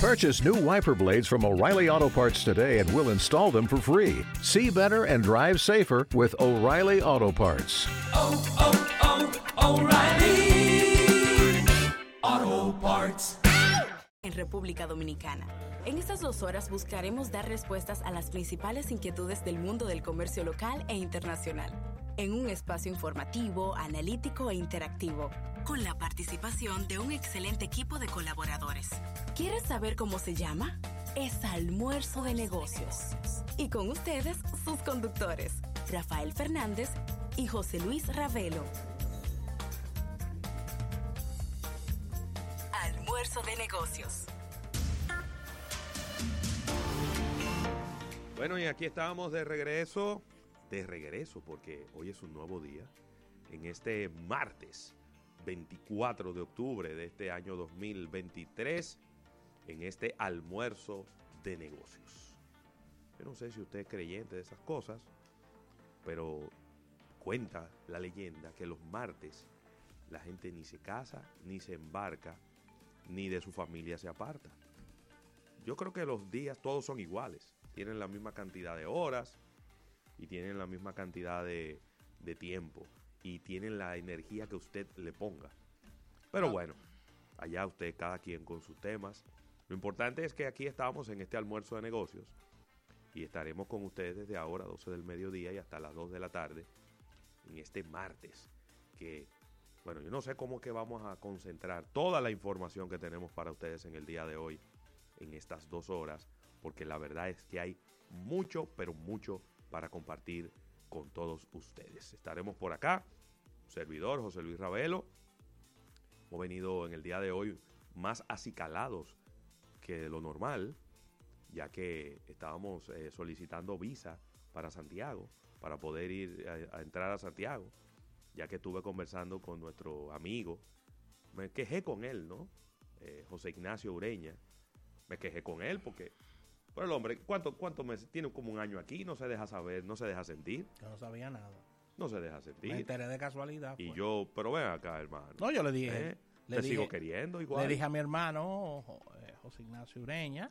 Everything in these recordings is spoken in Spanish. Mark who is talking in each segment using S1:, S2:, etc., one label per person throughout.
S1: Purchase new wiper blades from O'Reilly Auto Parts today and we'll install them for free. See better and drive safer with O'Reilly Auto Parts.
S2: oh, oh, oh, O'Reilly. Auto Parts.
S3: en República Dominicana. En estas dos horas buscaremos dar respuestas a las principales inquietudes del mundo del comercio local e internacional, en un espacio informativo, analítico e interactivo, con la participación de un excelente equipo de colaboradores. ¿Quieres saber cómo se llama? Es Almuerzo de Negocios. Y con ustedes, sus conductores, Rafael Fernández y José Luis Ravelo. Almuerzo de Negocios.
S4: Bueno, y aquí estamos de regreso, de regreso, porque hoy es un nuevo día, en este martes 24 de octubre de este año 2023, en este almuerzo de negocios. Yo no sé si usted es creyente de esas cosas, pero cuenta la leyenda que los martes la gente ni se casa, ni se embarca, ni de su familia se aparta. Yo creo que los días todos son iguales. Tienen la misma cantidad de horas y tienen la misma cantidad de, de tiempo y tienen la energía que usted le ponga. Pero bueno, allá usted, cada quien con sus temas. Lo importante es que aquí estamos en este almuerzo de negocios y estaremos con ustedes desde ahora, 12 del mediodía y hasta las 2 de la tarde, en este martes, que, bueno, yo no sé cómo que vamos a concentrar toda la información que tenemos para ustedes en el día de hoy, en estas dos horas, porque la verdad es que hay mucho, pero mucho para compartir con todos ustedes. Estaremos por acá, servidor José Luis Ravelo. Hemos venido en el día de hoy más acicalados que lo normal, ya que estábamos eh, solicitando visa para Santiago, para poder ir a, entrar a Santiago, ya que estuve conversando con nuestro amigo, me quejé con él, ¿no? Eh, José Ignacio Ureña, me quejé con él porque, pero el hombre, ¿cuánto, cuánto meses? Tiene como un año aquí, no se deja saber, no se deja sentir,
S5: Yo no sabía nada.
S4: no se deja
S5: Me
S4: sentir.
S5: enteré de casualidad.
S4: Y
S5: pues.
S4: yo, pero ven acá, hermano.
S5: No, yo le dije.
S4: ¿eh?
S5: le
S4: Te
S5: dije-
S4: sigo queriendo igual.
S5: Le dije a mi hermano, eh, José Ignacio Ureña,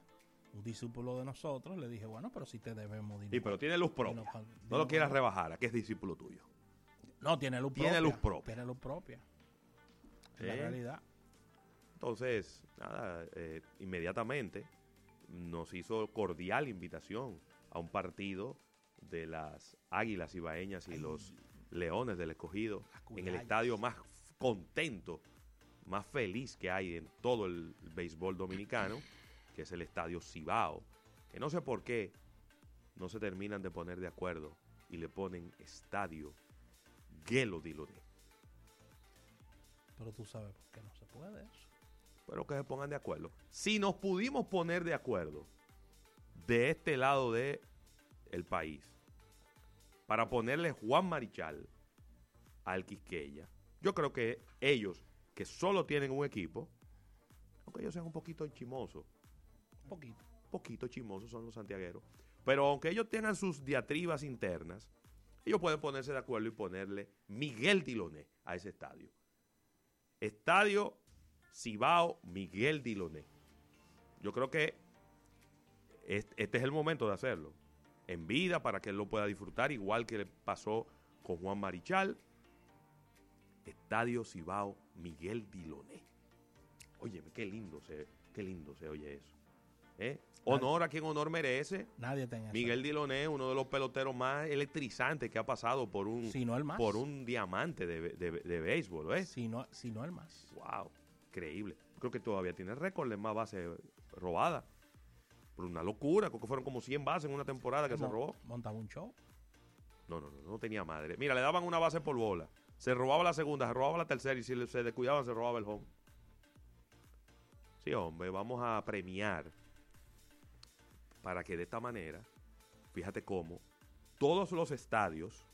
S5: un discípulo de nosotros, le dije, bueno, pero si te debemos dinero.
S4: Sí, pero tiene luz propia. No lo quieras rebajar, aquí es discípulo tuyo.
S5: No, tiene luz
S4: Tiene
S5: propia.
S4: luz propia.
S5: Tiene luz propia. Es la
S4: ¿Eh?
S5: realidad.
S4: Entonces, nada, eh, inmediatamente nos hizo cordial invitación a un partido de las Águilas Ibaeñas y los Leones del Escogido en el estadio más contento, más feliz que hay en todo el béisbol dominicano, que es el estadio Cibao, que no sé por qué no se terminan de poner de acuerdo y le ponen estadio Gelo Diloné.
S5: Pero tú sabes por qué no se puede eso.
S4: Pero que se pongan de acuerdo. Si nos pudimos poner de acuerdo de este lado de el país para ponerle Juan Marichal al Quisqueya, yo creo que ellos que solo tienen un equipo, aunque ellos sean un poquito chimosos,
S5: Un poquito.
S4: poquito chimosos son los santiagueros, pero aunque ellos tengan sus diatribas internas, ellos pueden ponerse de acuerdo y ponerle Miguel Diloné a ese estadio. Estadio Cibao Miguel Diloné. Yo creo que es- este es el momento de hacerlo. En vida para que él lo pueda disfrutar, igual que le pasó con Juan Marichal. Estadio Cibao Miguel Diloné. Oye, qué lindo se, qué lindo se oye eso. ¿Eh? Honor a quien honor merece.
S5: Nadie tenga
S4: Miguel Diloné, uno de los peloteros más electrizantes que ha pasado por un,
S5: Si no el más.
S4: por un diamante de, de, de béisbol, ¿eh?
S5: Si no, si no el más.
S4: Wow, increíble. Creo que todavía tiene récord de más bases robadas. Por una locura, creo que fueron como 100 bases en una temporada que se robó.
S5: Montaba un show.
S4: No, no, no, no tenía madre. Mira, le daban una base por bola. Se robaba la segunda, se robaba la tercera y si se descuidaban se robaba el home. Sí, hombre, vamos a premiar para que de esta manera, fíjate cómo, todos los estadios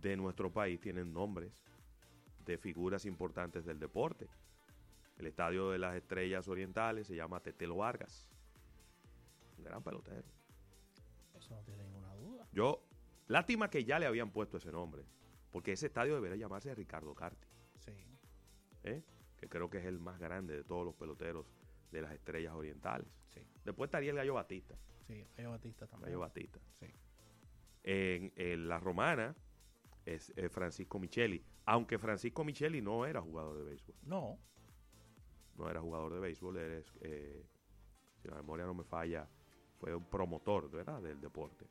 S4: de nuestro país tienen nombres de figuras importantes del deporte. El estadio de las estrellas orientales se llama Tetelo Vargas. Un gran pelotero.
S5: Eso no tiene ninguna duda.
S4: Yo, lástima que ya le habían puesto ese nombre, porque ese estadio debería llamarse Ricardo Carti,
S5: Sí.
S4: ¿eh? que creo que es el más grande de todos los peloteros de las estrellas orientales.
S5: Sí,
S4: Después estaría el Gallo Batista.
S5: sí, Gallo Batista también.
S4: Gallo Batista.
S5: Sí.
S4: En, en la romana es Francisco Micheli. Aunque Francisco Micheli no era jugador de béisbol.
S5: No,
S4: No era jugador de béisbol. Eres, eh, si la memoria no me falla, fue un promotor ¿verdad? del deporte.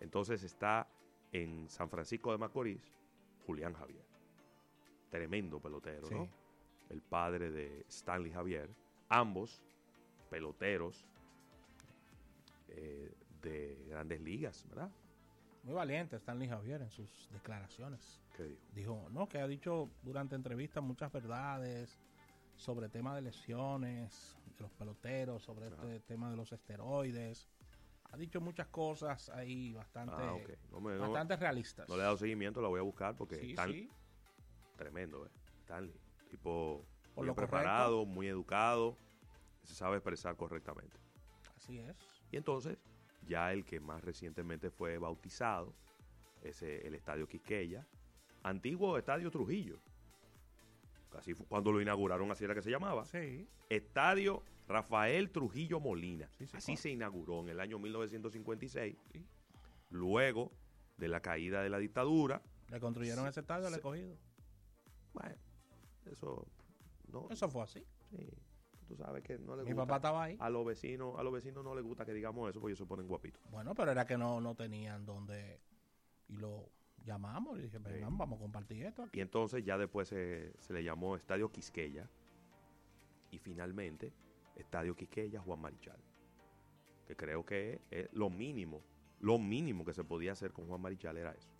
S4: Entonces está en San Francisco de Macorís Julián Javier. Tremendo pelotero,
S5: sí.
S4: ¿no? El padre de Stanley Javier. Ambos peloteros eh, de grandes ligas, ¿verdad?
S5: Muy valiente Stanley Javier en sus declaraciones.
S4: ¿Qué dijo?
S5: Dijo, no, que ha dicho durante entrevistas muchas verdades sobre temas de lesiones, de los peloteros, sobre este tema de los esteroides. Ha dicho muchas cosas ahí bastante,
S4: Ah, ok. No, me- no-
S5: bastante realistas.
S4: no le he dado seguimiento, la voy a buscar porque
S5: Sí, sí.
S4: tremendo, ¿eh? Stanley. Tipo
S5: Por
S4: muy
S5: lo
S4: preparado, muy educado, se sabe expresar correctamente.
S5: Así es.
S4: Y entonces, ya el que más recientemente fue bautizado es el Estadio Quisqueya, antiguo Estadio Trujillo. Así fue cuando lo inauguraron, así era que se llamaba.
S5: Sí.
S4: Estadio Rafael Trujillo Molina.
S5: Sí, sí,
S4: así se inauguró en el año 1956,
S5: Sí.
S4: luego de la caída de la dictadura.
S5: Le construyeron ese estadio al
S4: Sí.
S5: escogido.
S4: Bueno, eso no.
S5: Eso fue así.
S4: sí, tú sabes que no le
S5: Mi papá estaba ahí.
S4: A los vecinos, a los vecinos no les gusta que digamos eso porque ellos se ponen guapitos.
S5: Bueno, pero era que no, no tenían donde. Y lo llamamos y dije, vengan, vamos a compartir esto aquí.
S4: Y entonces ya después se, se le llamó Estadio Quisqueya. Y finalmente, Estadio Quisqueya Juan Marichal. Que creo que es lo mínimo, lo mínimo que se podía hacer con Juan Marichal era eso.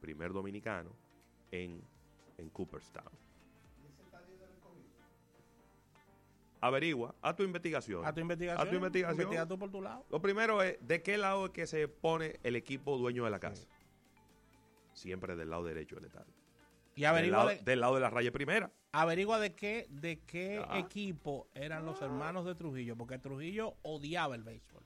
S4: Primer dominicano en, en Cooperstown. Averigua, haz tu investigación.
S5: A tu investigación.
S4: Haz tu investigación.
S5: Investiga tú por tu lado.
S4: Lo primero es, ¿de qué lado es que se pone el equipo dueño de la casa? Siempre del lado derecho del estadio.
S5: Y
S4: Del
S5: averigua
S4: lado,
S5: de,
S4: del lado de la raya primera.
S5: averigua de qué, de qué
S4: Ah.
S5: equipo eran los hermanos de Trujillo, porque Trujillo odiaba el béisbol.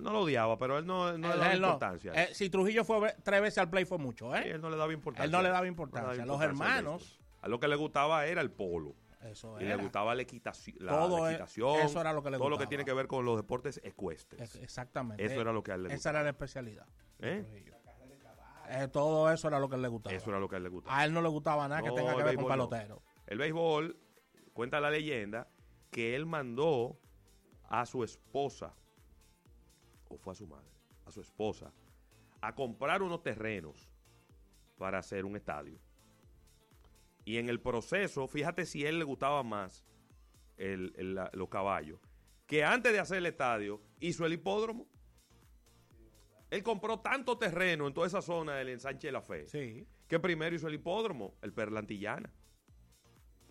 S4: No lo odiaba, pero él no, no le daba
S5: él no.
S4: importancia.
S5: Eh, si Trujillo fue tres veces al play fue mucho,
S4: Sí,
S5: ¿eh?
S4: él no le daba importancia.
S5: Él no le daba
S4: No
S5: importancia.
S4: le
S5: Los
S4: al
S5: hermanos,
S4: béisbol. A lo que le gustaba era el polo.
S5: Eso
S4: Y
S5: era.
S4: le gustaba la, equitaci- la,
S5: Todo
S4: la
S5: e-
S4: equitación.
S5: eso era lo que le
S4: Todo lo que tiene que ver con los deportes ecuestres.
S5: Es- Exactamente.
S4: Eso era lo que a él le
S5: Esa
S4: gustaba.
S5: era la especialidad.
S4: ¿Eh?
S5: Eh, todo eso era lo que le gustaba.
S4: Eso era lo que a él le gustaba.
S5: A él no le gustaba nada
S4: No,
S5: que tenga que ver con
S4: no.
S5: pelotero.
S4: El béisbol, cuenta la leyenda, que él mandó a su esposa, o fue a su madre, a su esposa, a comprar unos terrenos para hacer un estadio. Y en el proceso, fíjate si a él le gustaba más el- el- la- los caballos, que antes de hacer el estadio hizo el hipódromo. Él compró tanto terreno en toda esa zona del ensanche de la fe
S5: Sí.
S4: que primero hizo el hipódromo, el Perlantillana.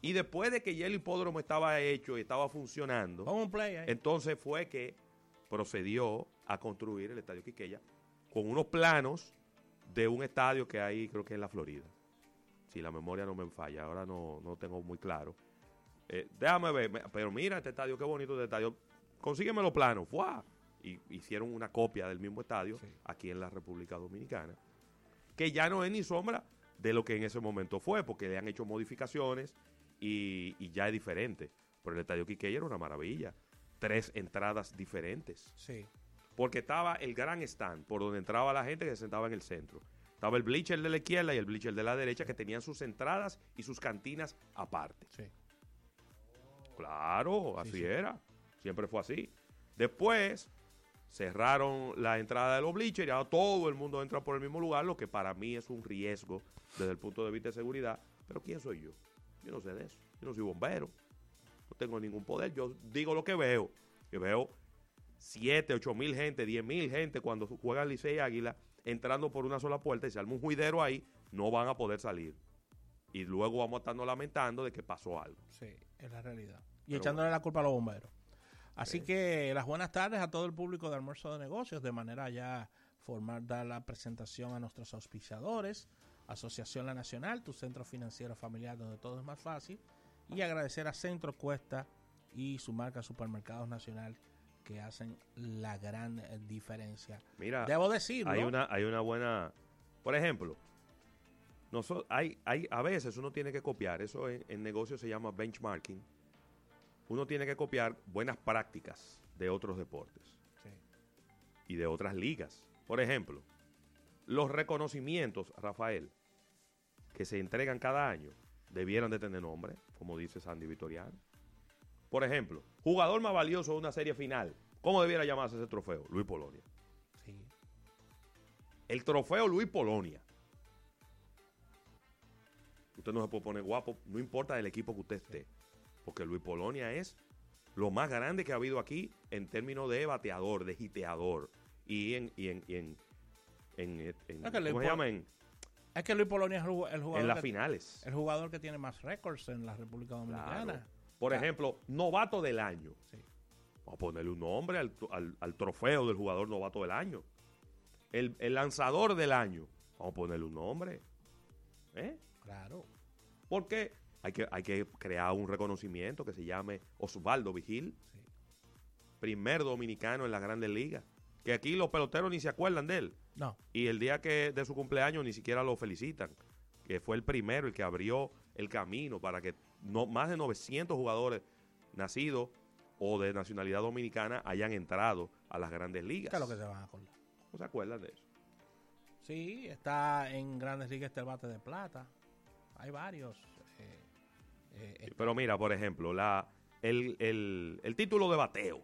S4: Y después de que ya el hipódromo estaba hecho y estaba funcionando,
S5: play
S4: entonces fue que procedió a construir el Estadio Quiqueya con unos planos de un estadio que hay, creo que en la Florida. Si la memoria no me falla, ahora no, no tengo muy claro. Eh, déjame ver, me- pero mira este estadio, qué bonito este estadio. Consígueme los planos. ¡Fua! Y hicieron una copia del mismo estadio
S5: Sí.
S4: aquí en la República Dominicana. Que ya no es ni sombra de lo que en ese momento fue, porque le han hecho modificaciones y, y ya es diferente. Pero el estadio Quiqueya era una maravilla. Tres entradas diferentes.
S5: Sí.
S4: Porque estaba el gran stand por donde entraba la gente que se sentaba en el centro. Estaba el bleacher de la izquierda y el bleacher de la derecha que tenían sus entradas y sus cantinas aparte.
S5: Sí.
S4: Claro, así
S5: sí.
S4: era. Siempre fue así. Después cerraron la entrada de los bleachers y ahora todo el mundo entra por el mismo lugar, lo que para mí es un riesgo desde el punto de vista de seguridad. Pero ¿quién soy yo? Yo no sé de eso. Yo no soy bombero. No tengo ningún poder. Yo digo lo que veo. Yo veo 7, 8 mil gente, 10 mil gente cuando juegan Licey y Águila entrando por una sola puerta y se arma un juidero ahí, no van a poder salir. Y luego vamos a estarnos lamentando de que pasó algo.
S5: Sí, es la realidad. Y
S4: Pero
S5: echándole la culpa a los bomberos. Así que las buenas tardes a todo el público de Almuerzo de Negocios, de manera ya formar, dar la presentación a nuestros auspiciadores, Asociación La Nacional, tu centro financiero familiar donde todo es más fácil, y agradecer a Centro Cuesta y su marca Supermercados Nacional que hacen la gran eh, diferencia.
S4: Mira,
S5: Debo decirlo.
S4: hay una, hay una buena. Por ejemplo, noso- hay, hay, a veces uno tiene que copiar. Eso en, en negocio se llama benchmarking. uno tiene que copiar buenas prácticas de otros deportes
S5: Sí.
S4: y de otras ligas. Por ejemplo, los reconocimientos, Rafael, que se entregan cada año, debieran de tener nombre, como dice Sandy Vitoriano. Por ejemplo, jugador más valioso de una serie final. ¿Cómo debiera llamarse ese trofeo? Luis Polonia.
S5: Sí.
S4: El trofeo Luis Polonia. Usted no se puede poner guapo, no importa del equipo que usted esté. Porque Luis Polonia es lo más grande que ha habido aquí en términos de bateador, de hiteador. Y en. Y en, y en, en- en-
S5: Es que Luis
S4: ¿Cómo se llama?
S5: Es que Luis Polonia es el ju- el jugador,
S4: en las
S5: que,
S4: finales.
S5: el jugador que tiene más récords en la República Dominicana.
S4: Claro. Por
S5: Claro.
S4: ejemplo, novato del año.
S5: Sí.
S4: Vamos a ponerle un nombre al, al- al trofeo del jugador novato del año. El, el lanzador del año. Vamos a ponerle un nombre. ¿Eh?
S5: Claro.
S4: Porque hay que, hay que crear un reconocimiento que se llame Osvaldo Vigil,
S5: Sí.
S4: primer dominicano en las grandes ligas. Que aquí los peloteros ni se acuerdan de él.
S5: No.
S4: Y el día que de su cumpleaños ni siquiera lo felicitan. Que fue el primero, el que abrió el camino para que no, más de 900 jugadores nacidos o de nacionalidad dominicana hayan entrado a las grandes ligas.
S5: ¿Qué es lo que se van a acordar?
S4: ¿No se acuerdan de eso?
S5: Sí, está en Grandes Ligas este el bate de plata. Hay varios. eh, eh,
S4: Pero mira, por ejemplo, la, el, el- el título de bateo.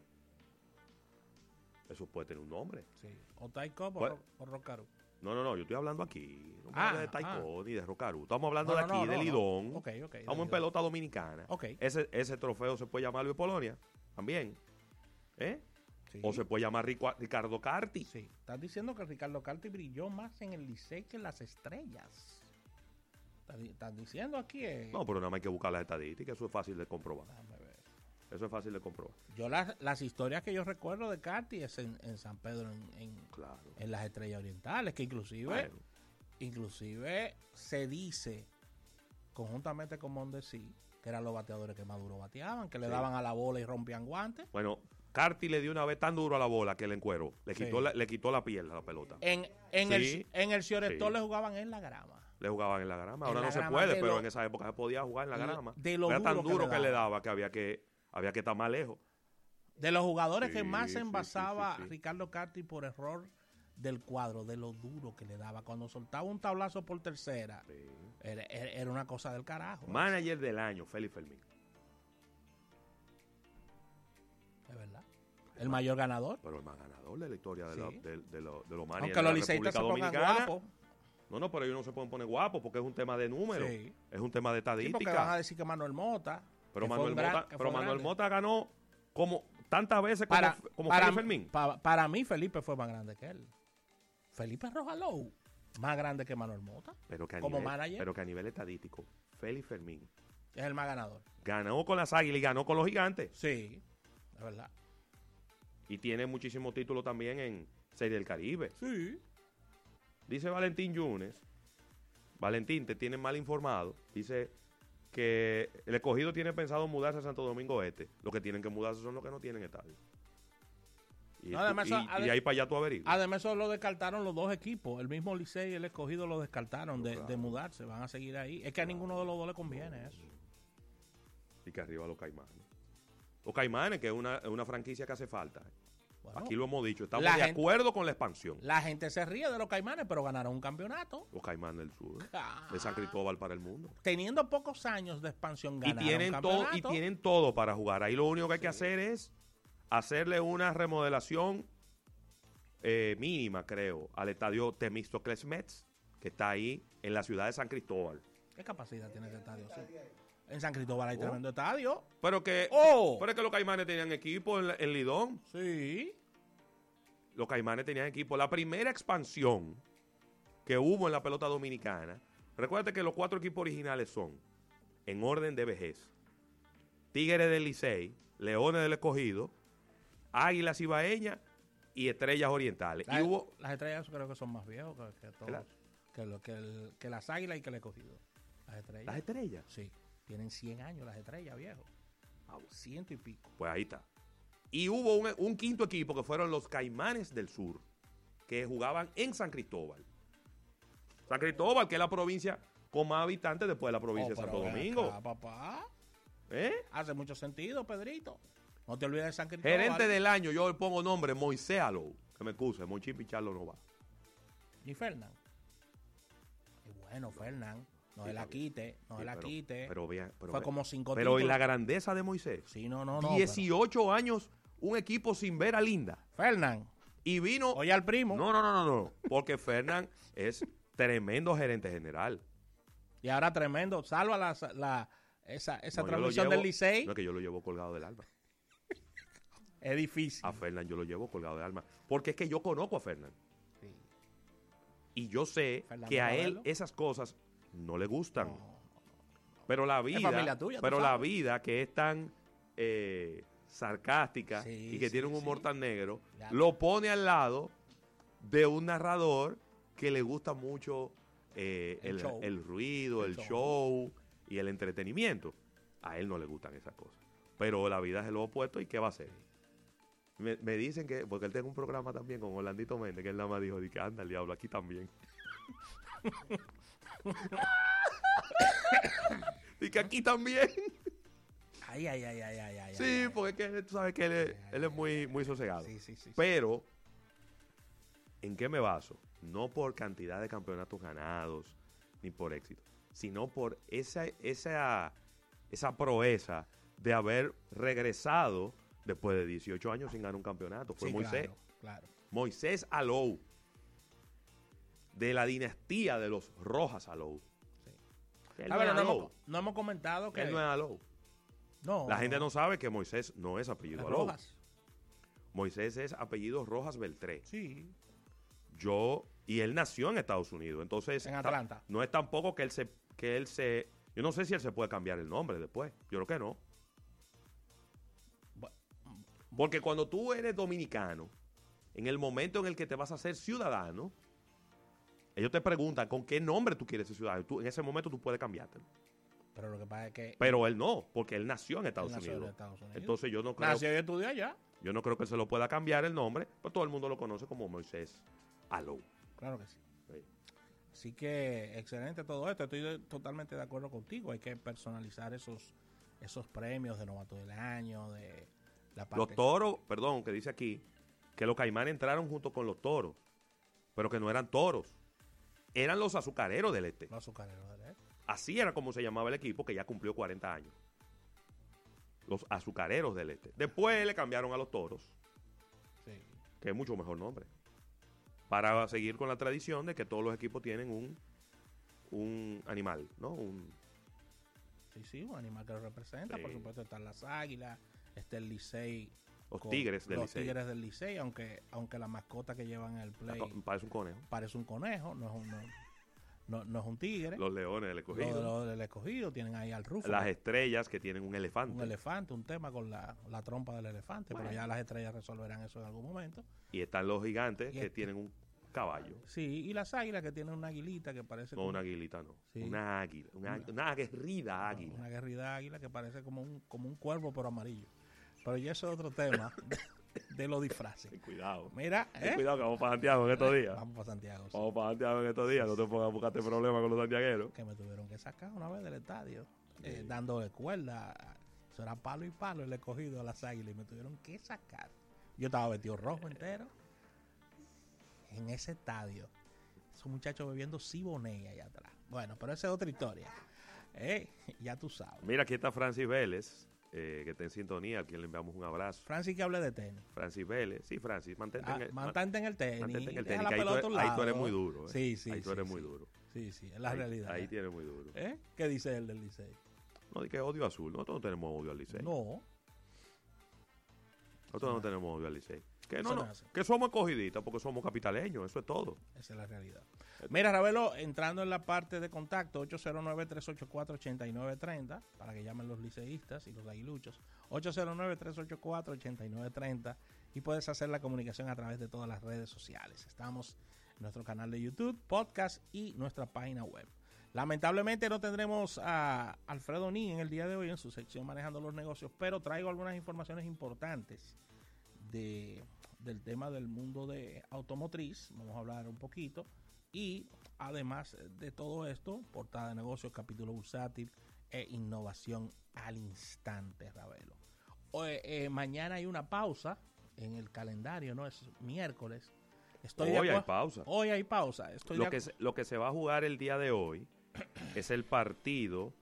S4: Eso puede tener un nombre.
S5: sí. O Tai Cobb o, o Rocaru.
S4: No, no, no, yo estoy hablando aquí. No
S5: Ah,
S4: de Taekwondo ni de Rocaru. Estamos hablando
S5: No,
S4: de aquí,
S5: no,
S4: de. Lidón.
S5: Ok, ok, de
S4: Estamos en pelota dominicana.
S5: Ok.
S4: Ese, ese trofeo se puede llamar Luis Polonia también. ¿Eh?
S5: Sí.
S4: O se puede llamar Ricardo Carti.
S5: Sí. Estás diciendo que Ricardo Carti brilló más en el Licey que en las estrellas. Estás di- Estás diciendo aquí. eh,
S4: No, pero nada más hay que buscar las estadísticas. Eso es fácil de comprobar.
S5: Ver.
S4: Eso es fácil de comprobar.
S5: Yo las, las historias que yo recuerdo de Carti es en, en San Pedro, en, en,
S4: Claro.
S5: en las estrellas orientales, que inclusive,
S4: Bueno,
S5: inclusive se dice, conjuntamente con Mondesi, que eran los bateadores que más duro bateaban, que le
S4: Sí.
S5: daban a la bola y rompían guantes.
S4: bueno, Carti le dio una vez tan duro a la bola que le encueró. Le
S5: Sí.
S4: quitó, la, le quitó la piel a la pelota.
S5: En, en,
S4: Sí.
S5: el, en el le jugaban en la grama.
S4: Le jugaban en la grama. Ahora
S5: la
S4: no se puede,
S5: de
S4: pero
S5: lo-
S4: en esa época se podía jugar en la grama.
S5: de lo
S4: Era tan
S5: duro que
S4: duro
S5: le
S4: que le
S5: daba.
S4: daba que había que, había que estar más lejos.
S5: De los jugadores que más se envasaba
S4: sí, sí.
S5: Ricardo Carti por error del cuadro, de lo duro que le daba. Cuando soltaba un tablazo por tercera, era, era- una cosa del carajo.
S4: Manager del año, Félix Fermín.
S5: Es verdad. El mayor ganador.
S4: Pero el más ganador de la historia de, la- de, de lo- de los managers
S5: Aunque
S4: de
S5: los liceístas se pongan guapos.
S4: No, no, pero ellos no se pueden poner guapos porque es un tema de números. Es un tema de
S5: Sí, porque
S4: estadística.
S5: van a decir que Manuel Mota.
S4: Pero Manuel,
S5: gran-
S4: Mota, pero Manuel ganó como tantas veces como,
S5: Para,
S4: como
S5: para,
S4: Félix Fermín.
S5: pa- para mí, Felipe fue más grande que él. Felipe Rojalou, más grande que Manuel Mota.
S4: Pero que, a
S5: como
S4: nivel,
S5: manager.
S4: pero que a nivel estadístico, Félix Fermín
S5: Es el más ganador.
S4: ganó con las águilas y ganó con los gigantes.
S5: Sí, es verdad.
S4: Y tiene muchísimos títulos también en Serie del Caribe.
S5: Sí.
S4: Dice Valentín Yunes, Valentín, te tienen mal informado. Dice que el escogido tiene pensado mudarse a Santo Domingo Este. Los que tienen que mudarse son los que no tienen estadio. Y,
S5: No, además,
S4: y-
S5: eso-
S4: y
S5: ade-
S4: ahí para allá tú averiguas.
S5: Además, eso lo descartaron los dos equipos. El mismo Licey y el escogido lo descartaron de,
S4: Claro.
S5: de mudarse. Van a seguir ahí. Es que a ninguno de los dos le conviene eso.
S4: Y que arriba los caimanes. Los caimanes, que es una, es una franquicia que hace falta.
S5: Bueno,
S4: Aquí lo hemos dicho. Estamos de
S5: gente-
S4: acuerdo con la expansión.
S5: La gente se ríe de los caimanes, pero ganaron un campeonato.
S4: Los caimanes del sur.
S5: Ah.
S4: De San Cristóbal para el mundo.
S5: Teniendo pocos años de expansión,
S4: Y
S5: ganaron
S4: tienen,
S5: un
S4: todo, y tienen todo para jugar. Ahí lo único que hay que hacer es hacerle una remodelación eh, mínima, creo, al estadio Temístocles Mets, que está ahí en la ciudad de San Cristóbal.
S5: ¿Qué capacidad tiene ese estadio? Sí. En San Cristóbal hay
S4: Oh.
S5: tremendo estadio.
S4: Pero que,
S5: ¡Oh!
S4: pero es que los caimanes tenían equipo en, en Lidón.
S5: Sí.
S4: Los caimanes tenían equipo. La primera expansión que hubo en la pelota dominicana, recuerda que los cuatro equipos originales son, en orden de vejez, Tigres del Licey, Leones del Escogido, Águilas Ibaeñas y Estrellas Orientales.
S5: Las,
S4: y hubo,
S5: las estrellas creo que son más viejos que, que todos. Que, lo- que, el- que las águilas y que el escogido. Las estrellas.
S4: las Estrellas.
S5: Sí. Tienen 100 años las estrellas, viejo. Ciento y pico.
S4: Pues ahí está. Y hubo un, un quinto equipo que fueron los Caimanes del Sur, que jugaban en San Cristóbal. San Cristóbal, que es la provincia con más habitantes después de la provincia
S5: Oh,
S4: de
S5: pero
S4: Santo Domingo.
S5: acá, papá.
S4: ¿Eh?
S5: Hace mucho sentido, Pedrito. No te olvides de San Cristóbal.
S4: Gerente del año, yo le pongo nombre Moisés Alou. Que me excuse, Monchi Pichardo no va.
S5: Y Fernán. Y bueno, Fernán. No
S4: Sí,
S5: se la quite, no
S4: Sí,
S5: se la
S4: pero-
S5: quite.
S4: Pero, vean, pero,
S5: Fue como cinco
S4: Pero
S5: títulos.
S4: la grandeza de Moisés.
S5: Sí, no, no, no.
S4: 18 años, un equipo sin ver a Linda.
S5: Fernán.
S4: Y vino.
S5: Oye al primo.
S4: No, no, no, no, no. Porque Fernán es tremendo gerente general.
S5: Y ahora tremendo. Salva la, la- esa, esa
S4: No,
S5: transmisión
S4: llevo-
S5: del Licey.
S4: No es que yo lo llevo colgado del alma.
S5: Es difícil.
S4: A Fernán yo lo llevo colgado del alma. Porque es que yo conozco a Fernán.
S5: Sí.
S4: Y yo sé que a él esas cosas no le gustan.
S5: No,
S4: Pero la vida,
S5: tuya,
S4: pero la vida que es tan eh, sarcástica
S5: Sí,
S4: y que
S5: sí,
S4: tiene un humor
S5: sí.
S4: tan negro, lo pone al lado de un narrador que le gusta mucho eh,
S5: El
S4: el, el ruido,
S5: El
S4: el,
S5: show.
S4: show. y el entretenimiento. A él no le gustan esas cosas. Pero la vida es lo opuesto y ¿qué va a hacer? Me, me dicen que, porque él tiene un programa también con Orlandito Méndez, que él nada más dijo, di que anda el diablo, aquí también. y que aquí también.
S5: Ay, ay, ay, ay, ay, ay.
S4: Sí,
S5: ay,
S4: porque es que tú sabes que él es, él es muy, muy sosegado.
S5: Sí, sí, sí, sí.
S4: Pero, ¿en qué me baso? No por cantidad de campeonatos ganados, ni por éxito, sino por esa, esa, esa proeza de haber regresado después de 18 años sin ganar un campeonato. Fue
S5: Sí,
S4: Moisés.
S5: Claro, claro.
S4: Moisés Alou, de la dinastía de los Rojas Alou.
S5: Sí. A
S4: no
S5: ver, no, hemos, no hemos comentado que.
S4: Él no es Alou.
S5: no,
S4: La gente no sabe que Moisés no es apellido
S5: Las
S4: Alou.
S5: Rojas.
S4: Moisés es apellido Rojas Beltré.
S5: Sí.
S4: Yo y él nació en Estados Unidos, entonces
S5: En
S4: ta-
S5: Atlanta.
S4: no es tampoco que él se que él se yo no sé si él se puede cambiar el nombre después. Yo creo que no. Porque cuando tú eres dominicano, en el momento en el que te vas a hacer ciudadano, ellos te preguntan con qué nombre tú quieres ser ciudadano. Tú, en ese momento tú puedes cambiártelo.
S5: Pero lo que pasa es que.
S4: Pero él no, porque él nació en Estados,
S5: él nació en
S4: Unidos.
S5: Estados Unidos.
S4: Entonces yo no creo,
S5: Nació y estudió allá.
S4: yo no creo que se lo pueda cambiar el nombre, pues todo el mundo lo conoce como Moisés Alou.
S5: Claro que sí.
S4: Sí.
S5: Así que excelente todo esto. Estoy de- totalmente de acuerdo contigo. Hay que personalizar esos esos premios de novato del año, de la parte.
S4: Los toros, perdón, que dice aquí, que los caimanes entraron junto con los toros, pero que no eran toros, eran los azucareros del este.
S5: Los azucareros del este.
S4: Así era como se llamaba el equipo que ya cumplió 40 años. Los azucareros del este. Después le cambiaron a los toros,
S5: Sí.
S4: que es mucho mejor nombre, para seguir con la tradición de que todos los equipos tienen un, un animal, ¿no? Un,
S5: Sí, sí, un animal que lo representa.
S4: Sí.
S5: Por supuesto, están las águilas, está el Licey.
S4: Los tigres del
S5: Los
S4: Licey.
S5: tigres del Licey, aunque, aunque la mascota que llevan en el play
S4: Parece un conejo.
S5: parece un conejo, no es un, no, no- no es un tigre.
S4: Los leones del escogido.
S5: de lo del escogido tienen ahí al rufo.
S4: Las estrellas que tienen un elefante.
S5: un elefante, un tema con la, la trompa del elefante, pero ya las estrellas resolverán eso en algún momento.
S4: Y están los gigantes que
S5: este-
S4: tienen un caballo.
S5: Sí, y las águilas que tienen una aguilita que parece
S4: No,
S5: como
S4: una aguilita, no.
S5: Sí.
S4: Una águila. Una,
S5: Una-
S4: una aguerrida águila.
S5: una guerrida águila que parece como un, como un cuervo pero amarillo. Pero ya eso es otro tema de, los disfraces.
S4: Ten cuidado.
S5: Mira,
S4: Ten
S5: ¿eh?
S4: cuidado que vamos para Santiago en estos días.
S5: Vamos para Santiago. sí,
S4: Vamos para Santiago en estos días. No te pongas a buscarte problemas con los santiagueros.
S5: Que me tuvieron que sacar una vez del estadio, eh, dándole cuerda. Eso era palo y palo el escogido a las águilas y me tuvieron que sacar. Yo estaba vestido rojo entero en ese estadio. Esos muchachos bebiendo Siboney allá atrás. Bueno, pero esa es otra historia. Eh, ya tú sabes.
S4: Mira, aquí está Francis Vélez, eh, que está en sintonía, a quien le enviamos un abrazo.
S5: Francis que hable de tenis.
S4: Francis Vélez. Sí, Francis, mantente
S5: Ah,
S4: en el,
S5: mantente en el tenis.
S4: mantente en el tenis. que ahí, tú, ahí eres muy duro. eh.
S5: Sí, sí.
S4: Ahí tú
S5: sí,
S4: eres
S5: sí.
S4: muy duro.
S5: Sí, sí, es la
S4: ahí,
S5: realidad.
S4: Ahí tienes muy duro.
S5: ¿Eh? ¿Qué dice el del Licey?
S4: No, di que odio azul. Nosotros no tenemos odio al Licey.
S5: No.
S4: Nosotros no tenemos odio al Licey. Que, no, no, que somos acogiditas porque somos capitaleños. Eso es todo.
S5: Esa es la realidad. Mira, Ravelo, entrando en la parte de contacto, 809-384-8930, para que llamen los liceístas y los aguiluchos. 809-384-8930 y puedes hacer la comunicación a través de todas las redes sociales. Estamos en nuestro canal de YouTube, podcast y nuestra página web. Lamentablemente no tendremos a Alfredo Ni en el día de hoy en su sección Manejando los Negocios, pero traigo algunas informaciones importantes de, del tema del mundo de automotriz. Vamos a hablar un poquito. Y además de todo esto, portada de negocios, capítulo bursátil e innovación al instante, Ravelo. Hoy, eh, mañana hay una pausa en el calendario, ¿no? Es miércoles. Estoy
S4: Hoy hay pausa.
S5: Hoy hay pausa. Estoy
S4: Lo que, se, lo que se va a jugar el día de hoy es el partido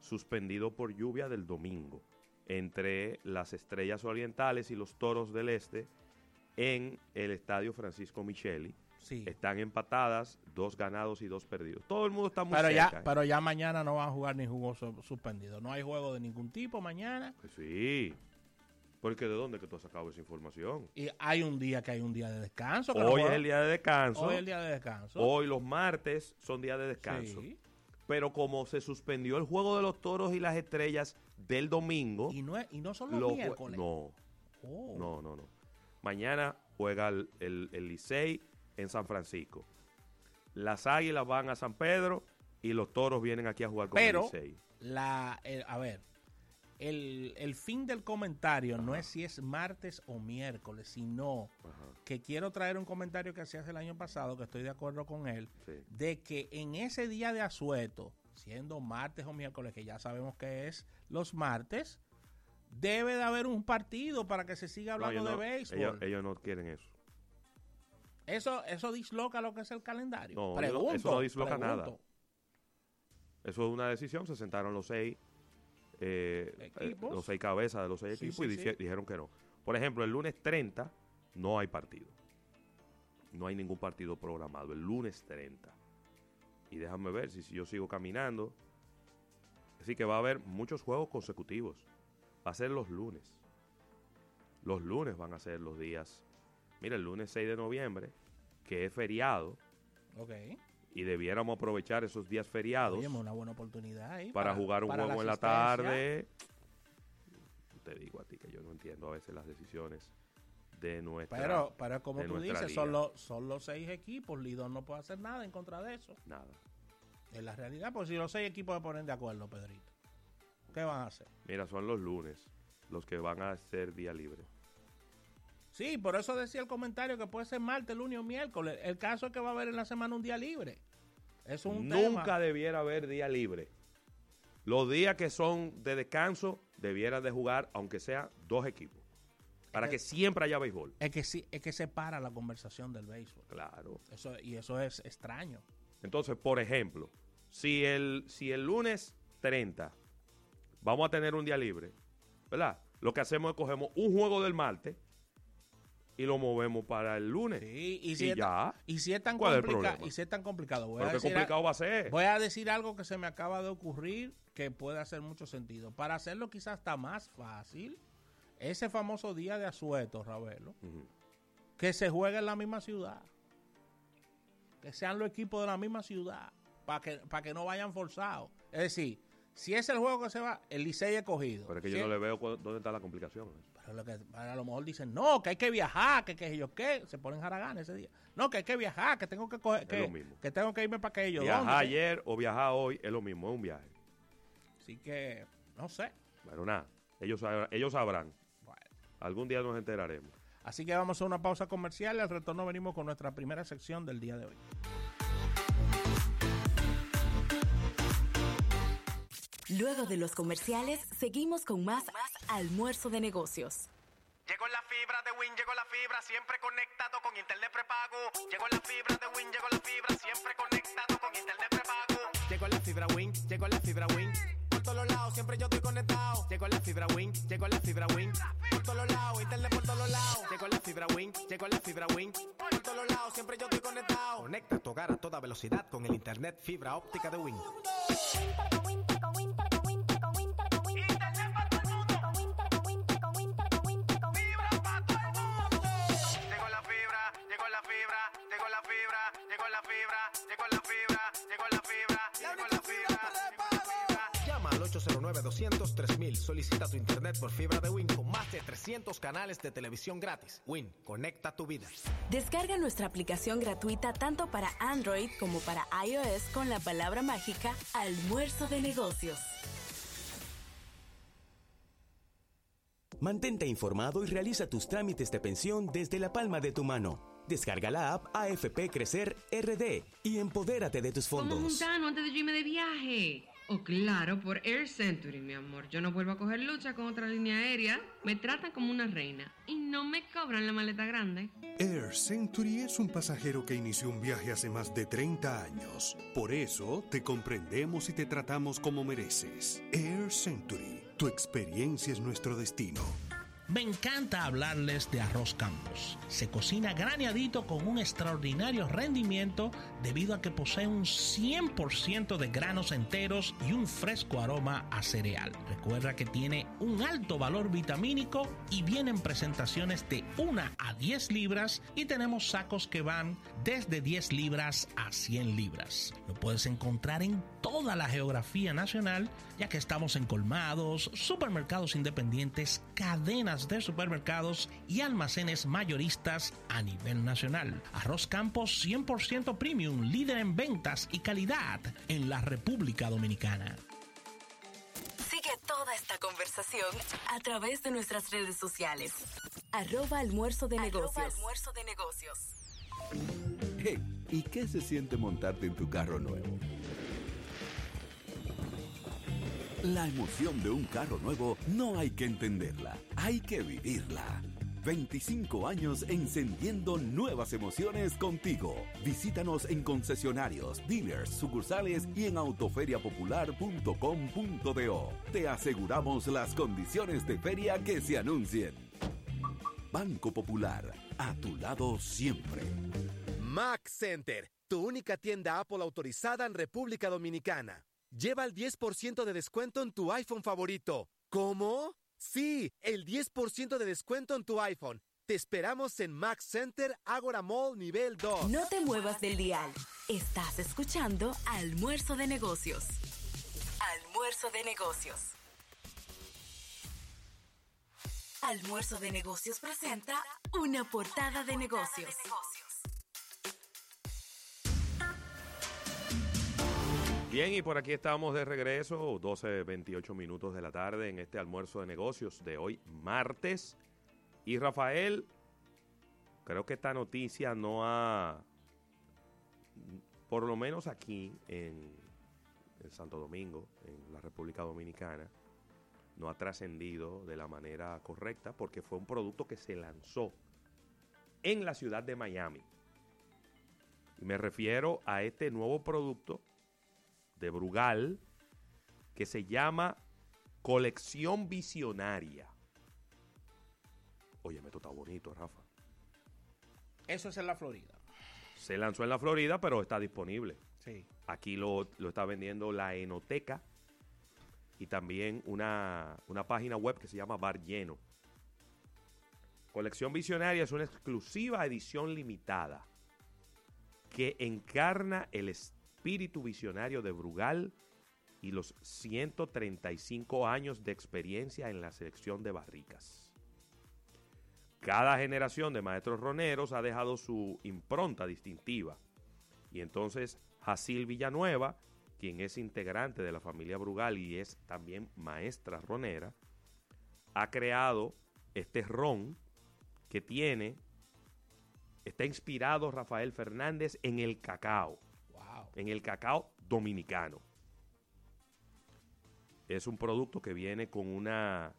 S4: suspendido por lluvia del domingo entre las Estrellas Orientales y los Toros del Este en el Estadio Francisco Micheli.
S5: Sí.
S4: Están empatadas, dos ganados y dos perdidos. Todo el mundo está muy
S5: Pero
S4: cerca.
S5: ya,
S4: ¿eh?
S5: pero ya mañana no van a jugar ni juegos su- suspendidos. No hay juego de ningún tipo mañana.
S4: Pues sí. Porque ¿de dónde que tú has sacado esa información?
S5: Y hay un día que hay un día de descanso. que
S4: Hoy es el día de descanso.
S5: Hoy es el día de descanso.
S4: Hoy los martes son días de descanso.
S5: Sí.
S4: Pero como se suspendió el juego de los toros y las estrellas del domingo,
S5: Y no, es- y no son los miércoles.
S4: no,
S5: Oh.
S4: no, no, no. Mañana juega el, el, el Licey en San Francisco. Las águilas van a San Pedro y los toros vienen aquí a jugar con
S5: Pero-
S4: el Licey.
S5: La, el- a ver, el, el fin del comentario no es si es martes o miércoles, sino
S4: Ajá,
S5: que quiero traer un comentario que hacías el año pasado, que estoy de acuerdo con él,
S4: sí.
S5: de que en ese día de asueto, siendo martes o miércoles, que ya sabemos que es los martes, debe de haber un partido para que se siga hablando de
S4: no,
S5: béisbol.
S4: ellos- ellos no quieren eso.
S5: Eso, eso disloca lo que es el calendario.
S4: No,
S5: pregunto,
S4: eso no disloca nada. Eso es una decisión. Se sentaron los seis, eh, eh,
S5: Equipos.
S4: los seis cabezas de los seis
S5: Sí,
S4: equipos
S5: sí,
S4: y
S5: sí.
S4: dijeron que no. Por ejemplo, el lunes 30 no hay partido. No hay ningún partido programado. El lunes 30. Y déjame ver si, si yo sigo caminando. Así que va a haber muchos juegos consecutivos. Va a ser los lunes. Los lunes van a ser los días. Mira, el lunes 6 de noviembre, que es feriado,
S5: Ok.
S4: y debiéramos aprovechar esos días feriados
S5: Oye, una buena oportunidad ahí
S4: para, jugar un
S5: para
S4: juego en la tarde. Te digo a ti que yo no entiendo a veces las decisiones de nuestra.
S5: Pero, pero como tú dices, son los, son los seis equipos. Lidón no puede hacer nada en contra de eso.
S4: Nada.
S5: Es la realidad, pues si los seis equipos se ponen de acuerdo, Pedrito, ¿qué van a hacer?
S4: Mira, son los lunes los que van a ser día libre.
S5: Sí, por eso decía el comentario que puede ser martes, lunes o miércoles. El caso es que va a haber en la semana un día libre. Es un
S4: Nunca
S5: tema.
S4: debiera haber día libre. Los días que son de descanso debieran de jugar, aunque sea dos equipos. Para
S5: que-
S4: que siempre haya béisbol.
S5: Es que sí, es que separa la conversación del béisbol.
S4: Claro.
S5: Eso, y eso es extraño.
S4: Entonces, por ejemplo, si el, si el lunes 30 vamos a tener un día libre, ¿verdad? Lo que hacemos es cogemos un juego del martes y lo movemos para el lunes.
S5: Sí, y si,
S4: Y
S5: es,
S4: ya.
S5: y si es tan
S4: ¿Cuál es el
S5: complicado, y si es tan complicado, voy a,
S4: qué
S5: decir,
S4: complicado va a ser.
S5: voy a decir algo que se me acaba de ocurrir que puede hacer mucho sentido. Para hacerlo quizás está más fácil, ese famoso día de asueto, Ravelo, que se juegue en la misma ciudad. Que sean los equipos de la misma ciudad, para que, para que no vayan forzados. Es decir, si es el juego que se va, el Licey es cogido.
S4: Pero es que yo no le veo dónde está la complicación.
S5: Lo que, a lo mejor dicen, no, que hay que viajar, que que yo qué, se ponen haraganes ese día. No, que hay que viajar, que tengo que coger, que,
S4: mismo.
S5: que tengo que irme para aquello.
S4: Viajar
S5: ¿Dónde?
S4: ayer o viajar hoy es lo mismo, es un viaje.
S5: Así que, no sé.
S4: Bueno, nada, ellos, ellos sabrán.
S5: Bueno.
S4: Algún día nos enteraremos.
S5: Así que vamos a una pausa comercial y al retorno venimos con nuestra primera sección del día de hoy.
S3: Luego de los comerciales, seguimos con más almuerzo de negocios.
S6: Llegó la fibra de Win, llegó la fibra, siempre conectado con internet prepago. Llegó la fibra de Win, llegó la fibra, siempre conectado con internet prepago. Llegó la fibra Win, llegó la fibra Win. Por todos lados, siempre yo estoy conectado. Llegó la fibra Win, llegó la fibra Win. Por todos lados, internet por todos lados. Llegó la fibra Win, llegó la fibra Win. Por todos lados, siempre yo estoy conectado. Conecta tu hogar a toda velocidad con el internet fibra óptica de Win. La fibra, llegó la fibra, llegó la fibra, llegó la fibra, llegó la fibra, llegó la fibra. Llama al 809-200-3000. Solicita tu internet por fibra de Win con más de 300 canales de televisión gratis. Win, conecta tu vida.
S3: Descarga nuestra aplicación gratuita tanto para Android como para iOS con la palabra mágica almuerzo de negocios.
S7: Mantente informado y realiza tus trámites de pensión desde la palma de tu mano. Descarga la app AFP Crecer RD y empodérate de tus
S8: Como
S7: fondos.
S8: juntano antes de yo irme de viaje. Oh, claro, por Air Century, mi amor. Yo no vuelvo a coger lucha con otra línea aérea. Me tratan como una reina y no me cobran la maleta grande.
S9: Air Century es un pasajero que inició un viaje hace más de 30 años. Por eso te comprendemos y te tratamos como mereces. Air Century, tu experiencia es nuestro destino.
S5: Me encanta hablarles de arroz campos. Se cocina graneadito con un extraordinario rendimiento debido a que posee un 100% de granos enteros y un fresco aroma a cereal. Recuerda que tiene un alto valor vitamínico y viene en presentaciones de 1 a 10 libras y tenemos sacos que van desde 10 libras a 100 libras. Lo puedes encontrar en toda la geografía nacional ya que estamos en colmados, supermercados independientes, cadenas de supermercados y almacenes mayoristas a nivel nacional. Arroz Campos 100% premium, líder en ventas y calidad en la República Dominicana.
S3: Sigue toda esta conversación a través de nuestras redes sociales. Arroba almuerzo de negocios. almuerzo de negocios.
S10: Hey, ¿y qué se siente montarte en tu carro nuevo? La emoción de un carro nuevo no hay que entenderla, hay que vivirla. 25 años encendiendo nuevas emociones contigo. Visítanos en concesionarios, dealers, sucursales y en autoferiapopular.com.do. Te aseguramos las condiciones de feria que se anuncien. Banco Popular, a tu lado siempre.
S11: Mac Center, tu única tienda Apple autorizada en República Dominicana. Lleva el 10% de descuento en tu iPhone favorito. ¿Cómo? Sí, el 10% de descuento en tu iPhone. Te esperamos en Mac Center Agora Mall nivel 2.
S3: No te muevas del dial. Estás escuchando Almuerzo de Negocios. Almuerzo de Negocios. Almuerzo de Negocios presenta una portada de negocios.
S4: Bien, y por aquí estamos de regreso, 12, 28 minutos de la tarde en este almuerzo de negocios de hoy, martes. Y Rafael, creo que esta noticia no ha, por lo menos aquí en, en Santo Domingo, en la República Dominicana, no ha trascendido de la manera correcta porque fue un producto que se lanzó en la ciudad de Miami. Y me refiero a este nuevo producto de Brugal que se llama Colección Visionaria. Oye, esto está bonito, Rafa.
S5: Eso es en la Florida.
S4: Se lanzó en la Florida, pero está disponible.
S5: Sí.
S4: Aquí lo, lo está vendiendo la Enoteca y también una, una página web que se llama Bar Lleno. Colección Visionaria es una exclusiva edición limitada que encarna el espíritu visionario de Brugal y los 135 años de experiencia en la selección de barricas. Cada generación de maestros roneros ha dejado su impronta distintiva. Y entonces Jacil Villanueva, quien es integrante de la familia Brugal y es también maestra ronera, ha creado este ron que tiene, está inspirado Rafael Fernández en el cacao, en el cacao dominicano. Es un producto que viene con una,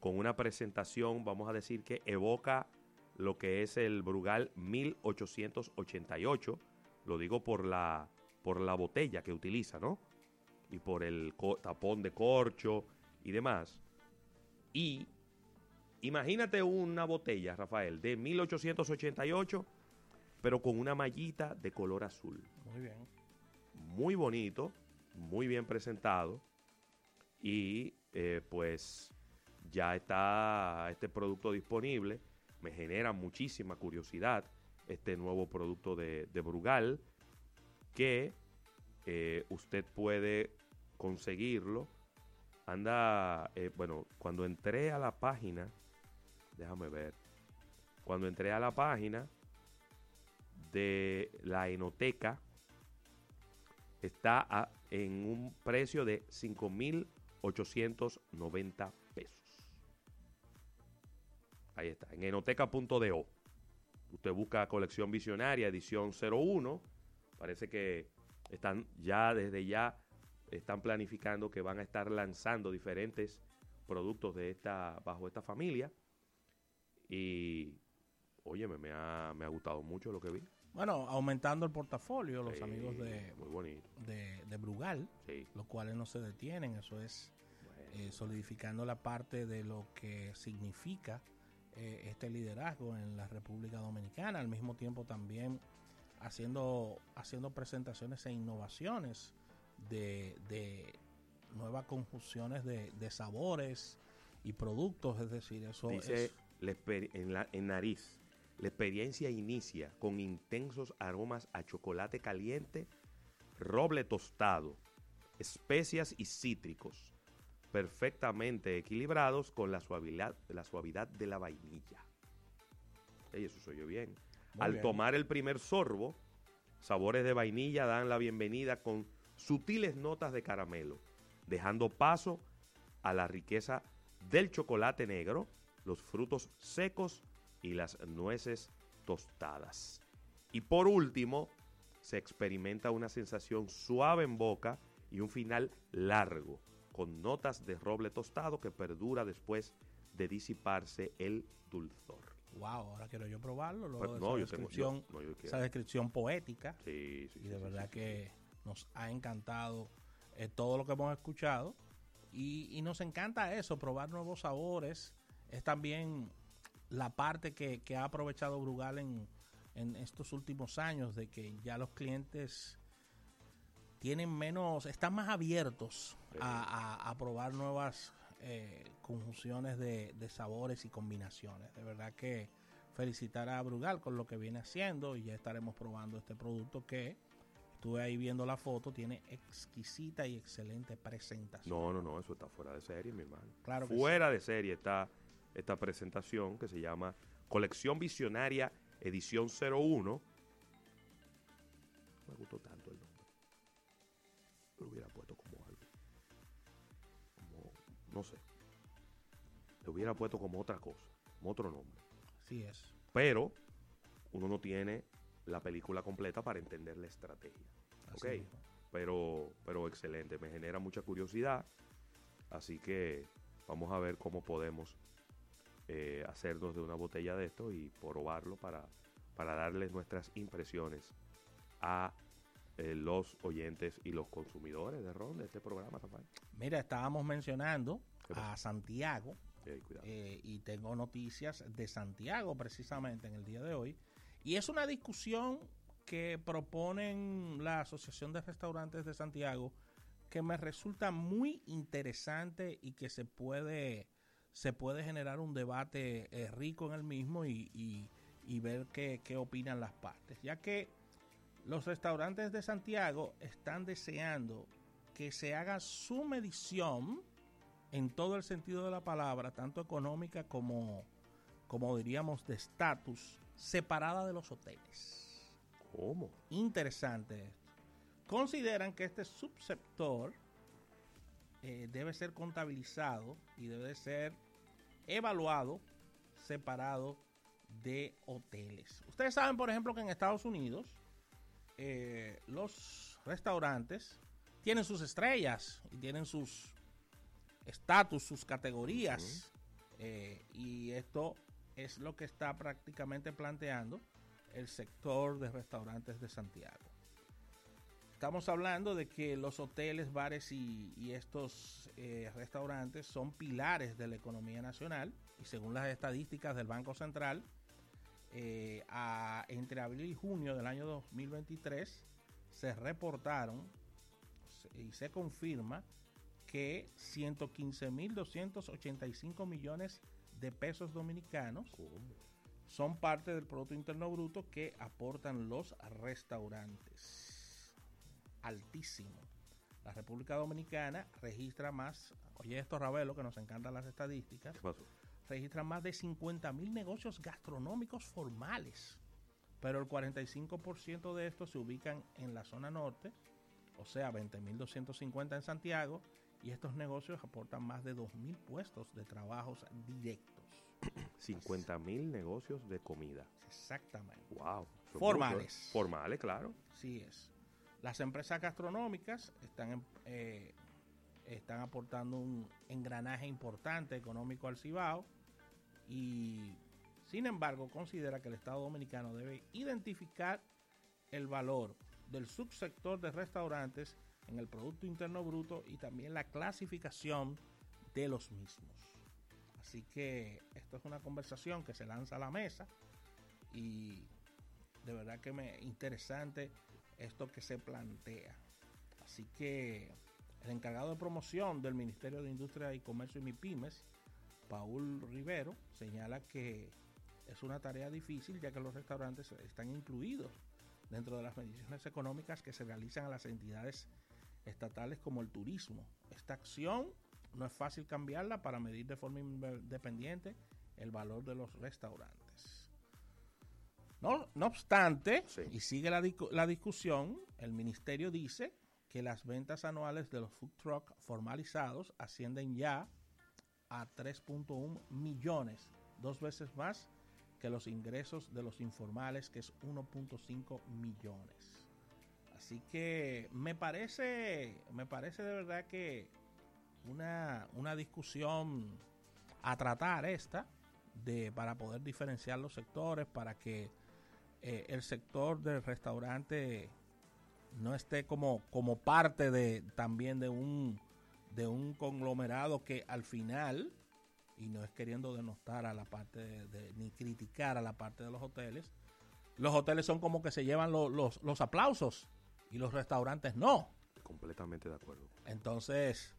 S4: con una presentación, vamos a decir que evoca lo que es el Brugal 1888. Lo digo por la, por la botella que utiliza, ¿no? Y por el tapón de corcho y demás. Y imagínate una botella, Rafael, de 1888, pero con una mallita de color azul.
S5: Muy bien.
S4: Muy bonito, muy bien presentado. Y eh, pues ya está este producto disponible. Me genera muchísima curiosidad este nuevo producto de, de Brugal que eh, usted puede conseguirlo. Anda, eh, bueno, cuando entré a la página, déjame ver, cuando entré a la página de la Enoteca, está en un precio de 5.890 pesos. Ahí está, en enoteca.do. Usted busca colección visionaria, edición 01. Parece que están ya desde ya están planificando que van a estar lanzando diferentes productos de esta bajo esta familia y óyeme, me ha, me ha gustado mucho lo que vi.
S5: Bueno, aumentando el portafolio, los
S4: Sí,
S5: amigos de,
S4: muy
S5: de, de Brugal,
S4: Sí.
S5: los cuales no se detienen, eso es eh, solidificando la parte de lo que significa eh, este liderazgo en la República Dominicana, al mismo tiempo también haciendo, haciendo presentaciones e innovaciones de, de nuevas conjunciones de, de sabores y productos, es decir, eso
S4: Dice
S5: es
S4: la exper- en, la, en nariz, la experiencia inicia con intensos aromas a chocolate caliente, roble tostado, especias y cítricos, perfectamente equilibrados con la suavidad, la suavidad de la vainilla. Ey, eso se oye bien.
S5: Muy
S4: Al
S5: bien.
S4: tomar el primer sorbo, sabores de vainilla dan la bienvenida con sutiles notas de caramelo, dejando paso a la riqueza del chocolate negro, los frutos secos y las nueces tostadas. Y por último, se experimenta una sensación suave en boca y un final largo, con notas de roble tostado que perdura después de disiparse el dulzor.
S5: Wow, ahora quiero yo probarlo. Luego
S4: Pues,
S5: de esa,
S4: yo tengo-
S5: descripción,
S4: yo- no, yo quiero.
S5: esa descripción poética.
S4: Sí, sí,
S5: y de
S4: sí,
S5: verdad que nos ha encantado eh, todo lo que hemos escuchado. Y, y nos encanta eso, probar nuevos sabores. Es también la parte que, que ha aprovechado Brugal en, en estos últimos años, de que ya los clientes tienen menos, están más abiertos a, a- a probar nuevas eh, conjunciones de, de sabores y combinaciones. De verdad que felicitar a Brugal con lo que viene haciendo y ya estaremos probando este producto que estuve ahí viendo la foto, tiene exquisita y excelente presentación.
S4: No, no, no, eso está fuera de serie, mi hermano.
S5: Claro que
S4: fuera de serie está esta presentación que se llama Colección Visionaria Edición 01. Me gustó tanto el nombre. Lo hubiera puesto como algo. Como, no sé. Le hubiera puesto como otra cosa, como otro nombre.
S5: Así es.
S4: Pero uno no tiene la película completa para entender la estrategia.
S5: Así
S4: ok,
S5: mismo.
S4: pero, pero excelente, me genera mucha curiosidad. Así que vamos a ver cómo podemos eh, hacernos de una botella de esto y probarlo para, para darles nuestras impresiones a eh, los oyentes y los consumidores de ron de este programa, Rafael.
S5: Mira, estábamos mencionando a Santiago
S4: Eh,
S5: eh, y tengo noticias de Santiago precisamente en el día de hoy. Y es una discusión que proponen la Asociación de Restaurantes de Santiago que me resulta muy interesante y que se puede, se puede generar un debate eh, rico en el mismo y, y- y ver qué, qué opinan las partes. Ya que los restaurantes de Santiago están deseando que se haga su medición en todo el sentido de la palabra, tanto económica como, como diríamos de estatus, separada de los hoteles.
S4: ¿Cómo?
S5: Interesante. Consideran que este subsector eh, debe ser contabilizado y debe ser evaluado separado de hoteles. Ustedes saben, por ejemplo, que en Estados Unidos eh, los restaurantes tienen sus estrellas y tienen sus estatus, sus categorías. eh, y esto es lo que está prácticamente planteando el sector de restaurantes de Santiago. Estamos hablando de que los hoteles, bares y, y estos eh, restaurantes son pilares de la economía nacional y según las estadísticas del Banco Central, eh, a- entre abril y junio del año 2023 se reportaron y se confirma que 115.285 millones de pesos dominicanos son parte del Producto Interno Bruto que aportan los restaurantes. Altísimo. La República Dominicana registra más, oye esto Ravelo, que nos encantan las estadísticas,
S4: ¿Qué pasó?
S5: registra más de 50 mil negocios gastronómicos formales, pero el 45% de estos se ubican en la zona norte, o sea, 20.250 en Santiago, y estos negocios aportan más de 2.000 puestos de trabajos directos.
S4: 50 mil negocios de comida.
S5: Exactamente.
S4: Wow.
S5: Formales.
S4: Formales, claro.
S5: Sí es. Las empresas gastronómicas están, eh, están aportando un engranaje importante económico al Cibao y sin embargo considera que el Estado Dominicano debe identificar el valor del subsector de restaurantes en el Producto Interno Bruto y también la clasificación de los mismos. Así que esto es una conversación que se lanza a la mesa y de verdad que me interesante esto que se plantea. Así que el encargado de promoción del Ministerio de Industria y Comercio y MIPIMES, Paul Rivero, señala que es una tarea difícil ya que los restaurantes están incluidos dentro de las mediciones económicas que se realizan a las entidades estatales como el turismo. Esta acción no es fácil cambiarla para medir de forma independiente el valor de los restaurantes. No, no obstante, y sigue la, la discusión, el ministerio dice que las ventas anuales de los food truck formalizados ascienden ya a 3.1 millones, dos veces más que los ingresos de los informales, que es 1.5 millones. Así que me parece, me parece de verdad que una, una discusión a tratar esta de para poder diferenciar los sectores, para que eh, el sector del restaurante no esté como, como parte de también de un de un conglomerado que al final y no es queriendo denostar a la parte de, de- ni criticar a la parte de los hoteles los hoteles son como que se llevan lo- los, los aplausos y los restaurantes no
S4: Completamente de acuerdo.
S5: entonces,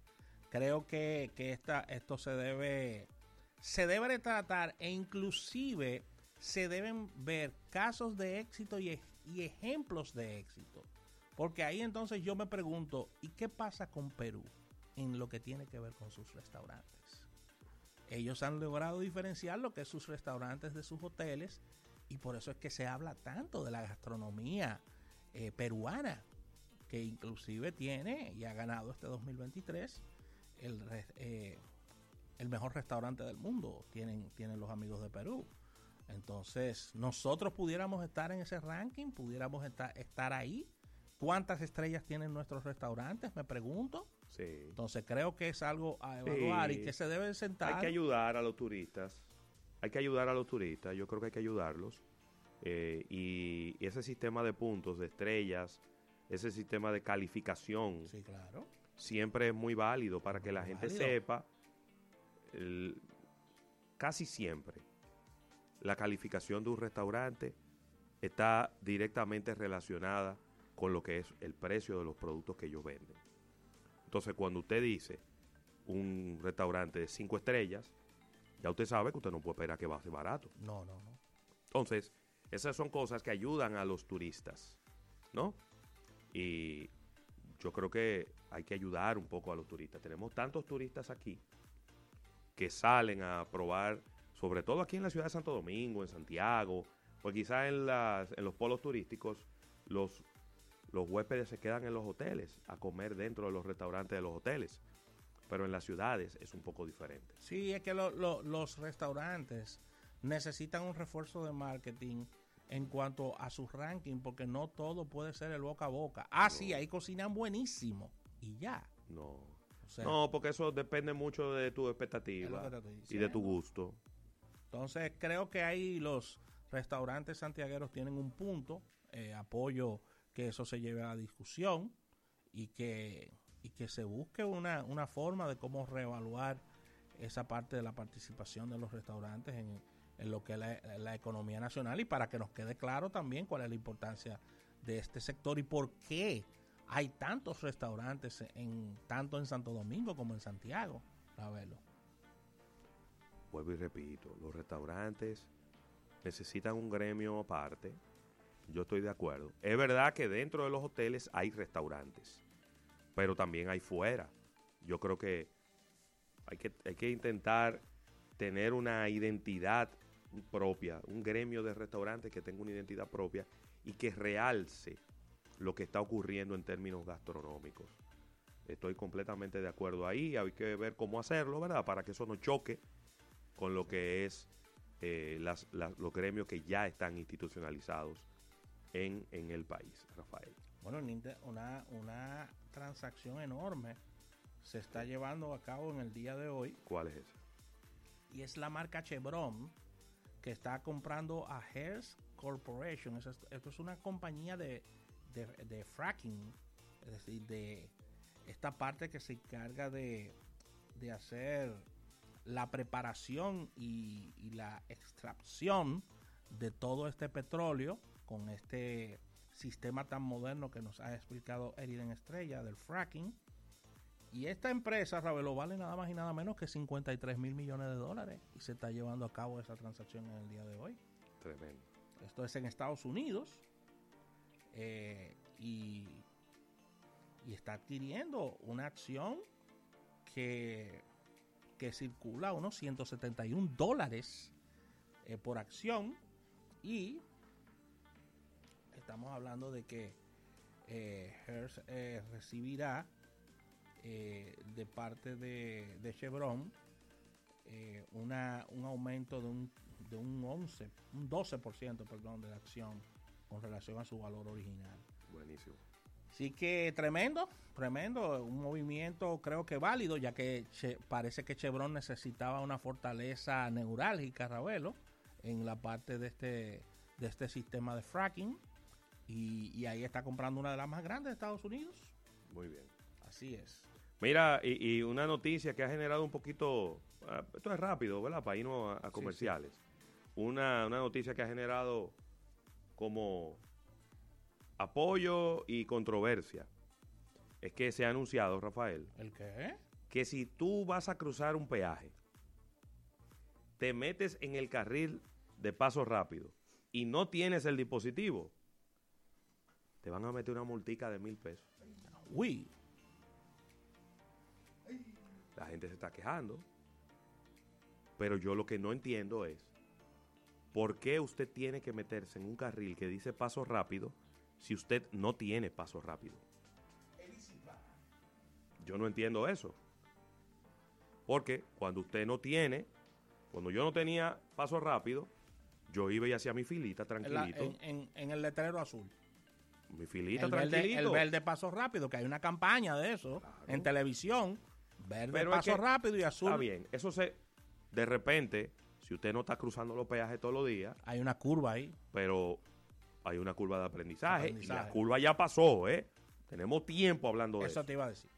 S5: creo que, que esta, esto se debe, se debe de tratar e inclusive se deben ver casos de éxito y, ej- y ejemplos de éxito. Porque ahí entonces yo me pregunto, ¿y qué pasa con Perú en lo que tiene que ver con sus restaurantes? Ellos han logrado diferenciar lo que es sus restaurantes de sus hoteles y por eso es que se habla tanto de la gastronomía eh, peruana que inclusive tiene y ha ganado este 2023 el, eh, el mejor restaurante del mundo, tienen, tienen los amigos de Perú. Entonces, nosotros pudiéramos estar en ese ranking, pudiéramos estar, estar ahí. ¿Cuántas estrellas tienen nuestros restaurantes? Me pregunto.
S4: Sí.
S5: Entonces, creo que es algo a evaluar y que se debe sentar.
S4: Hay que ayudar a los turistas. Hay que ayudar a los turistas. Yo creo que hay que ayudarlos. Eh, y, y ese sistema de puntos, de estrellas, ese sistema de calificación,
S5: Sí, claro.
S4: siempre es muy válido para que la gente sepa. el- casi siempre la calificación de un restaurante está directamente relacionada con lo que es el precio de los productos que ellos venden. Entonces, cuando usted dice un restaurante de cinco estrellas, ya usted sabe que usted no puede esperar que va a ser barato.
S5: No, no, no.
S4: Entonces, esas son cosas que ayudan a los turistas, ¿no? Y yo creo que hay que ayudar un poco a los turistas. Tenemos tantos turistas aquí que salen a probar, sobre todo aquí en la ciudad de Santo Domingo, en Santiago, pues quizás en, las, en los polos turísticos, los, los huéspedes se quedan en los hoteles a comer dentro de los restaurantes de los hoteles. Pero en las ciudades es un poco diferente.
S5: Sí, es que lo- lo- los restaurantes necesitan un refuerzo de marketing en cuanto a su ranking, porque no todo puede ser el boca a boca. Ah, sí, ahí cocinan buenísimo. Y ya.
S4: No.
S5: O sea,
S4: no, porque eso depende mucho de tu expectativa y de tu gusto.
S5: Entonces creo que ahí los restaurantes santiagueros tienen un punto, eh, apoyo que eso se lleve a la discusión y que, y que se busque una, una forma de cómo reevaluar esa parte de la participación de los restaurantes en, en lo que es la, la economía nacional y para que nos quede claro también cuál es la importancia de este sector y por qué hay tantos restaurantes en tanto en Santo Domingo como en Santiago, Ravelo.
S4: Vuelvo y repito, los restaurantes necesitan un gremio aparte. Yo estoy de acuerdo. Es verdad que dentro de los hoteles hay restaurantes, pero también hay fuera. Yo creo que hay que, hay que intentar tener una identidad propia, un gremio de restaurantes que tenga una identidad propia y que realce lo que está ocurriendo en términos gastronómicos. Estoy completamente de acuerdo ahí, hay que ver cómo hacerlo, ¿verdad? Para que eso no choque con lo que es eh, las- las- los gremios que ya están institucionalizados en, en el país, Rafael.
S5: Bueno, una una, transacción enorme se está llevando a cabo en el día de hoy
S4: ¿Cuál es ese?
S5: y es la marca Chevron que está comprando a Hearst Corporation. Eso es- esto es una compañía de, de, de fracking, es decir, de esta parte que se encarga de, de hacer la preparación y, y la extracción de todo este petróleo con este sistema tan moderno que nos ha explicado Eriden Estrella del fracking. Y esta empresa, Ravelo, vale nada más y nada menos que 53 mil millones de dólares. Y se está llevando a cabo esa transacción en el día de hoy.
S4: Tremendo.
S5: Esto es en Estados Unidos. eh, y, y está adquiriendo una acción que, que circula a unos 171 dólares eh, por acción. Y estamos hablando de que eh, eh, recibirá eh, de parte de, de Chevron una, un aumento de un, de un 11, un 12%, perdón, de la acción con relación a su valor original.
S4: Buenísimo.
S5: Así que tremendo, tremendo, un movimiento creo que válido, ya que Che- parece que Chevron necesitaba una fortaleza neurálgica, Ravelo, en la parte de este, de este sistema de fracking. Y, y ahí está comprando una de las más grandes de Estados Unidos.
S4: Muy bien.
S5: Así es.
S4: Mira, y, y una noticia que ha generado un poquito, ah, esto es rápido, ¿verdad? Para irnos a, a comerciales. Una, una noticia que ha generado como apoyo y controversia. Es que se ha anunciado, Rafael,
S5: ¿El qué?
S4: que si tú vas a cruzar un peaje, te metes en el carril de paso rápido y no tienes el dispositivo, te van a meter una multica de mil pesos.
S5: Uy,
S4: La gente se está quejando. Pero yo lo que no entiendo es, ¿por qué usted tiene que meterse en un carril que dice paso rápido si usted no tiene paso rápido? Yo no entiendo eso. Porque cuando usted no tiene, cuando yo no tenía paso rápido, yo iba y hacía mi filita tranquilito.
S5: en- en- en el letrero azul.
S4: mi filita
S5: El verde,
S4: tranquilito.
S5: el verde paso rápido, que hay una campaña de eso en televisión. Verde
S4: Pero es
S5: paso
S4: que-
S5: rápido y azul.
S4: Está bien, eso se... De repente, si usted no está cruzando los peajes todos los días,
S5: Hay una curva ahí.
S4: pero hay una curva de aprendizaje, y la curva ya pasó, ¿eh? Tenemos tiempo hablando de eso.
S5: Eso te iba a decir.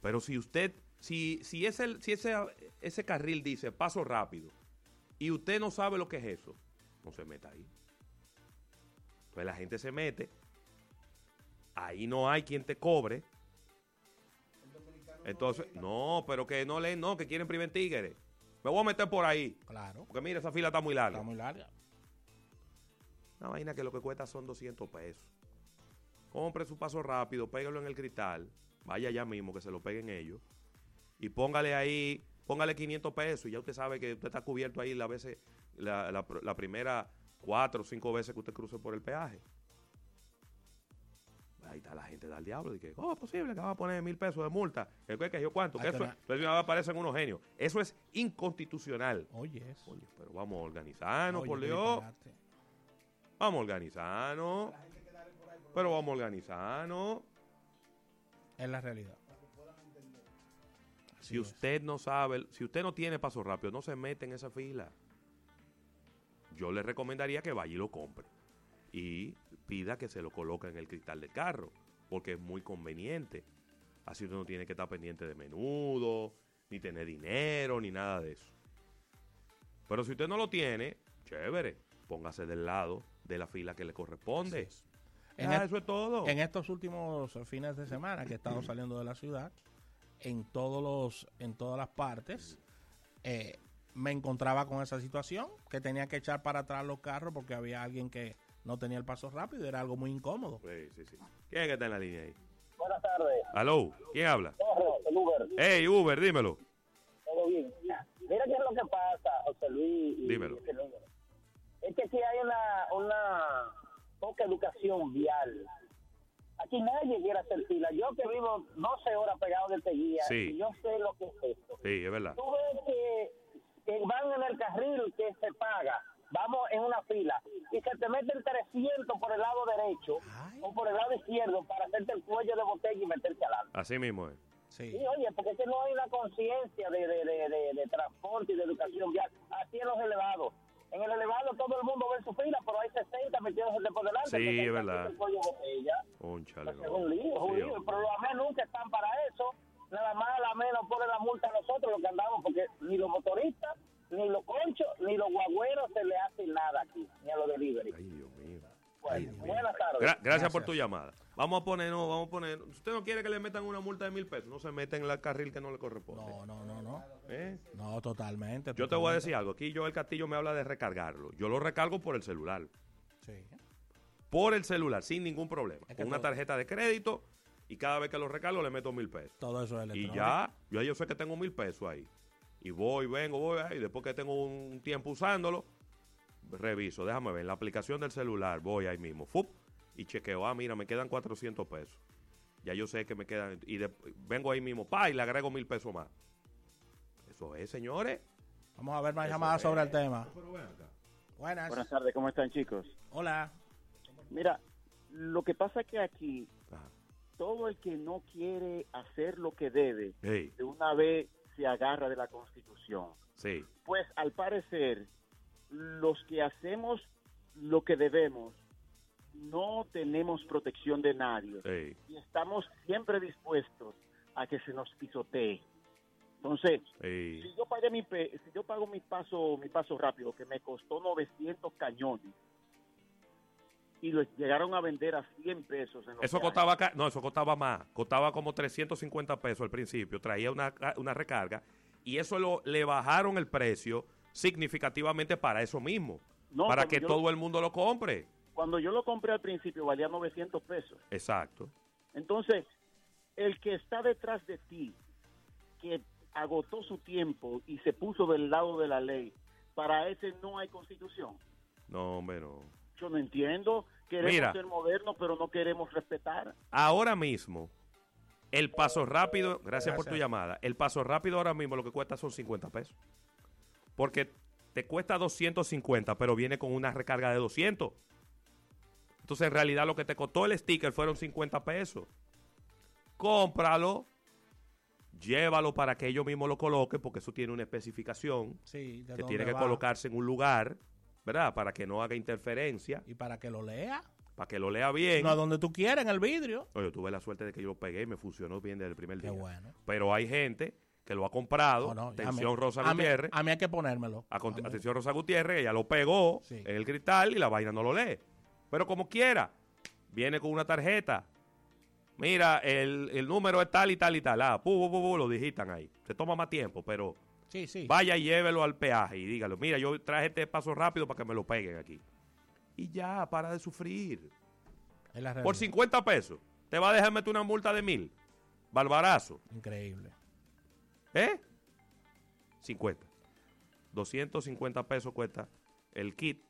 S4: Pero si usted, si, si, ese, si ese, ese carril dice paso rápido y usted no sabe lo que es eso, no se meta ahí. Entonces la gente se mete, ahí no hay quien te cobre. Entonces, no, pero que no leen, no, que quieren primer tigre. Me voy a meter por ahí.
S5: Claro.
S4: Porque mira, esa fila está muy larga.
S5: Está muy larga.
S4: Una vaina que lo que cuesta son 200 pesos. Compre su paso rápido, pégalo en el cristal, vaya ya mismo que se lo peguen ellos y póngale ahí, póngale 500 pesos y ya usted sabe que usted está cubierto ahí la veces, la, la, la primera cuatro o cinco veces que usted cruce por el peaje. Ahí está la gente del diablo. Y que, ¿cómo es posible que va a poner mil pesos de multa? ¿Qué, qué, qué, yo cuánto? Que eso, entonces aparecen unos genios. Eso es inconstitucional.
S5: Oye, eso.
S4: Coño, pero vamos a organizarnos,
S5: Oye,
S4: por Dios. Vamos a organizarnos. Pero vamos a organizarnos.
S5: Es la realidad.
S4: Si usted no sabe, si usted no tiene paso rápido, no se mete en esa fila. Yo le recomendaría que vaya y lo compre. Y pida que se lo coloque en el cristal del carro. Porque es muy conveniente. Así usted no tiene que estar pendiente de menudo, ni tener dinero, ni nada de eso. Pero si usted no lo tiene, chévere. Póngase del lado de la fila que le corresponde.
S5: En
S4: Ya,
S5: el-
S4: eso es todo.
S5: En estos últimos fines de semana que he estado saliendo de la ciudad, en todos los, en todas las partes, eh, me encontraba con esa situación que tenía que echar para atrás los carros porque había alguien que no tenía el paso rápido y era algo muy incómodo.
S4: Sí, sí, sí. ¿Quién es que está en la línea ahí?
S12: Buenas tardes.
S4: Aló, ¿quién habla?
S12: El Uber.
S4: Hey, Uber, dímelo.
S12: Todo bien. Mira qué es lo que pasa, José Luis. y-
S4: Dímelo.
S12: Es que aquí hay una, una poca educación vial. Aquí nadie quiere hacer fila. Yo que vivo 12 horas pegado de este guía,
S4: Sí.
S12: y yo sé lo que es esto.
S4: Sí, es verdad.
S12: Tú ves que, que van en el carril que se paga, vamos en una fila, y se te meten 300 por el lado derecho o por el lado izquierdo para hacerte el cuello de botella y meterte adelante.
S4: Así mismo es.
S5: Sí.
S12: Sí, oye, porque es que no hay una conciencia de, de, de, de- de transporte y de educación vial. Así en los elevados. En el elevado todo el mundo ve su fila, pero hay 60 metiéndose por delante.
S4: Sí, es verdad.
S12: botella.
S4: Cónchale,
S12: Es un lío, es un lío. Pero los AME nunca están para eso. Nada más la AME nos pone la multa a nosotros, los que andamos, porque ni los motoristas, ni los conchos, ni los guagüeros se le hace nada aquí, ni a los delivery.
S4: Ay, Dios.
S12: Bueno, buenas tardes.
S4: Gra- gracias, por tu llamada. Vamos a poner, no, vamos a poner. Si usted no quiere que le metan una multa de mil pesos, no se meta en el carril que no le corresponde.
S5: No, no, no, no.
S4: ¿Eh?
S5: No, totalmente.
S4: Yo te voy a decir algo. Aquí yo el Castillo me habla de recargarlo. Yo lo recargo por el celular.
S5: Sí.
S4: Por el celular, sin ningún problema.
S5: que
S4: Con una
S5: todo-
S4: tarjeta de crédito y cada vez que lo recargo le meto mil pesos.
S5: Todo eso es
S4: Y
S5: electrónico.
S4: ya, yo, yo sé que tengo mil pesos ahí. Y voy, vengo, voy, y después que tengo un tiempo usándolo, reviso, déjame ver, en la aplicación del celular, voy ahí mismo, ¡fup! y chequeo, ah, mira, me quedan 400 pesos. Ya yo sé que me quedan, y de- vengo ahí mismo, pa, y le agrego mil pesos más. Eso es, señores.
S5: Vamos a ver más
S4: Eso
S5: llamadas
S4: es.
S5: sobre el tema.
S4: Pero ven acá.
S5: Buenas.
S13: Buenas tardes, ¿cómo están chicos?
S5: Hola.
S13: Mira, lo que pasa es que aquí todo el que no quiere hacer lo que debe,
S4: Hey,
S13: de una vez se agarra de la Constitución.
S4: sí,
S13: Pues al parecer, los que hacemos lo que debemos, no tenemos protección de nadie
S4: hey.
S13: y estamos siempre dispuestos a que se nos pisotee. Entonces,
S4: hey.
S13: si yo pagué mi si yo pago mi paso mi paso rápido que me costó 900 cañones y los llegaron a vender a 100 pesos en
S4: Eso costaba, no, eso costaba más. Costaba como 350 pesos al principio. Traía una, una recarga. Y eso lo, le bajaron el precio significativamente para eso mismo.
S13: No,
S4: para que
S13: yo-
S4: todo el mundo lo compre.
S13: Cuando yo lo compré al principio valía 900 pesos.
S4: Exacto.
S13: Entonces, el que está detrás de ti, que agotó su tiempo y se puso del lado de la ley, para ese no hay constitución.
S4: No, hombre, no.
S13: Yo no entiendo. Queremos
S4: Mira.
S13: ser modernos, pero no queremos respetar.
S4: Ahora mismo, el paso rápido, gracias, por tu llamada, el paso rápido ahora mismo lo que cuesta son 50 pesos. Porque te cuesta 250, pero viene con una recarga de 200. Entonces, en realidad, lo que te costó el sticker fueron 50 pesos. Cómpralo, llévalo para que ellos mismos lo coloquen, porque eso tiene una especificación
S5: Sí, de
S4: que tiene que
S5: va.
S4: colocarse en un lugar, ¿verdad? Para que no haga interferencia.
S5: Y para que lo lea.
S4: Para que lo lea bien.
S5: No a donde tú quieras, en el vidrio.
S4: No, yo tuve la suerte de que yo lo pegué y me funcionó bien desde el primer
S5: Qué
S4: día.
S5: bueno.
S4: Pero hay gente que lo ha comprado.
S5: No,
S4: atención, Rosa
S5: a mí-
S4: Gutiérrez.
S5: A mí hay que ponérmelo.
S4: A
S5: A
S4: atención, Rosa Gutiérrez, ella lo pegó
S5: Sí.
S4: en el cristal y la vaina no lo lee. Pero como quiera, viene con una tarjeta. Mira, el, el número es tal y tal y tal. Ah, pu, pu, pu, pu, lo digitan ahí. Se toma más tiempo, pero
S5: Sí, sí.
S4: vaya y llévelo al peaje y dígalo. Mira, yo traje este paso rápido para que me lo peguen aquí. Y ya, para de sufrir. Por
S5: realidad.
S4: 50 pesos, te va a dejar meter una multa de mil. Barbarazo.
S5: Increíble.
S4: ¿Eh? 50. 250 pesos cuesta el kit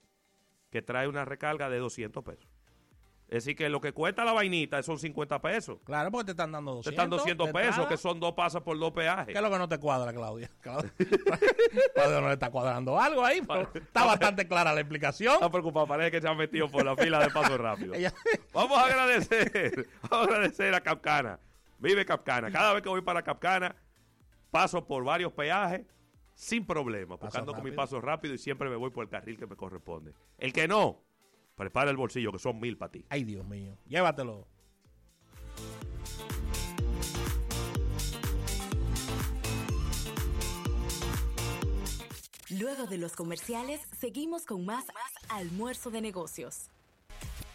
S4: que trae una recarga de 200 pesos. Es decir, que lo que cuesta la vainita son 50 pesos.
S5: Claro, porque te están dando 200.
S4: Te están 200
S5: de
S4: pesos,
S5: entrada.
S4: que son dos pasos por dos peajes.
S5: ¿Qué es lo que no te cuadra, Claudia? Claudia, Claudia no le está cuadrando algo ahí, pero está bastante clara la explicación.
S4: Está preocupado, parece que se han metido por la fila de paso rápido.
S5: Ella-
S4: Vamos a agradecer, vamos a agradecer a Capcana. Vive Capcana. Cada vez que voy para Capcana, paso por varios peajes sin problema, buscando con mi paso rápido y siempre me voy por el carril que me corresponde. El que no, prepara el bolsillo, que son mil para ti.
S5: Ay, Dios mío. Llévatelo.
S3: Luego de los comerciales, seguimos con más almuerzo de negocios.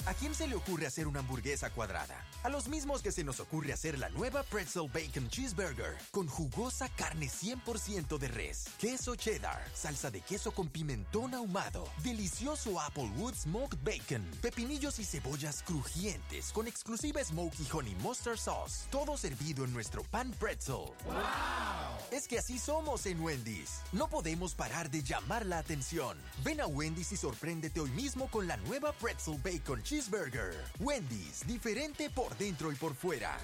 S14: ¿A quién se le ocurre hacer una hamburguesa cuadrada? A los mismos que se nos ocurre hacer la nueva Pretzel Bacon Cheeseburger con jugosa carne 100% de res, queso cheddar, salsa de queso con pimentón ahumado, delicioso Applewood Smoked Bacon, pepinillos y cebollas crujientes con exclusiva Smoky Honey Mustard Sauce, todo servido en nuestro pan pretzel. Es que así somos en Wendy's. No podemos parar de llamar la atención. Ven a Wendy's y sorpréndete hoy mismo con la nueva Pretzel Bacon Cheeseburger. Wendy's, diferente por dentro y por fuera.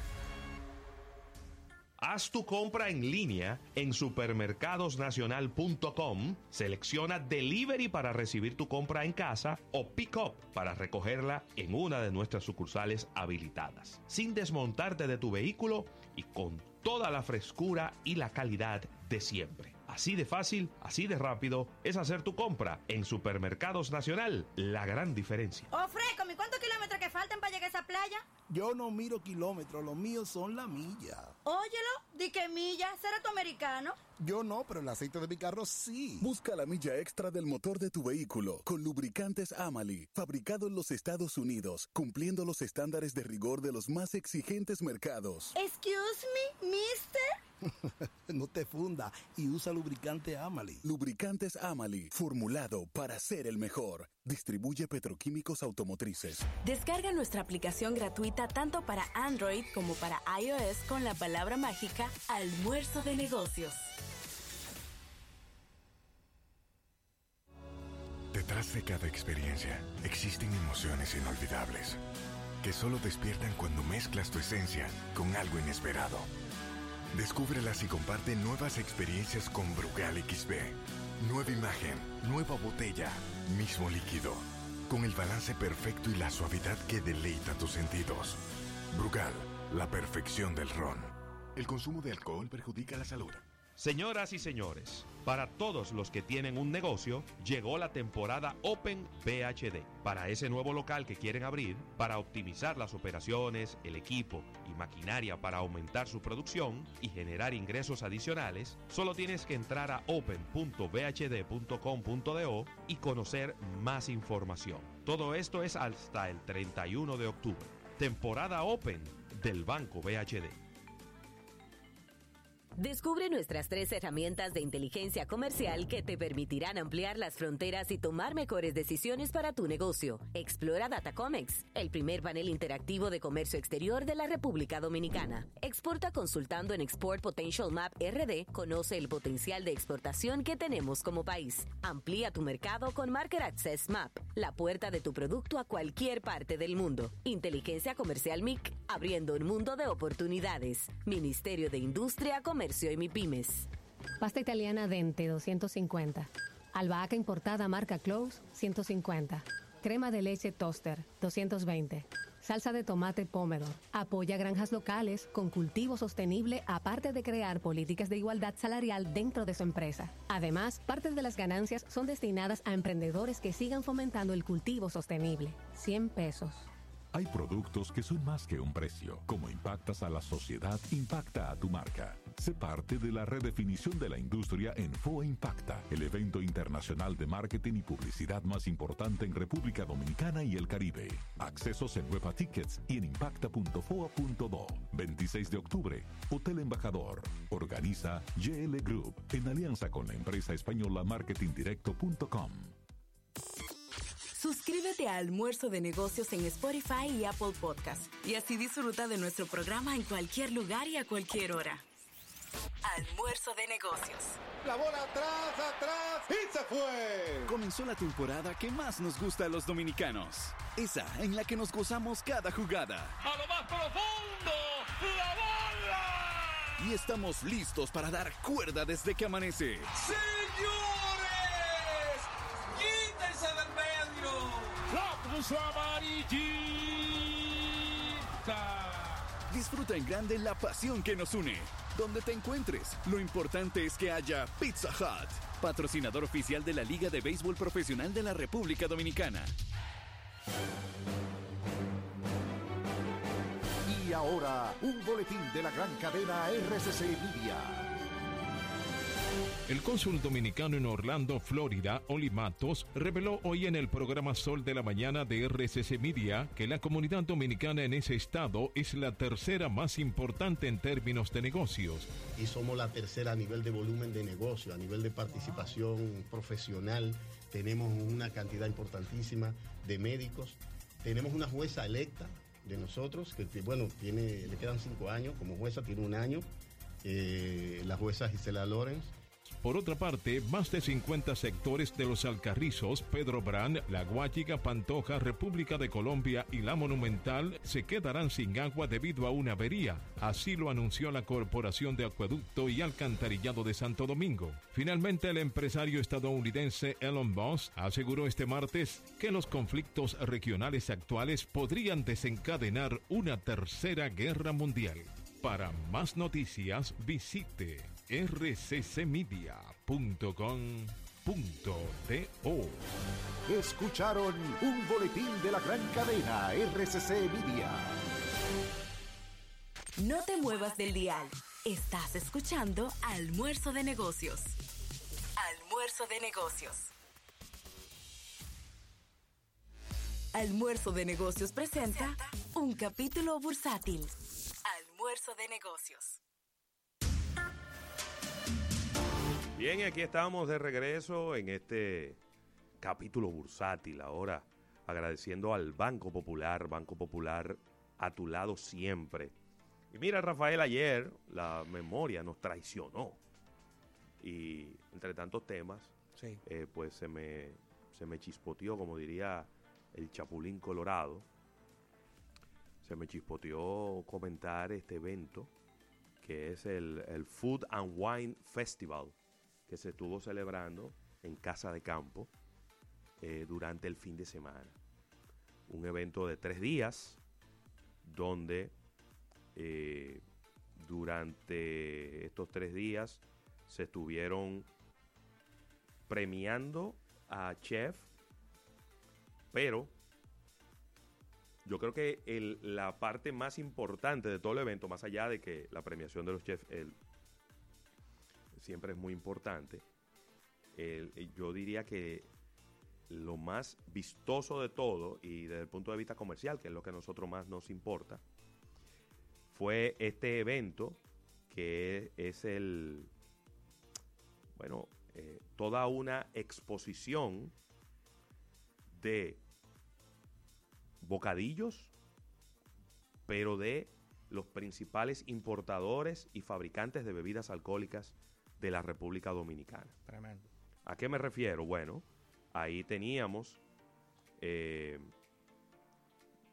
S4: Haz tu compra en línea en supermercadosnacional.com, selecciona Delivery para recibir tu compra en casa o Pick Up para recogerla en una de nuestras sucursales habilitadas, sin desmontarte de tu vehículo y con toda la frescura y la calidad de siempre. Así de fácil, así de rápido es hacer tu compra en Supermercados Nacional, la gran diferencia.
S15: Ofrécome, ¿cuántos kilómetros que faltan para llegar a esa playa?
S16: Yo no miro kilómetros, los míos son la milla.
S15: Óyelo, di que milla, ¿será tu americano?
S16: Yo no, pero el aceite de mi carro sí.
S17: Busca la milla extra del motor de tu vehículo con lubricantes Amali, fabricado en los Estados Unidos, cumpliendo los estándares de rigor de los más exigentes mercados.
S15: Excuse me, mister.
S16: no te funda y usa lubricante Amali.
S17: Lubricantes Amali, formulado para ser el mejor. Distribuye petroquímicos automotrices.
S3: Descarga nuestra aplicación gratuita tanto para Android como para iOS con la palabra mágica almuerzo de negocios.
S18: Detrás de cada experiencia existen emociones inolvidables que solo despiertan cuando mezclas tu esencia con algo inesperado. Descúbrelas y comparte nuevas experiencias con Brugal XB. Nueva imagen, nueva botella, mismo líquido, con el balance perfecto y la suavidad que deleita tus sentidos. Brugal, la perfección del ron. El consumo de alcohol perjudica la salud.
S4: Señoras y señores, para todos los que tienen un negocio, llegó la temporada Open PhD. Para ese nuevo local que quieren abrir, para optimizar las operaciones, el equipo y maquinaria para aumentar su producción y generar ingresos adicionales, solo tienes que entrar a open.bhd.com.do y conocer más información. Todo esto es hasta el 31 de octubre. Temporada Open del Banco BHD.
S19: Descubre nuestras tres herramientas de inteligencia comercial que te permitirán ampliar las fronteras y tomar mejores decisiones para tu negocio. Explora Datacomex, el primer panel interactivo de comercio exterior de la República Dominicana. Exporta consultando en Export Potential Map RD. Conoce el potencial de exportación que tenemos como país. Amplía tu mercado con Market Access Map, la puerta de tu producto a cualquier parte del mundo. Inteligencia Comercial MIC, abriendo un mundo de oportunidades. Ministerio de Industria, Comercio y MIPIMES.
S20: Pasta italiana Dente 250. Albahaca importada marca Close 150. Crema de leche Toaster 220. Salsa de tomate Pomodoro. Apoya granjas locales con cultivo sostenible aparte de crear políticas de igualdad salarial dentro de su empresa. Además, parte de las ganancias son destinadas a emprendedores que sigan fomentando el cultivo sostenible. 100 pesos.
S21: Hay productos que son más que un precio. Como impactas a la sociedad, impacta a tu marca. Sé parte de la redefinición de la industria en FOA Impacta, el evento internacional de marketing y publicidad más importante en República Dominicana y el Caribe. Accesos en Nueva Tickets y en impacta.foa.do. 26 de octubre, Hotel Embajador. Organiza GL Group en alianza con la empresa española marketingdirecto.com.
S3: Suscríbete a Almuerzo de Negocios en Spotify y Apple Podcast y así disfruta de nuestro programa en cualquier lugar y a cualquier hora. Almuerzo de Negocios.
S22: La bola atrás, atrás y se fue.
S23: Comenzó la temporada que más nos gusta a los dominicanos. Esa en la que nos gozamos cada jugada.
S2: A lo más profundo, la bola.
S23: Y estamos listos para dar cuerda desde que amanece.
S2: Señores,
S23: La puso amarillita. Disfruta en grande la pasión que nos une. Donde te encuentres, lo importante es que haya Pizza Hut, patrocinador oficial de la Liga de Béisbol Profesional de la República Dominicana.
S24: Y ahora, un boletín de la gran cadena RCC Media.
S25: El cónsul dominicano en Orlando, Florida, Oli Matos, reveló hoy en el programa Sol de la Mañana de RCC Media que la comunidad dominicana en ese estado es la tercera más importante en términos de negocios.
S26: y somos la tercera a nivel de volumen de negocio, a nivel de participación profesional. Tenemos una cantidad importantísima de médicos. Tenemos una jueza electa de nosotros, que bueno, tiene, le quedan cinco años como jueza, tiene un año. Eh, la jueza Gisela Lorenz.
S25: Por otra parte, más de 50 sectores de los Alcarrizos, Pedro Brand, La Guachiga, Pantoja, República de Colombia y La Monumental se quedarán sin agua debido a una avería. Así lo anunció la Corporación de Acueducto y Alcantarillado de Santo Domingo. Finalmente, el empresario estadounidense Elon Musk aseguró este martes que los conflictos regionales actuales podrían desencadenar una tercera guerra mundial. Para más noticias, visite rccmedia.com.do.
S24: Escucharon un boletín de la gran cadena RCC Media.
S3: No te muevas del dial. Estás escuchando Almuerzo de Negocios. Almuerzo de Negocios. Almuerzo de Negocios presenta un capítulo bursátil. Almuerzo de Negocios.
S4: Bien, aquí estamos de regreso en este capítulo bursátil. Ahora agradeciendo al Banco Popular, Banco Popular a tu lado siempre. Y mira, Rafael, ayer la memoria nos traicionó. Y entre tantos temas,
S5: Sí.
S4: eh, pues se me, se me chispoteó, como diría el Chapulín Colorado. Se me chispoteó comentar este evento, que es el, el Food and Wine Festival, que se estuvo celebrando en Casa de Campo eh, durante el fin de semana. Un evento de tres días, donde eh, durante estos tres días se estuvieron premiando a chef, pero yo creo que la parte más importante de todo el evento, más allá de que la premiación de los chefs siempre es muy importante, yo diría que lo más vistoso de todo y desde el punto de vista comercial, que es lo que a nosotros más nos importa, fue este evento que es el, bueno, eh, toda una exposición de bocadillos, pero de los principales importadores y fabricantes de bebidas alcohólicas de la República Dominicana.
S5: Tremendo.
S4: ¿A qué me refiero? Bueno, ahí teníamos, eh,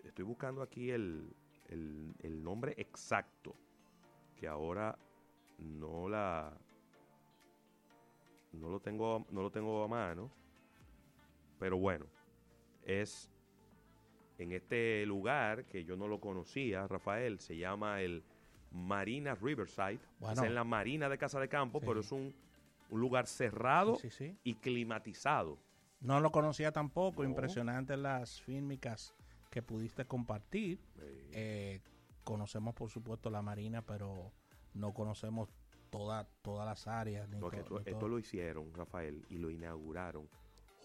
S4: estoy buscando aquí el, el- el nombre exacto, que ahora no la, no lo tengo, no lo tengo a mano, pero bueno, es en este lugar que yo no lo conocía, Rafael, se llama el Marina Riverside,
S5: Bueno.
S4: es en la Marina de Casa de Campo, pero es un, un lugar cerrado
S5: Sí, sí, sí.
S4: y climatizado.
S5: No lo conocía tampoco. Impresionante las fílmicas que pudiste compartir. Eh, conocemos, por supuesto, la Marina, pero no conocemos toda, todas las áreas. Ni
S4: Porque
S5: to-
S4: esto,
S5: ni
S4: esto lo hicieron, Rafael, y lo inauguraron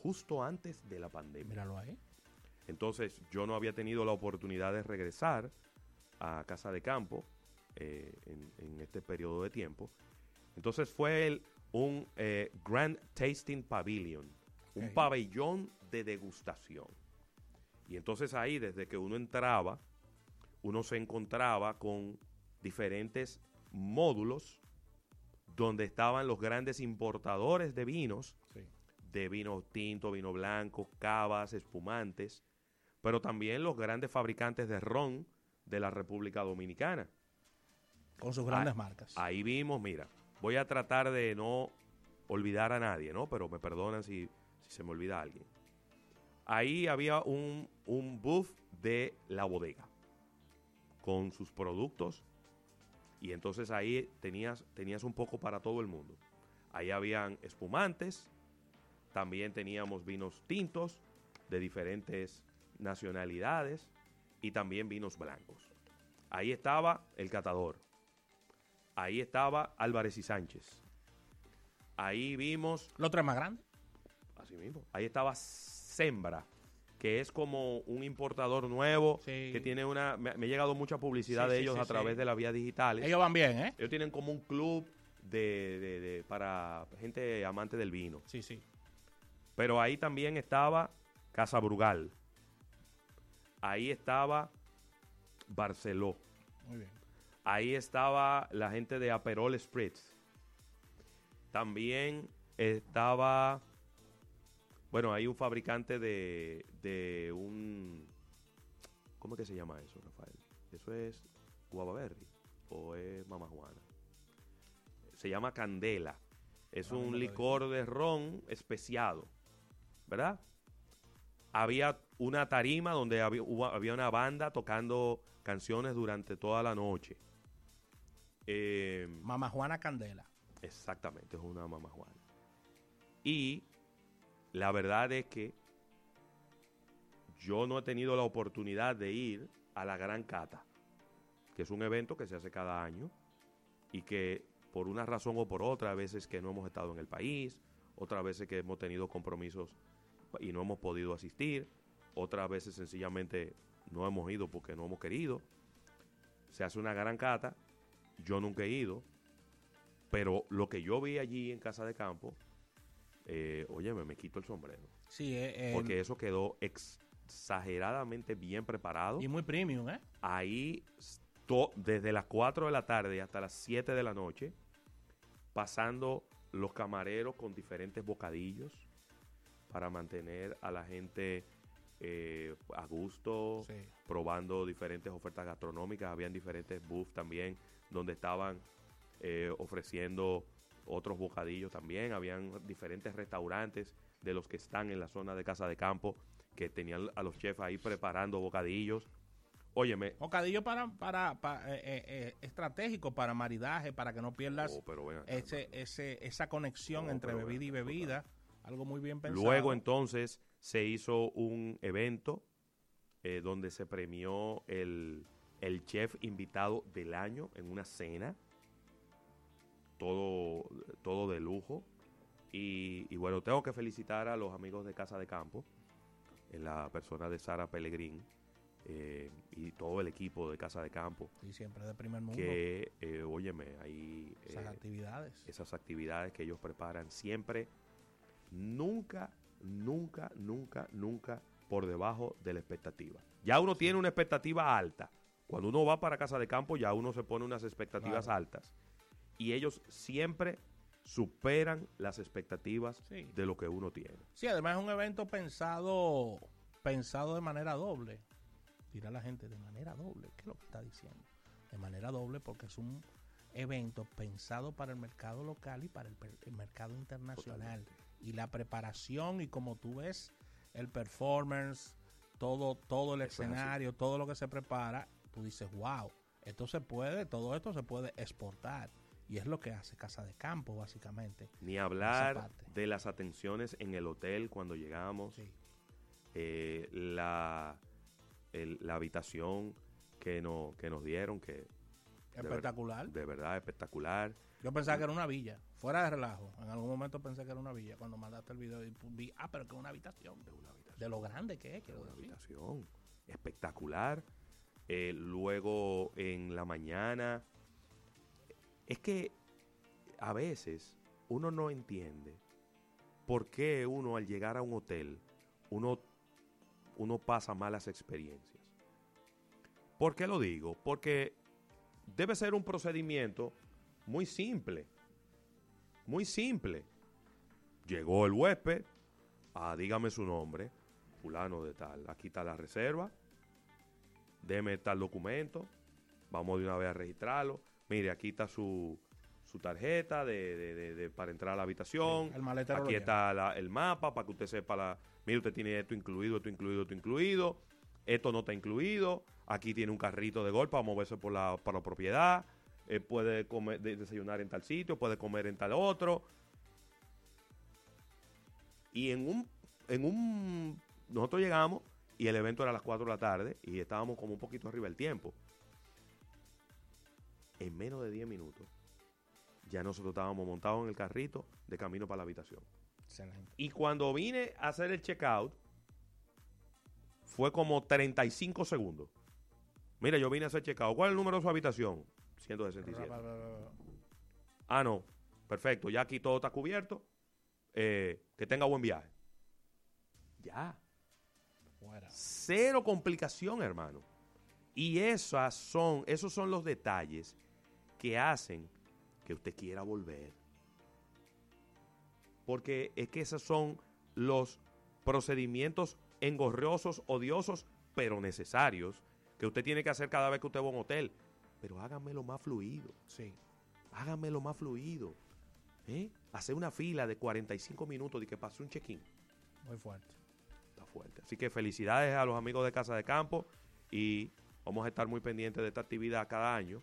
S4: justo antes de la pandemia.
S5: Míralo ahí.
S4: Entonces, yo no había tenido la oportunidad de regresar a Casa de Campo eh, en, en este periodo de tiempo. Entonces fue el- un eh, Grand Tasting Pavilion, un pabellón de degustación. Y entonces ahí, desde que uno entraba, uno se encontraba con diferentes módulos donde estaban los grandes importadores de vinos, de vino tinto, vino blanco, cavas, espumantes, pero también los grandes fabricantes de ron de la República Dominicana.
S5: Con sus grandes
S4: Ah,
S5: marcas.
S4: Ahí vimos, mira, voy a tratar de no olvidar a nadie, ¿no? Pero me perdonan si, si se me olvida alguien. Ahí había un, un booth de la bodega con sus productos y entonces ahí tenías, tenías un poco para todo el mundo. Ahí habían espumantes, también teníamos vinos tintos de diferentes nacionalidades y también vinos blancos. Ahí estaba el catador. Ahí estaba Álvarez y Sánchez. Ahí vimos...
S5: ¿Lo tres más grande?
S4: Así mismo. Ahí estaba Sembra, que es como un importador nuevo que tiene una... Me, me ha llegado mucha publicidad
S5: Sí,
S4: de
S5: sí,
S4: ellos a través de las vías digitales.
S5: Ellos van bien, ¿eh?
S4: Ellos tienen como un club de, de- de- para gente amante del vino.
S5: Sí, sí.
S4: Pero ahí también estaba Casa Brugal. Ahí estaba Barceló.
S5: Muy bien.
S4: Ahí estaba la gente de Aperol Spritz. También estaba, bueno, hay un fabricante de, de un, ¿cómo es que se llama eso, Rafael? Eso es Guava Berry o es Mama Juana. Se llama Candela. Es
S5: Ah,
S4: un licor de ron especiado, ¿verdad? Había una tarima donde había una banda tocando canciones durante toda la noche. Eh,
S5: Mama Juana Candela.
S4: Exactamente, es una mamá Juana. Y la verdad es que yo no he tenido la oportunidad de ir a la Gran Cata, que es un evento que se hace cada año y que por una razón o por otra, a veces que no hemos estado en el país, otras veces que hemos tenido compromisos y no hemos podido asistir, otras veces sencillamente no hemos ido porque no hemos querido. Se hace una gran cata, yo nunca he ido, pero lo que yo vi allí en Casa de Campo, eh, oye, me, quito el sombrero.
S5: Sí, eh, eh,
S4: Porque eso quedó exageradamente bien preparado.
S5: Y muy premium, ¿eh?
S4: Ahí, desde las 4 de la tarde hasta las 7 de la noche, pasando los camareros con diferentes bocadillos para mantener a la gente eh, a gusto,
S5: Sí.
S4: probando diferentes ofertas gastronómicas. Habían diferentes booths también donde estaban eh, ofreciendo otros bocadillos también. Habían diferentes restaurantes de los que están en la zona de Casa de Campo que tenían a los chefs ahí preparando bocadillos. Óyeme,
S5: Bocadillo para, para, pa- eh, eh, eh, estratégico para maridaje, para que no pierdas
S4: Oh, pero ven acá,
S5: ese, ese, esa conexión
S4: No,
S5: entre bebida y bebida. Algo muy bien pensado.
S4: Luego entonces se hizo un evento eh, donde se premió el, el chef invitado del año en una cena. Todo, todo de lujo. Y, y bueno, tengo que felicitar a los amigos de Casa de Campo, en la persona de Sara Pellegrín eh, y todo el equipo de Casa de Campo.
S5: Y siempre de primer mundo.
S4: Que, eh, óyeme, hay
S5: Esas
S4: eh,
S5: actividades.
S4: esas actividades que ellos preparan siempre, nunca, nunca, nunca, nunca por debajo de la expectativa. Ya uno tiene una expectativa alta. Cuando uno va para casa de campo, ya uno se pone unas expectativas
S5: Claro.
S4: altas. Y ellos siempre superan las expectativas
S5: Sí.
S4: de lo que uno tiene.
S5: Sí, además es un evento pensado pensado de manera doble. Dirá la gente, de manera doble. ¿Qué es lo que está diciendo? De manera doble porque es un evento pensado para el mercado local y para el, mercado internacional. Y la preparación y como tú ves el performance, todo, todo el
S4: Eso es así.
S5: escenario, todo lo que se prepara, tú dices, wow, esto se puede, todo esto se puede exportar. Y es lo que hace Casa de Campo, básicamente.
S4: Ni hablar de las atenciones en el hotel cuando llegamos. Eh, la, el- la habitación que, no, que nos dieron, que... de ver-
S5: Espectacular.
S4: De, verdad, espectacular.
S5: Yo pensaba que era una villa, fuera de relajo. En algún momento pensé que era una villa. Cuando mandaste el video y vi, ah, pero que es una habitación. De lo grande que es, quiero
S4: Una
S5: decir.
S4: habitación espectacular. Eh, luego en la mañana. Es que a veces uno no entiende por qué uno al llegar a un hotel, uno, uno pasa malas experiencias. ¿Por qué lo digo? Porque debe ser un procedimiento muy simple. Muy simple. Llegó el huésped, ah, dígame su nombre, fulano de tal, aquí está la reserva, deme tal documento, vamos de una vez a registrarlo, mire, aquí está su, su tarjeta de, de- de- para entrar a la habitación,
S5: Sí, el maletero
S4: aquí está la- el mapa para que usted sepa, la, mire, usted tiene esto incluido, esto incluido, esto incluido, esto no está incluido, aquí tiene un carrito de golpe para moverse por la, por la propiedad, eh, puede comer, de- desayunar en tal sitio, puede comer en tal otro. Y en un, en un, nosotros llegamos y el evento era a las 4 de la tarde y estábamos como un poquito arriba del tiempo. En menos de 10 minutos, ya nosotros estábamos montados en el carrito de camino para la habitación.
S5: Excelente.
S4: Y cuando vine a hacer el checkout, fue como 35 segundos. Mira, yo vine a hacer checkout. ¿Cuál es el número de su habitación? 167. Ah, no. Perfecto. Ya aquí todo está cubierto. Eh, que tenga buen viaje. Ya.
S5: Fuera.
S4: Cero complicación, hermano. Y esas son, esos son los detalles que hacen que usted quiera volver. porque es que esos son los procedimientos engorrosos, odiosos, pero necesarios que usted tiene que hacer cada vez que usted va a un hotel. Pero háganmelo más fluido.
S5: Sí.
S4: Háganmelo más fluido. ¿Eh? Hacer una fila de 45 minutos de que pase un check-in.
S5: Muy fuerte.
S4: Fuerte. Así que felicidades a los amigos de Casa de Campo y vamos a estar muy pendientes de esta actividad cada año,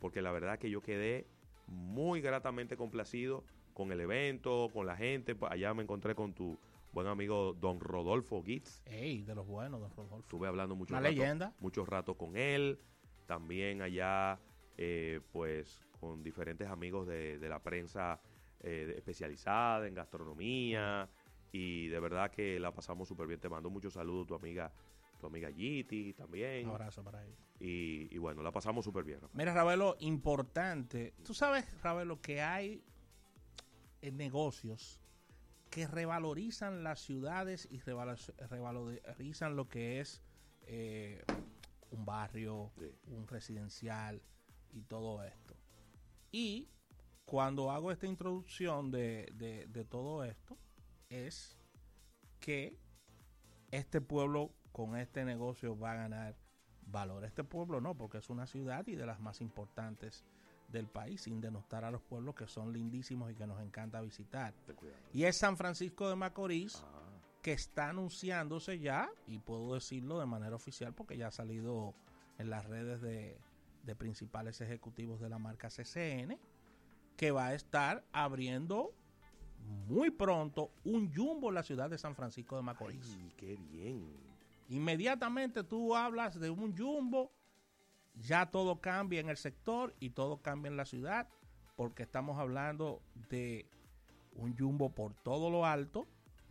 S4: porque la verdad que yo quedé muy gratamente complacido con el evento, con la gente. Allá me encontré con tu buen amigo don Rodolfo Gitz.
S5: Ey, de los buenos, don Rodolfo.
S4: Estuve hablando mucho
S5: Una
S4: rato,
S5: leyenda.
S4: mucho rato con él. También allá, eh, pues, con diferentes amigos de, de la prensa eh, especializada en gastronomía. Y de verdad que la pasamos súper bien. Te mando muchos saludos tu amiga, tu amiga Giti también.
S5: Un abrazo para ella.
S4: Y, y bueno, la pasamos súper bien. Rafael.
S5: Mira, Ravelo, importante. Tú sabes, Ravelo, que hay eh, negocios que revalorizan las ciudades y revalo- revalorizan lo que es eh, un barrio, un residencial y todo esto. Y cuando hago esta introducción de, de- de todo esto, es que este pueblo con este negocio va a ganar valor. Este pueblo no, porque es una ciudad y de las más importantes del país, sin denostar a los pueblos que son lindísimos y que nos encanta visitar. Y es San Francisco de Macorís que está anunciándose ya, y puedo decirlo de manera oficial porque ya ha salido en las redes de, de principales ejecutivos de la marca CCN, que va a estar abriendo muy pronto un jumbo en la ciudad de San Francisco de Macorís.
S4: Ay, qué bien.
S5: Inmediatamente tú hablas de un jumbo, ya todo cambia en el sector y todo cambia en la ciudad, porque estamos hablando de un jumbo por todo lo alto,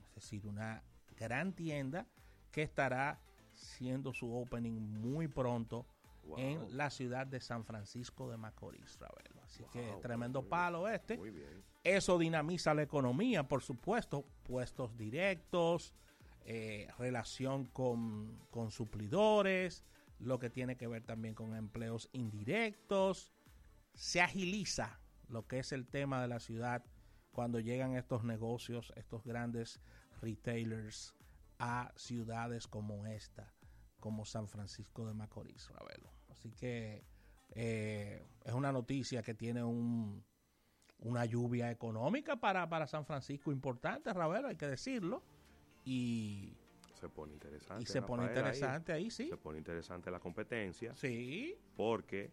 S5: es decir, una gran tienda que estará siendo su opening muy pronto
S4: Wow.
S5: en la ciudad de San Francisco de Macorís, Ravelo. Así que tremendo palo este.
S4: Muy bien.
S5: Eso dinamiza la economía, por supuesto, puestos directos, eh, relación con, con suplidores, lo que tiene que ver también con empleos indirectos. Se agiliza lo que es el tema de la ciudad cuando llegan estos negocios, estos grandes retailers a ciudades como esta, como San Francisco de Macorís, Ravelo. Así que eh, es una noticia que tiene un, una lluvia económica para, para San Francisco importante, Ravelo, hay que decirlo. Y,
S4: Se pone interesante.
S5: y se pone
S4: Rafael, ahí.
S5: interesante ahí, sí.
S4: Se pone interesante la competencia.
S5: Sí.
S4: Porque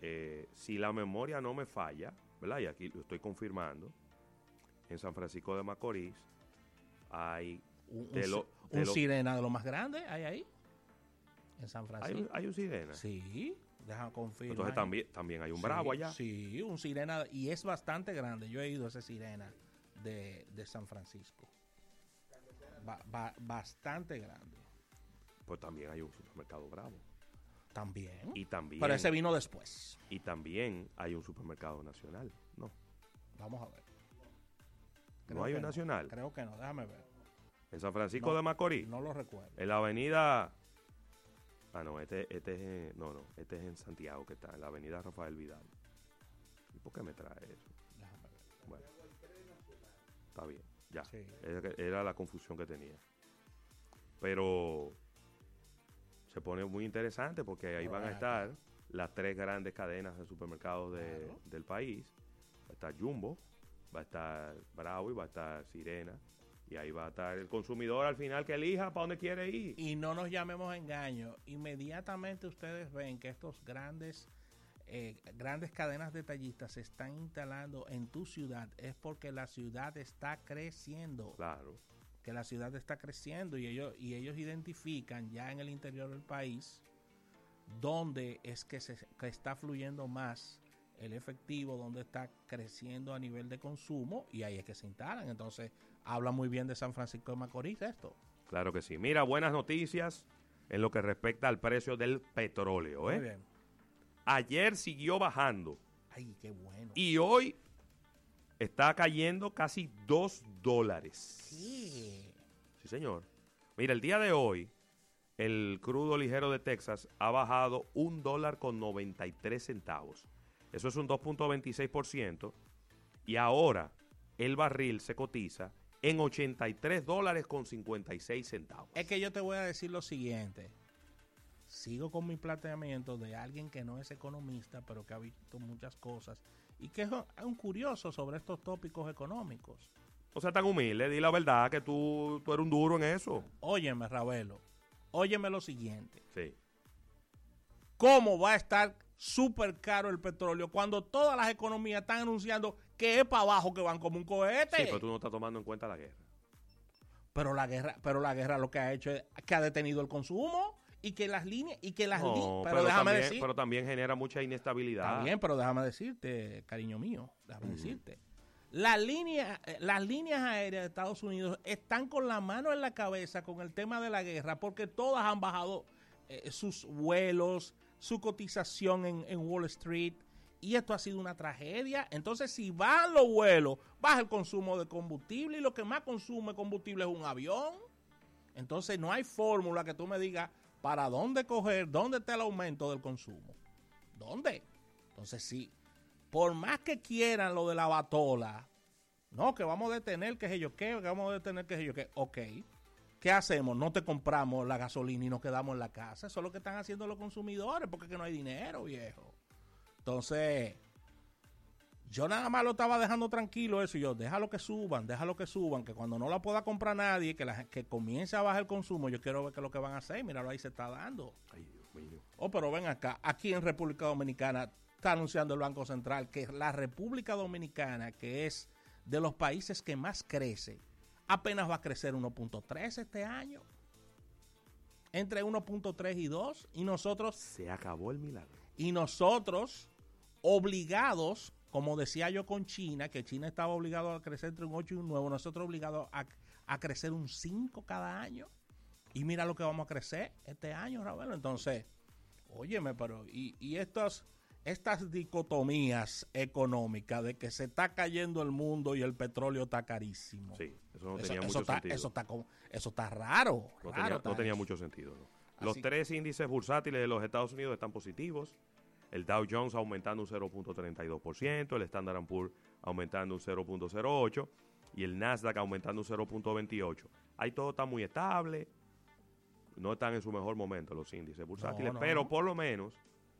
S4: eh, si la memoria no me falla, ¿verdad? Y aquí lo estoy confirmando, en San Francisco de Macorís hay
S5: Un,
S4: de
S5: un
S4: lo-
S5: si-
S4: de
S5: un
S4: lo-
S5: sirena de lo más grande hay ahí, en San Francisco.
S4: hay un sirena.
S5: Sí, deja confirmar.
S4: Entonces también, también hay un
S5: Sí,
S4: bravo allá.
S5: Sí, un sirena, y es bastante grande. Yo he ido a ese sirena de, de San Francisco. Ba- ba- bastante grande.
S4: Pues también hay un supermercado bravo.
S5: También.
S4: Y también.
S5: Pero ese vino después.
S4: Y también hay un supermercado nacional. No.
S5: Vamos a ver.
S4: No hay un nacional.
S5: Creo que no, déjame ver.
S4: En San Francisco
S5: No,
S4: de Macorís.
S5: No lo recuerdo.
S4: En la avenida. Ah, no, este, este es en, no, no, este es en Santiago que está, en la avenida Rafael Vidal. ¿Y por qué me trae eso?
S5: Déjame ver.
S4: Bueno, está bien, ya.
S5: Sí.
S4: Era, la confusión que tenía. Pero se pone muy interesante porque ahí van a estar las tres grandes cadenas de supermercados de-
S5: Claro.
S4: del país. Va a estar Jumbo, va a estar Bravo y va a estar Sirena. Y ahí va a estar el consumidor al final que elija para dónde quiere ir.
S5: Y no nos llamemos a engaño. Inmediatamente ustedes ven que estos grandes, eh, grandes cadenas detallistas se están instalando en tu ciudad. Es porque la ciudad está creciendo.
S4: Claro.
S5: Que la ciudad está creciendo y ellos, y ellos identifican ya en el interior del país dónde es que se que está fluyendo más el efectivo, dónde está creciendo a nivel de consumo y ahí es que se instalan. Entonces, habla muy bien de San Francisco de Macorís esto.
S4: Claro que sí. Mira, buenas noticias en lo que respecta al precio del petróleo. ¿eh?
S5: Muy bien.
S4: Ayer siguió bajando
S5: Ay, qué bueno.
S4: y hoy está cayendo casi 2 dólares.
S5: Sí.
S4: Sí, señor. Mira, el día de hoy, el crudo ligero de Texas ha bajado un dólar con 93 centavos. Eso es un 2.26%. Y ahora, el barril se cotiza en 83 dólares con 56 centavos.
S5: Es que yo te voy a decir lo siguiente. Sigo con mi planteamiento de alguien que no es economista, pero que ha visto muchas cosas y que es un curioso sobre estos tópicos económicos.
S4: O sea, tan humilde, di la verdad que tú, tú eres un duro en eso.
S5: Óyeme, Ravelo, óyeme lo siguiente.
S4: Sí.
S5: ¿Cómo va a estar súper caro el petróleo cuando todas las economías están anunciando que es para abajo que van como un cohete?
S4: Sí, pero tú no estás tomando en cuenta la guerra.
S5: Pero la guerra, pero la guerra lo que ha hecho es que ha detenido el consumo y que las líneas y que las
S4: No,
S5: líneas, pero,
S4: pero,
S5: déjame
S4: también,
S5: decir,
S4: pero también genera mucha inestabilidad.
S5: Bien, pero déjame decirte, cariño mío, déjame decirte. Las líneas, eh, las líneas aéreas de Estados Unidos están con la mano en la cabeza con el tema de la guerra porque todas han bajado eh, sus vuelos, su cotización en, en Wall Street y esto ha sido una tragedia. Entonces, si bajan los vuelos, baja el consumo de combustible y lo que más consume combustible es un avión. Entonces, no hay fórmula que tú me digas para dónde coger, dónde está el aumento del consumo. ¿Dónde? Entonces, sí, por más que quieran lo de la batola, no, que vamos a detener, que sé yo qué, que vamos a detener, que sé yo qué, ok. ¿Qué hacemos? No te compramos la gasolina y nos quedamos en la casa. Eso es lo que están haciendo los consumidores, porque es que no hay dinero, viejo. Entonces, yo nada más lo estaba dejando tranquilo eso. y Yo, déjalo que suban, déjalo que suban, que cuando no la pueda comprar nadie, que, la, que comience a bajar el consumo, yo quiero ver qué es lo que van a hacer. Míralo, ahí se está dando.
S4: Ay, Dios mío.
S5: Oh, pero ven acá, aquí en República Dominicana está anunciando el Banco Central que la República Dominicana, que es de los países que más crece, apenas va a crecer 1.3 este año. Entre 1.3 y 2. Y nosotros...
S4: Se acabó el milagro.
S5: Y nosotros, obligados, como decía yo con China, que China estaba obligado a crecer entre un 8 y un 9, nosotros obligados a, a crecer un 5 cada año. Y mira lo que vamos a crecer este año, Ravelo. Entonces, óyeme, pero y, y estos, estas dicotomías económicas de que se está cayendo el mundo y el petróleo está carísimo.
S4: Sí, eso no
S5: Eso-
S4: tenía
S5: eso
S4: mucho
S5: está,
S4: sentido.
S5: Eso está, como- eso está raro.
S4: No
S5: raro
S4: tenía, no tenía mucho sentido. ¿no? Los tres índices bursátiles de los Estados Unidos están positivos. El Dow Jones aumentando un 0.32%, el Standard Poor's aumentando un 0.08% y el Nasdaq aumentando un 0.28%. Ahí todo está muy estable. No están en su mejor momento los índices bursátiles,
S5: no.
S4: pero por lo menos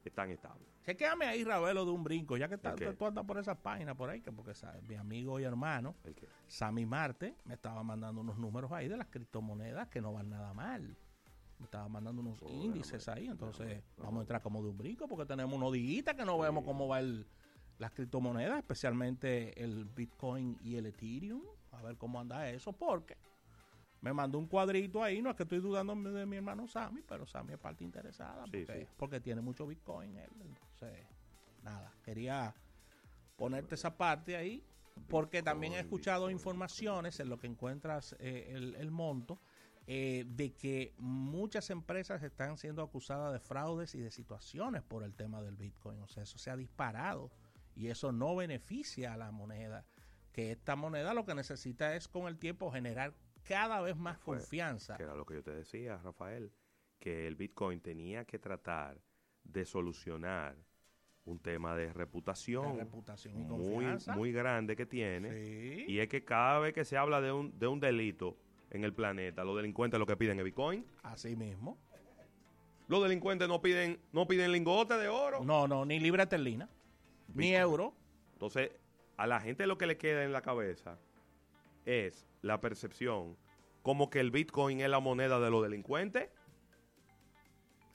S4: están estables.
S5: Chequéame ahí, Ravelo, de un brinco, ya que está, tú andas por esa página por ahí, que porque ¿sabes? mi amigo y hermano. Sammy Marte, me estaba mandando unos números ahí de las criptomonedas que no van nada mal. Me estaba mandando unos índices ahí, entonces vamos a entrar como de un brinco porque tenemos unos días que no vemos cómo va el, las criptomonedas, especialmente el Bitcoin y el Ethereum. A ver cómo anda eso, porque me mandó un cuadrito ahí, no es que estoy dudando de mi hermano Sammy, pero Sammy es parte interesada
S4: Sí,
S5: porque,
S4: sí.
S5: porque tiene mucho Bitcoin él. Entonces, nada, quería ponerte esa parte ahí, porque también he escuchado informaciones en lo que encuentras eh, el, el monto, eh, de que muchas empresas están siendo acusadas de fraudes y de situaciones por el tema del Bitcoin. O sea, eso se ha disparado y eso no beneficia a la moneda. Que esta moneda lo que necesita es con el tiempo generar cada vez más
S4: Fue-
S5: confianza.
S4: Que era lo que yo te decía, Rafael, que el Bitcoin tenía que tratar de solucionar un tema de reputación,
S5: De reputación y
S4: muy, muy grande que tiene.
S5: Sí.
S4: Y es que cada vez que se habla de un, de un delito en el planeta, los delincuentes lo que piden es Bitcoin.
S5: Así mismo.
S4: Los delincuentes no piden, no piden lingotes de oro.
S5: No, no, ni libra esterlina, ni euro.
S4: Entonces, a la gente lo que le queda en la cabeza es la percepción como que el Bitcoin es la moneda de los delincuentes.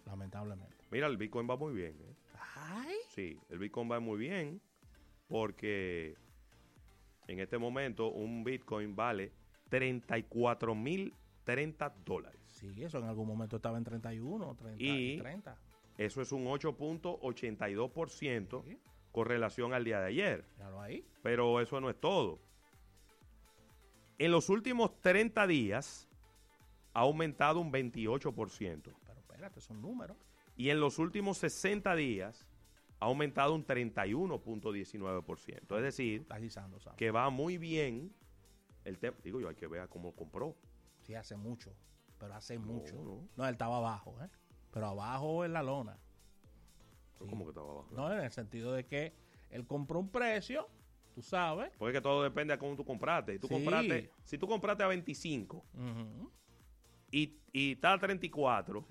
S5: Lamentablemente.
S4: Mira, el Bitcoin va muy bien. ¿eh? Sí, el Bitcoin va muy bien porque en este momento un Bitcoin vale 34 mil 30 dólares.
S5: Sí, eso en algún momento estaba en 31, 30,
S4: Y
S5: 30.
S4: eso es un 8.82% con relación al día de ayer.
S5: Míralo ahí.
S4: Pero eso no es todo. En los últimos 30 días ha aumentado un 28%.
S5: Pero espérate, son números.
S4: Y en los últimos 60 días ha aumentado un 31.19%. Es decir, que va muy bien el tema. Digo yo, hay que ver cómo compró.
S5: Sí, hace mucho. Pero hace mucho.
S4: no.
S5: No, él estaba abajo, ¿eh? Pero abajo en la lona.
S4: ¿Cómo que estaba abajo?
S5: No, en el sentido de que él compró un precio Tú sabes.
S4: Porque que todo depende de cómo tú compraste. Si tú
S5: Sí.
S4: compraste, si tú compraste a 25 y, y está a 34,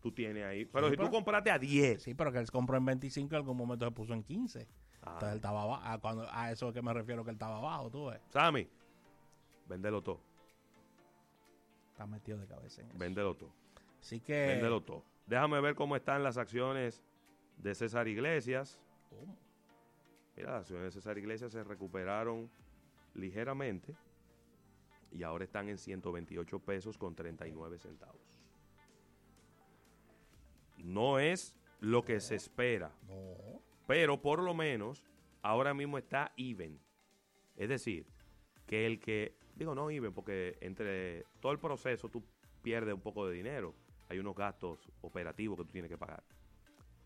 S4: tú tienes ahí. Pero
S5: Sí,
S4: si tú compraste a 10.
S5: Sí, pero que él compró en 25 en algún momento se puso en 15.
S4: Ah.
S5: Entonces él estaba abajo. A, cuando, a eso es que me refiero que él estaba abajo, tú ves.
S4: Sammy, véndelo todo.
S5: Está metido de cabeza en eso.
S4: Véndelo todo.
S5: Así que.
S4: Véndelo todo. Déjame ver cómo están las acciones de César Iglesias. Mira, las acciones de César Iglesias se recuperaron ligeramente y ahora están en 128 pesos con 39 centavos. No es lo que se espera, pero por lo menos ahora mismo está even. Es decir, que el que, digo no even, porque entre todo el proceso tú pierdes un poco de dinero. Hay unos gastos operativos que tú tienes que pagar.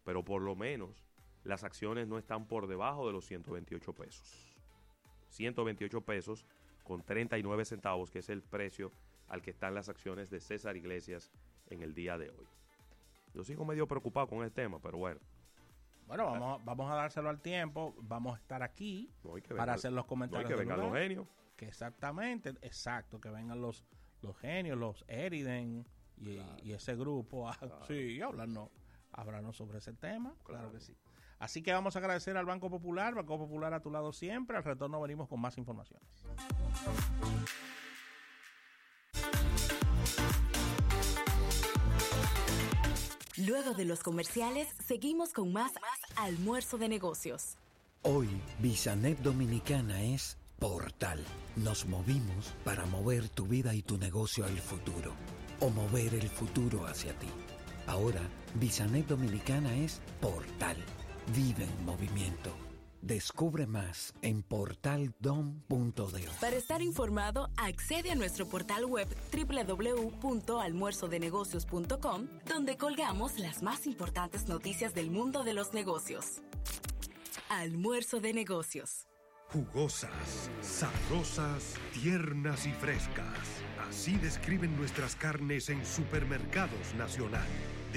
S4: Pero por lo menos las acciones no están por debajo de los 128 pesos. 128 pesos con 39 centavos, que es el precio al que están las acciones de César Iglesias en el día de hoy. Yo sigo medio preocupado con el tema, pero bueno.
S5: Bueno, vamos, a- vamos a dárselo al tiempo. Vamos a estar aquí para
S4: venga-
S5: hacer los comentarios.
S4: no, y que vengan los
S5: lugar.
S4: genios.
S5: Que exactamente, exacto, que vengan los, los genios, los Eriden y, y ese grupo. a- Sí, hablarnos, hablarnos sobre ese tema. Claro. que sí. Así que vamos a agradecer al Banco Popular, Banco Popular a tu lado siempre. Al retorno venimos con más informaciones.
S3: Luego de los comerciales, seguimos con más almuerzo de negocios.
S27: Hoy, Bisanet Dominicana es Portal. Nos movimos para mover tu vida y tu negocio al futuro. O mover el futuro hacia ti. Ahora, Bisanet Dominicana es Portal. Vive en movimiento. Descubre más en portaldom.de.
S3: Para estar informado, accede a nuestro portal web www.almuerzodenegocios.com, donde colgamos las más importantes noticias del mundo de los negocios. Almuerzo de negocios.
S28: Jugosas, sabrosas, tiernas y frescas. Así describen nuestras carnes en Supermercados Nacional.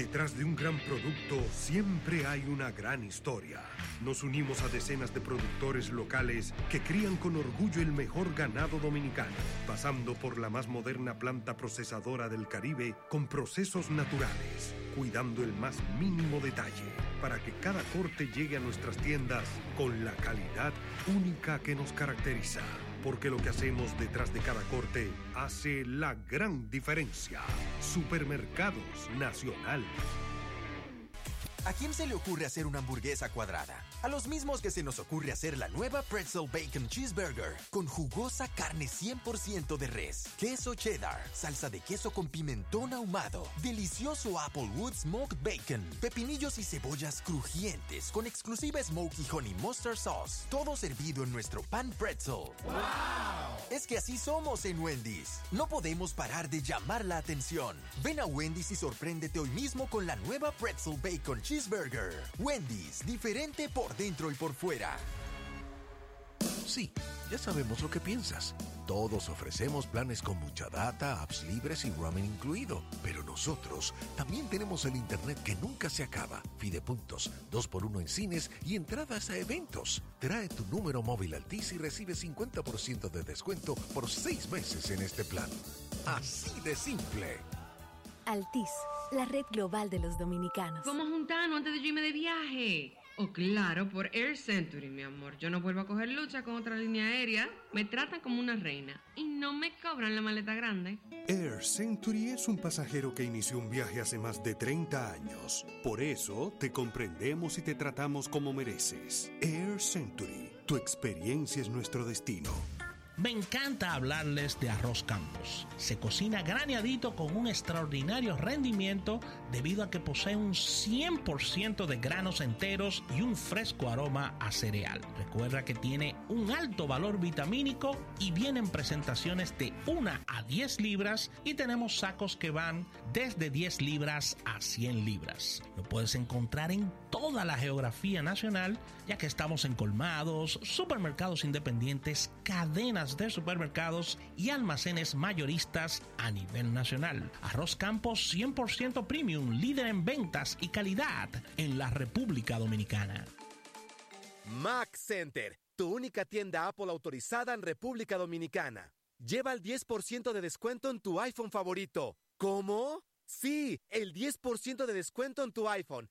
S28: Detrás de un gran producto siempre hay una gran historia. Nos unimos a decenas de productores locales que crían con orgullo el mejor ganado dominicano, pasando por la más moderna planta procesadora del Caribe con procesos naturales, cuidando el más mínimo detalle para que cada corte llegue a nuestras tiendas con la calidad única que nos caracteriza. Porque lo que hacemos detrás de cada corte hace la gran diferencia. Supermercados Nacional.
S14: ¿A quién se le ocurre hacer una hamburguesa cuadrada? A los mismos que se nos ocurre hacer la nueva Pretzel Bacon Cheeseburger con jugosa carne 100% de res, queso cheddar, salsa de queso con pimentón ahumado, delicioso Applewood Smoked Bacon, pepinillos y cebollas crujientes con exclusiva Smoky Honey Mustard Sauce, todo servido en nuestro pan pretzel. Es que así somos en Wendy's. No podemos parar de llamar la atención. Ven a Wendy's y sorpréndete hoy mismo con la nueva Pretzel Bacon Cheeseburger. Wendy's, diferente por dentro y por fuera.
S29: Sí, ya sabemos lo que piensas. Todos ofrecemos planes con mucha data, apps libres y roaming incluido. Pero nosotros también tenemos el internet que nunca se acaba. Fidepuntos, 2x1 en cines y entradas a eventos. Trae tu número móvil Altis y recibe 50% de descuento por 6 meses en este plan. Así de simple.
S30: Altis, la red global de los dominicanos.
S31: Vamos a juntarnos antes de yo irme de viaje. Oh, claro, por Air Century, mi amor. Yo no vuelvo a coger lucha con otra línea aérea. Me tratan como una reina y no me cobran la maleta grande.
S28: Air Century es un pasajero que inició un viaje hace más de 30 años. Por eso te comprendemos y te tratamos como mereces. Air Century, tu experiencia es nuestro destino.
S5: Me encanta hablarles de arroz campos. Se cocina graneadito con un extraordinario rendimiento debido a que posee un 100% de granos enteros y un fresco aroma a cereal. Recuerda que tiene un alto valor vitamínico y viene en presentaciones de 1 a 10 libras y tenemos sacos que van desde 10 libras a 100 libras. Lo puedes encontrar en toda la geografía nacional ya que estamos en colmados, supermercados independientes, cadenas de supermercados y almacenes mayoristas a nivel nacional. Arroz Campos 100% premium, líder en ventas y calidad en la República Dominicana.
S11: Mac Center, tu única tienda Apple autorizada en República Dominicana. Lleva el 10% de descuento en tu iPhone favorito. ¿Cómo? Sí, el 10% de descuento en tu iPhone.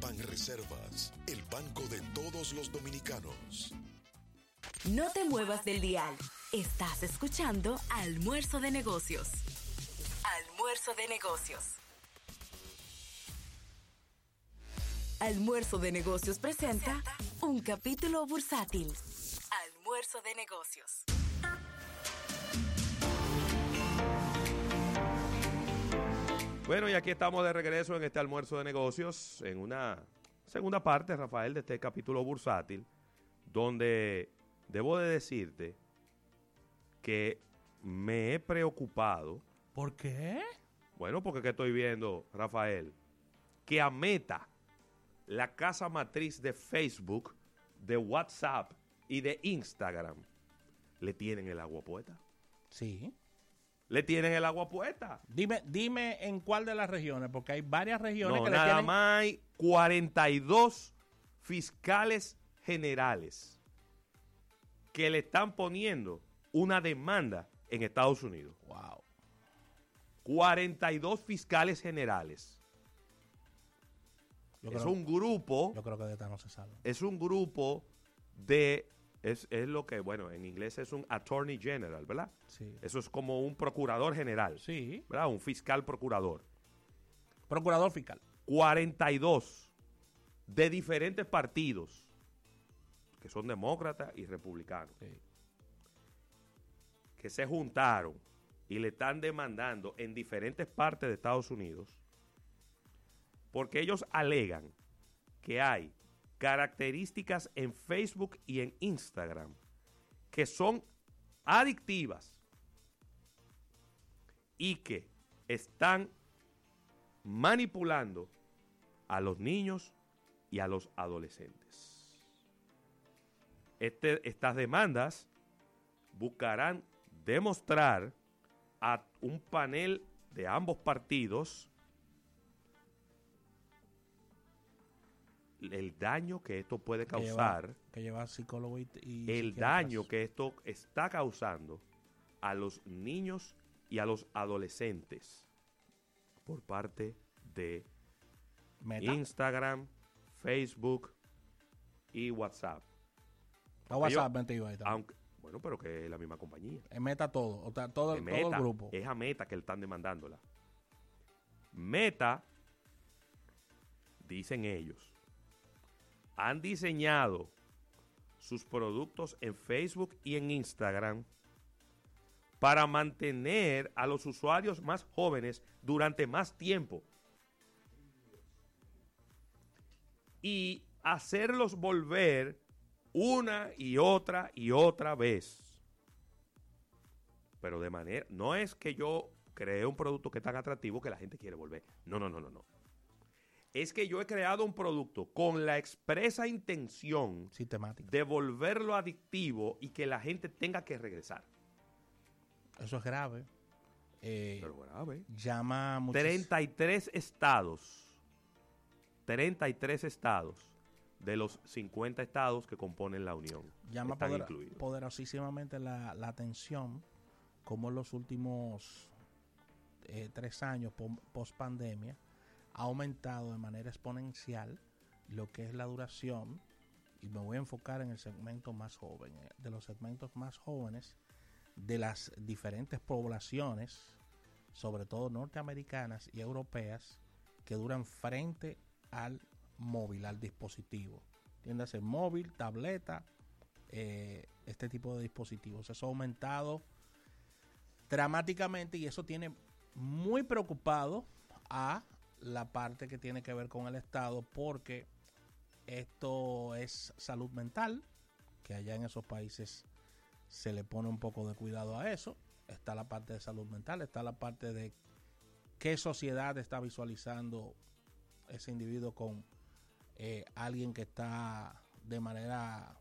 S32: Banreservas, el banco de todos los dominicanos.
S3: No te muevas del dial. Estás escuchando Almuerzo de Negocios. Almuerzo de Negocios. Almuerzo de Negocios presenta un capítulo bursátil. Almuerzo de Negocios.
S4: Bueno, y aquí estamos de regreso en este almuerzo de negocios, en una segunda parte, Rafael, de este capítulo bursátil, donde debo de decirte que me he preocupado.
S5: ¿Por qué?
S4: Bueno, porque que estoy viendo, Rafael, que a Meta, la casa matriz de Facebook, de WhatsApp y de Instagram, le tienen el agua puesta.
S5: Sí.
S4: Le tienen el agua puesta.
S5: Dime, dime en cuál de las regiones, porque hay varias regiones
S4: No,
S5: que le
S4: nada
S5: tienen...
S4: más hay 42 fiscales generales que le están poniendo una demanda en Estados Unidos.
S5: Wow.
S4: 42 fiscales generales.
S5: Yo
S4: es
S5: creo-
S4: un grupo,
S5: Yo creo que de esta no se salva.
S4: es un grupo de es, es lo que, bueno, en inglés es un attorney general, ¿verdad?
S5: Sí.
S4: Eso es como un procurador general.
S5: Sí.
S4: ¿Verdad? Un fiscal procurador.
S5: Procurador fiscal.
S4: 42 de diferentes partidos que son demócratas y republicanos que se juntaron y le están demandando en diferentes partes de Estados Unidos porque ellos alegan que hay características en Facebook y en Instagram que son adictivas y que están manipulando a los niños y a los adolescentes. Este- estas demandas buscarán demostrar a un panel de ambos partidos el daño que esto puede causar,
S5: Que lleva psicólogo y, y
S4: el daño que esto está causando a los niños y a los adolescentes por parte de
S5: Meta.
S4: Instagram, Facebook y WhatsApp.
S5: A WhatsApp metido ahí también.
S4: aunque, bueno, pero que es la misma compañía.
S5: En Meta todo, o sea, todo,
S4: Es
S5: el- todo el
S4: Meta,
S5: grupo.
S4: Es a Meta que le están demandándola. Meta, dicen ellos, han diseñado sus productos en Facebook y en Instagram para mantener a los usuarios más jóvenes durante más tiempo y hacerlos volver una y otra y otra vez. Pero de manera, no es que yo creé un producto que es tan atractivo que la gente quiere volver. No, no, no, no, no. Es que yo he creado un producto con la expresa intención
S5: Sistemática.
S4: de volverlo adictivo y que la gente tenga que regresar.
S5: Eso es grave. Eh,
S4: Pero grave.
S5: Llama muchis-
S4: 33 estados, 33 estados de los 50 estados que componen la Unión
S5: llama poder- poderosísimamente la, la atención como en los últimos eh, tres años post pandemia ha aumentado de manera exponencial lo que es la duración y me voy a enfocar en el segmento más joven eh, de los segmentos más jóvenes de las diferentes poblaciones sobre todo norteamericanas y europeas que duran frente al móvil, al dispositivo. Entiéndase, móvil, tableta, eh, este tipo de dispositivos. Eso ha aumentado dramáticamente y eso tiene muy preocupado a la parte que tiene que ver con el Estado porque esto es salud mental, que allá en esos países se le pone un poco de cuidado a eso. Está la parte de salud mental, está la parte de qué sociedad está visualizando ese individuo con eh, alguien que está de manera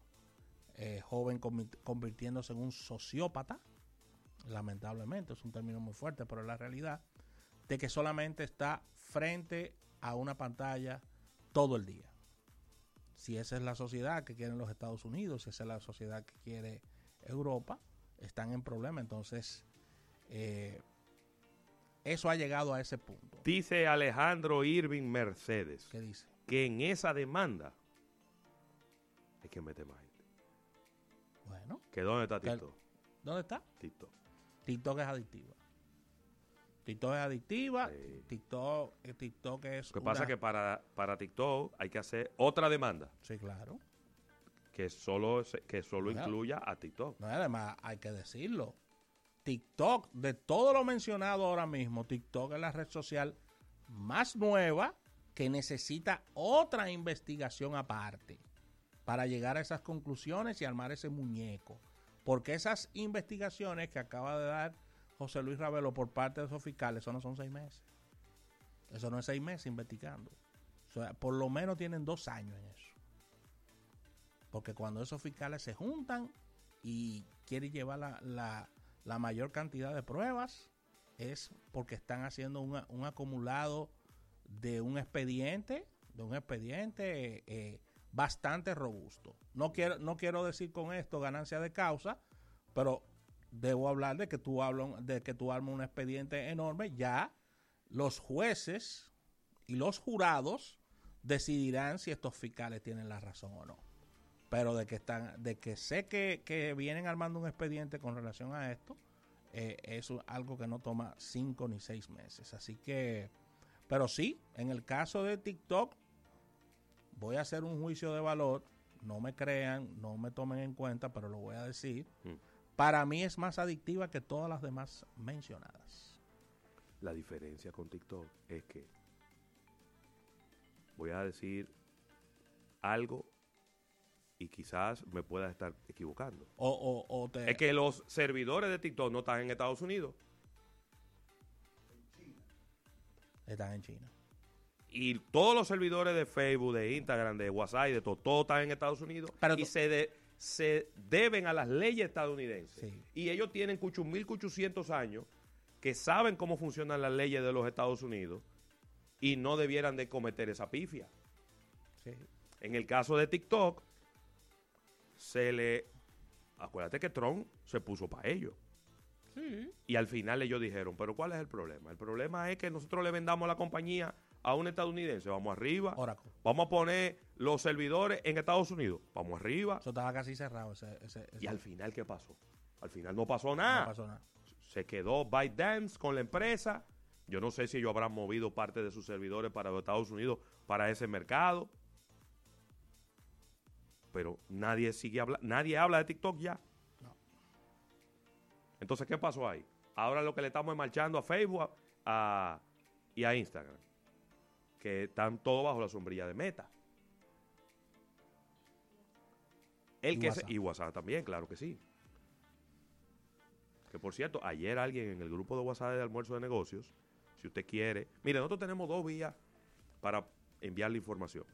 S5: eh, joven convi- convirtiéndose en un sociópata. Lamentablemente, es un término muy fuerte, pero es la realidad de que solamente está frente a una pantalla todo el día. Si esa es la sociedad que quieren los Estados Unidos, si esa es la sociedad que quiere Europa, están en problema. Entonces, eh, eso ha llegado a ese punto.
S4: Dice Alejandro Irving Mercedes
S5: ¿Qué dice?
S4: que en esa demanda hay que meter más gente.
S5: Bueno,
S4: ¿Que dónde está TikTok?
S5: ¿dónde está?
S4: TikTok.
S5: TikTok es adictiva. TikTok es adictiva. TikTok, eh, TikTok es.
S4: Lo que pasa es que para, para TikTok hay que hacer otra demanda
S5: Sí, claro.
S4: que solo, que solo
S5: Claro.
S4: incluya a TikTok.
S5: No, además, hay que decirlo. TikTok, de todo lo mencionado ahora mismo, TikTok es la red social más nueva que necesita otra investigación aparte para llegar a esas conclusiones y armar ese muñeco. Porque esas investigaciones que acaba de dar José Luis Ravelo por parte de esos fiscales, eso no son seis meses. Eso no es seis meses investigando. O sea, por lo menos tienen dos años en eso. Porque cuando esos fiscales se juntan y quieren llevar la, la- la mayor cantidad de pruebas, es porque están haciendo un, acumulado de un expediente, de un expediente eh, bastante robusto. No quiero, no quiero decir con esto ganancia de causa, pero debo hablar de que tú hablas de que tú armas un expediente enorme, ya los jueces y los jurados decidirán si estos fiscales tienen la razón o no. Pero de que están, de que sé que, que vienen armando un expediente con relación a esto, eh, es algo que no toma cinco ni seis meses. Así que, pero sí, en el caso de TikTok, voy a hacer un juicio de valor. No me crean, no me tomen en cuenta, pero lo voy a decir. Para mí es más adictiva que todas las demás mencionadas.
S4: La diferencia con TikTok es que voy a decir algo y quizás me pueda estar equivocando.
S5: O, o, o te,
S4: Es que los servidores de TikTok no están en Estados Unidos
S5: están en China.
S4: y todos los servidores de Facebook, de Instagram, de WhatsApp, de todo, todos están en Estados Unidos y se, de- se deben a las leyes estadounidenses. Y ellos tienen 8.800 años que saben cómo funcionan las leyes de los Estados Unidos y no debieran de cometer esa pifia. En el caso de TikTok, se le... Acuérdate que Trump se puso para ello. Y al final ellos dijeron, pero ¿cuál es el problema? El problema es que nosotros le vendamos la compañía a un estadounidense, vamos arriba. Vamos a poner los servidores en Estados Unidos, vamos arriba.
S5: Eso estaba casi cerrado. Ese, ese- ese-
S4: Y al final, ¿qué pasó? Al final no pasó nada.
S5: No pasó nada.
S4: Se quedó ByteDance con la empresa. Yo no sé si ellos habrán movido parte de sus servidores para los Estados Unidos para ese mercado. Pero nadie sigue habla nadie habla de TikTok ya. Entonces, ¿qué pasó ahí? Ahora lo que le estamos es marchando a Facebook a- a- y a Instagram. Que están todos bajo la sombrilla de Meta. El
S5: Y
S4: que se- y WhatsApp también, claro que sí. Que por cierto, ayer alguien en el grupo de WhatsApp de almuerzo de negocios, si usted quiere, mire, nosotros tenemos dos vías para enviarle información.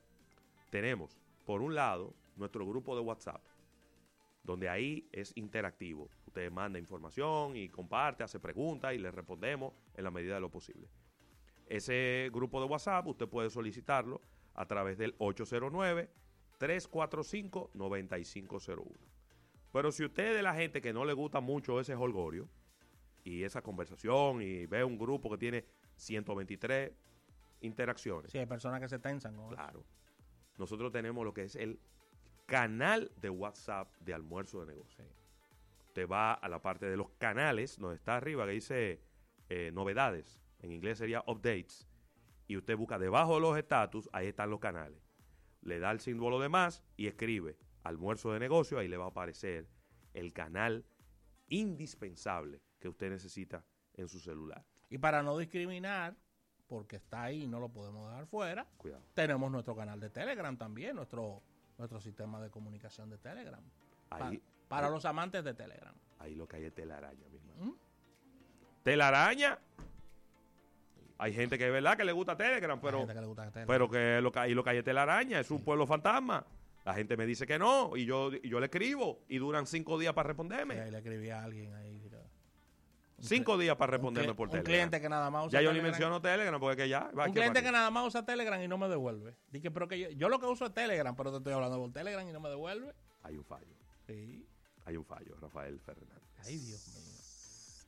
S4: Tenemos, por un lado, nuestro grupo de WhatsApp, donde ahí es interactivo. Usted manda información y comparte, hace preguntas y le respondemos en la medida de lo posible. Ese grupo de WhatsApp usted puede solicitarlo a través del 809-345-9501. Pero si usted es de la gente que no le gusta mucho ese holgorio y esa conversación y ve un grupo que tiene 123 interacciones.
S5: Sí, hay personas que se tensan eso.
S4: Claro. Nosotros tenemos lo que es el canal de WhatsApp de almuerzo de negocio. Usted va a la parte de los canales, donde está arriba, que dice eh, novedades. En inglés sería updates. Y usted busca debajo de los estatus, ahí están los canales. Le da el símbolo de más y escribe almuerzo de negocio, ahí le va a aparecer el canal indispensable que usted necesita en su celular.
S5: Y para no discriminar, porque está ahí y no lo podemos dejar fuera,
S4: Cuidado.
S5: tenemos nuestro canal de Telegram también, nuestro, nuestro sistema de comunicación de Telegram.
S4: Ahí,
S5: Pa- Para los amantes de Telegram.
S4: Ahí lo que hay es telaraña, mi hermano. ¿Mm? ¿Telaraña? Hay gente que es verdad que le gusta Telegram, pero, que, gusta Telegram. pero que lo ahí lo que hay es telaraña, es un pueblo fantasma. La gente me dice que no, y yo, yo le escribo, y duran cinco días para responderme.
S5: ahí le escribí a alguien ahí.
S4: Cinco días para responderme por Telegram.
S5: Un cliente que nada más
S4: usa Ya yo ni menciono Telegram porque que ya.
S5: un cliente que nada más usa Telegram y no me devuelve. Dije, pero que yo, yo, lo que uso es Telegram, pero te estoy hablando por Telegram y no me devuelve.
S4: Hay un fallo.
S5: Sí.
S4: Hay un fallo, Rafael Fernández.
S5: Ay, Dios mío.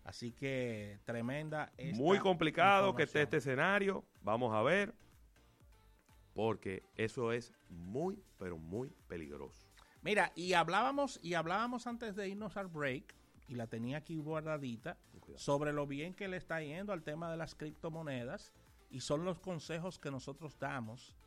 S5: Así que tremenda.
S4: Muy complicado que esté este escenario. Vamos a ver. Porque eso es muy, pero muy peligroso.
S5: Mira, y hablábamos, y hablábamos antes de irnos al break y la tenía aquí guardadita, sobre lo bien que le está yendo al tema de las criptomonedas y son los consejos que nosotros damos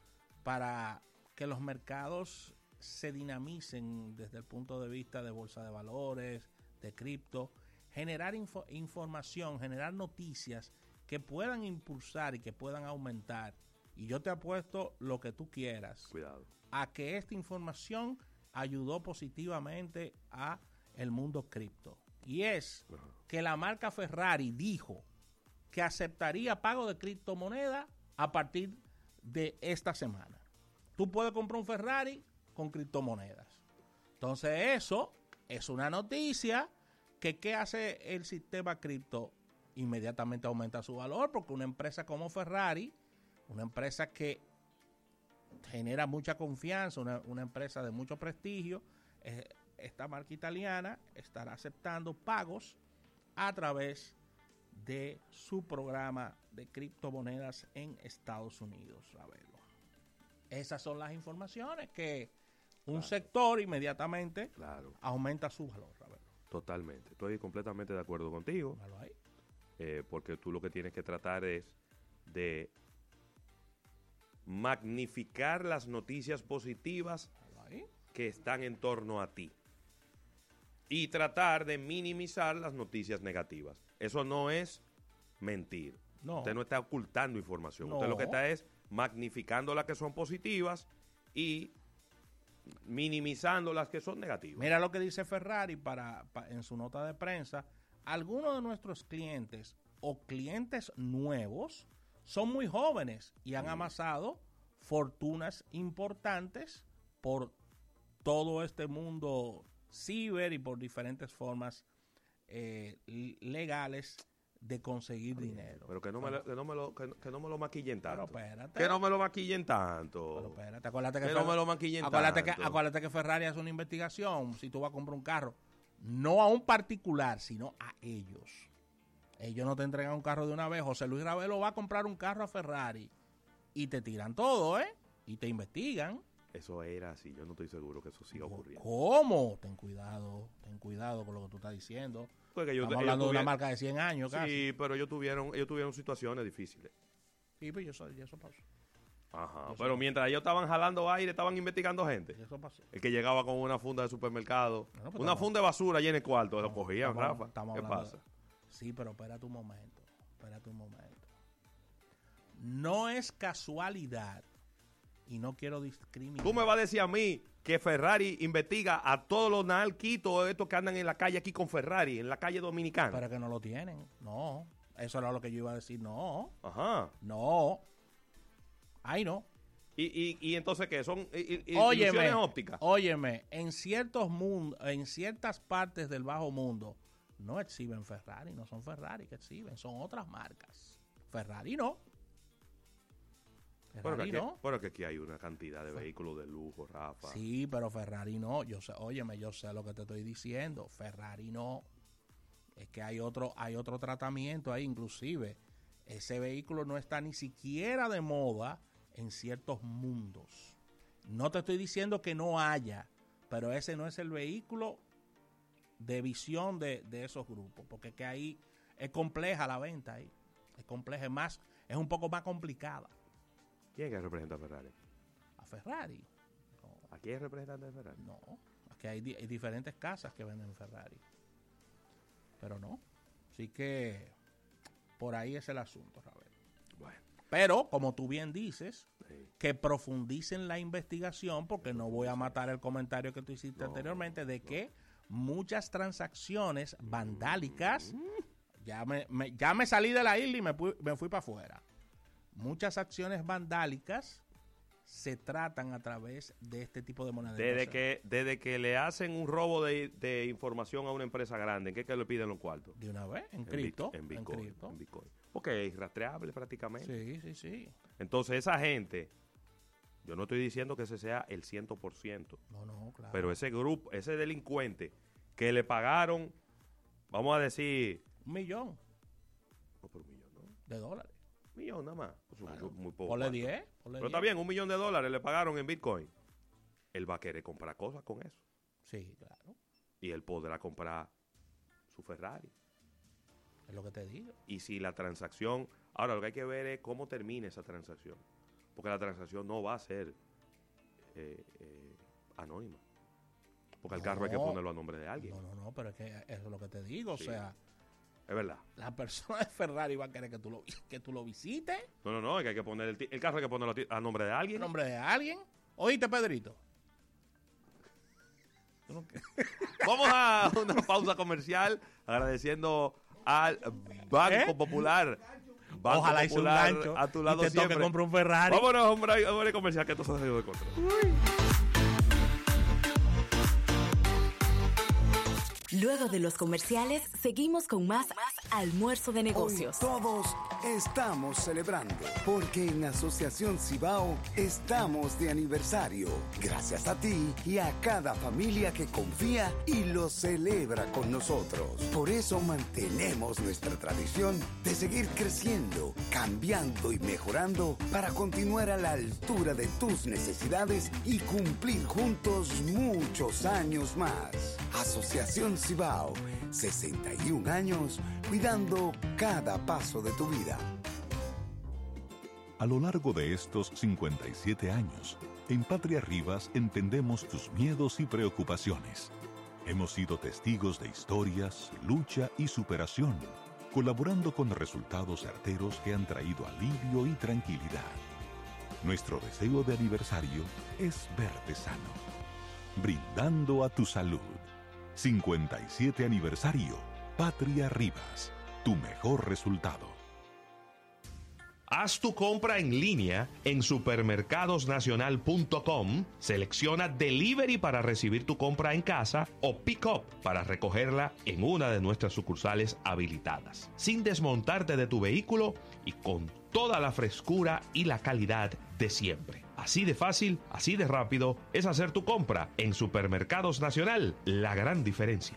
S5: para que los mercados se dinamicen desde el punto de vista de bolsa de valores, de cripto, generar información, generar noticias que puedan impulsar y que puedan aumentar. Y yo te apuesto lo que tú quieras.
S4: Cuidado.
S5: A que esta información ayudó positivamente a el mundo cripto. Y es que la marca Ferrari dijo que aceptaría pago de criptomonedas a partir de esta semana. Tú puedes comprar un Ferrari con criptomonedas. Entonces eso es una noticia que ¿qué hace el sistema cripto? Inmediatamente aumenta su valor porque una empresa como Ferrari, una empresa que genera mucha confianza, una, empresa de mucho prestigio, eh, esta marca italiana estará aceptando pagos a través de su programa de criptomonedas en Estados Unidos. A verlo. Esas son las informaciones que un sector inmediatamente aumenta su valor.
S4: Totalmente. Estoy completamente de acuerdo contigo. Eh, porque tú lo que tienes que tratar es de magnificar las noticias positivas que están en torno a ti y tratar de minimizar las noticias negativas. Eso no es mentir. No. Usted no está ocultando información. Usted lo que está es magnificando las que son positivas y minimizando las que son negativas.
S5: Mira lo que dice Ferrari para, en su nota de prensa. Algunos de nuestros clientes o clientes nuevos son muy jóvenes y han amasado fortunas importantes por todo este mundo ciber y por diferentes formas eh, legales de conseguir dinero.
S4: Pero que no, me, que no me lo, que, no me lo maquillen tanto.
S5: Pero espérate.
S4: Que no me lo maquillen tanto.
S5: Pero espérate, acuérdate que,
S4: que no me lo maquillen
S5: acuérdate tanto. Que, acuérdate que Ferrari hace una investigación si tú vas a comprar un carro. No a un particular, sino a ellos. Ellos no te entregan un carro de una vez. José Luis Ravelo va a comprar un carro a Ferrari y te tiran todo, ¿eh? Y te investigan.
S4: Eso era así, yo no estoy seguro que eso siga ocurriendo.
S5: ¿Cómo? Ten cuidado, ten cuidado con lo que tú estás diciendo.
S4: Porque
S5: Estamos hablando de una marca de 100 años casi.
S4: Sí, pero ellos tuvieron, ellos tuvieron situaciones difíciles.
S5: Sí, pero yo soy, y eso pasó.
S4: Ajá, pero mientras ellos estaban jalando aire, estaban investigando gente.
S5: Eso pasó.
S4: El que llegaba con una funda de supermercado, pues una funda de basura llena el cuarto, lo cogían, Rafa. ¿Qué pasa?
S5: Sí, pero espérate un momento, espérate un momento. No es casualidad y no quiero discriminar.
S4: Tú me vas a decir a mí que Ferrari investiga a todos los nalquitos estos que andan en la calle aquí con Ferrari, en la calle dominicana.
S5: Pero que no lo tienen. No. Eso era lo que yo iba a decir. No.
S4: Ajá.
S5: No. Ay, no.
S4: ¿Y, y, y entonces qué? ¿Son ilusiones ópticas?
S5: Óyeme, en ciertos mundos, en ciertas partes del bajo mundo, no exhiben Ferrari, no son Ferrari que exhiben, son otras marcas. Ferrari no.
S4: Ferrari no. Pero que aquí hay una cantidad de vehículos de lujo, Rafa.
S5: Sí, pero Ferrari no. Yo sé, óyeme, yo sé lo que te estoy diciendo. Ferrari no. Es que hay otro, hay otro tratamiento ahí, inclusive. Ese vehículo no está ni siquiera de moda en ciertos mundos. No te estoy diciendo que no haya, pero ese no es el vehículo de visión de, de esos grupos, porque es que ahí es compleja la venta ahí. Es compleja, es más, es un poco más complicada.
S4: ¿Quién es que representa a Ferrari?
S5: A Ferrari.
S4: ¿A quién es representante de Ferrari?
S5: No, aquí hay, diferentes casas que venden Ferrari. Pero no. Así que por ahí es el asunto, Ravel. Bueno. Pero, como tú bien dices, que profundicen la investigación, porque no voy a matar el comentario que tú hiciste anteriormente de que muchas transacciones vandálicas. Ya me, me- ya me salí de la isla y me, me fui para afuera. Muchas acciones vandálicas se tratan a través de este tipo de monedas.
S4: Desde que, desde que le hacen un robo de, de información a una empresa grande, ¿en qué que le piden los cuartos?
S5: De una vez, en
S4: Bit-
S5: cripto.
S4: En
S5: en
S4: Bitcoin.
S5: cripto.
S4: en Bitcoin. Porque es rastreable prácticamente.
S5: Sí, sí, sí.
S4: Entonces, esa gente, yo no estoy diciendo que ese sea el 100%,
S5: No, no, claro.
S4: pero ese grupo, ese delincuente que le pagaron, vamos a decir,
S5: Un millón
S4: no, pero un millón, ¿no?
S5: de dólares.
S4: Un millón nada más. Muy poco
S5: Ponle
S4: cuarto.
S5: 10. ponle
S4: Pero está
S5: 10.
S4: bien, un millón de dólares le pagaron en Bitcoin. Él va a querer comprar cosas con eso.
S5: Sí, claro.
S4: Y él podrá comprar su Ferrari.
S5: Es lo que te digo.
S4: Y si la transacción... Ahora, lo que hay que ver es cómo termina esa transacción. Porque la transacción no va a ser eh, eh, anónima. Porque el carro hay que ponerlo a nombre de alguien.
S5: No, no, no, pero es que eso es lo que te digo.
S4: Sí.
S5: O sea,
S4: Es verdad.
S5: la persona de Ferrari va a querer que tú lo, que tú lo visites
S4: No, no, no. es que hay que poner el, el carro hay que ponerlo a a nombre de
S5: en
S4: alguien.
S5: nombre de alguien. Oíste, Pedrito.
S4: Vamos a una pausa comercial agradeciendo al Banco
S5: ¿Eh?
S4: Popular. Banco
S5: Ojalá hice un gancho
S4: a tu
S5: y
S4: lado
S5: te toque
S4: siempre.
S5: comprar un Ferrari.
S4: Vámonos, hombre, hombre comercial que esto se ha salido de control.
S3: Luego de los comerciales, seguimos con más almuerzo de negocios.
S33: Hoy todos estamos celebrando porque en Asociación Cibao estamos de aniversario. Gracias a ti y a cada familia que confía y lo celebra con nosotros. Por eso mantenemos nuestra tradición de seguir creciendo, cambiando y mejorando para continuar a la altura de tus necesidades y cumplir juntos muchos años más. Asociación Cibao, 61 años cuidando cada paso de tu vida.
S21: A lo largo de estos 57 años, en Patria Rivas entendemos tus miedos y preocupaciones. Hemos sido testigos de historias, lucha y superación, colaborando con resultados certeros que han traído alivio y tranquilidad. Nuestro deseo de aniversario es verte sano, brindando a tu salud. 57 aniversario, Patria Rivas, tu mejor resultado.
S4: Haz tu compra en línea en supermercadosnacional.com, selecciona Delivery para recibir tu compra en casa o Pick Up para recogerla en una de nuestras sucursales habilitadas, sin desmontarte de tu vehículo y con toda la frescura y la calidad de siempre. Así de fácil, así de rápido es hacer tu compra en Supermercados Nacional, la gran diferencia.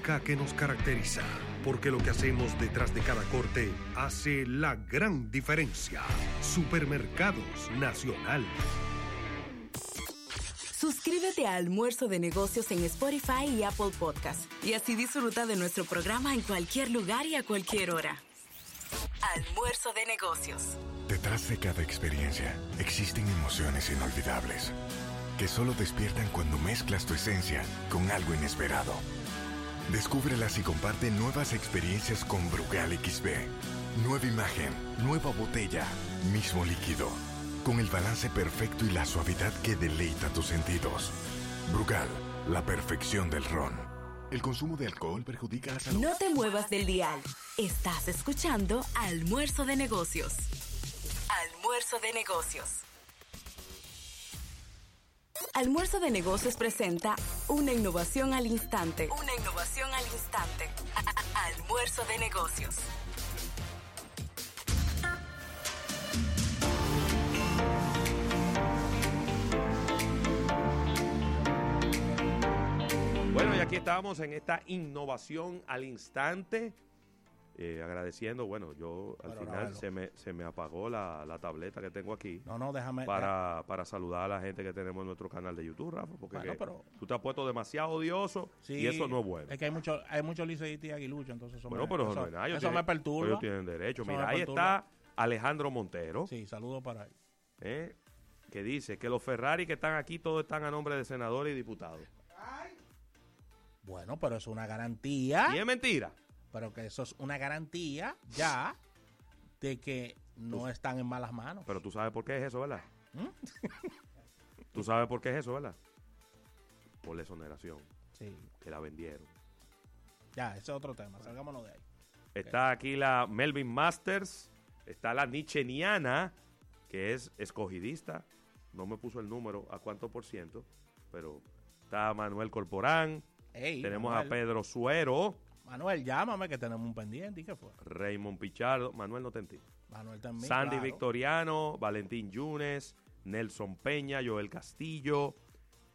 S28: que nos caracteriza. Porque lo que hacemos detrás de cada corte hace la gran diferencia. Supermercados Nacional.
S3: Suscríbete a Almuerzo de Negocios en Spotify y Apple Podcast y así disfruta de nuestro programa en cualquier lugar y a cualquier hora. Almuerzo de Negocios.
S34: Detrás de cada experiencia existen emociones inolvidables que solo despiertan cuando mezclas tu esencia con algo inesperado. Descúbrelas y comparte nuevas experiencias con Brugal XB. Nueva imagen, nueva botella, mismo líquido. Con el balance perfecto y la suavidad que deleita tus sentidos. Brugal, la perfección del ron. El consumo de alcohol perjudica la salud.
S3: No te muevas del dial. Estás escuchando Almuerzo de Negocios. Almuerzo de Negocios. Almuerzo de Negocios presenta una innovación al instante. Una innovación al instante. Almuerzo de Negocios.
S4: Bueno, y aquí estamos en esta innovación al instante. Eh, agradeciendo, bueno, yo al final se me, se me apagó la, la tableta que tengo aquí.
S5: No, no, déjame.
S4: Para, para saludar a la gente que tenemos en nuestro canal de YouTube, Rafa, porque
S5: Bueno,
S4: que
S5: pero-
S4: tú te has puesto demasiado odioso
S5: Sí,
S4: y eso no es bueno.
S5: Es que hay muchos hay muchos liceístas y aguiluchos, entonces eso
S4: Bueno,
S5: me,
S4: pero eso, no ellos
S5: eso
S4: tienen-
S5: me perturba.
S4: Ellos tienen derecho.
S5: Eso
S4: Mira, ahí está Alejandro Montero.
S5: Sí, saludos para él.
S4: ¿eh? que dice que los Ferrari que están aquí todos están a nombre de senadores y diputados.
S5: Bueno, pero es una garantía.
S4: Y es mentira.
S5: Pero que eso es una garantía ya de que no están en malas manos.
S4: Pero tú sabes por qué es eso, ¿verdad?
S5: ¿Mm?
S4: Tú sabes por qué es eso, ¿verdad? Por la exoneración.
S5: Sí.
S4: Que la vendieron.
S5: Ya, ese es otro tema. Salgámonos de ahí.
S4: Está aquí la Melvin Masters. Está la Nicheniana, que es escogidista. No me puso el número a cuánto por ciento, pero está Manuel Corporán.
S5: Ey,
S4: Tenemos
S5: Manuel.
S4: a Pedro Suero,
S5: Manuel, llámame que tenemos un pendiente. ¿Y qué fue?
S4: Raymond Pichardo. Manuel no te entiendo.
S5: Manuel también.
S4: Sandy
S5: claro.
S4: Victoriano, Valentín Yunes, Nelson Peña, Joel Castillo,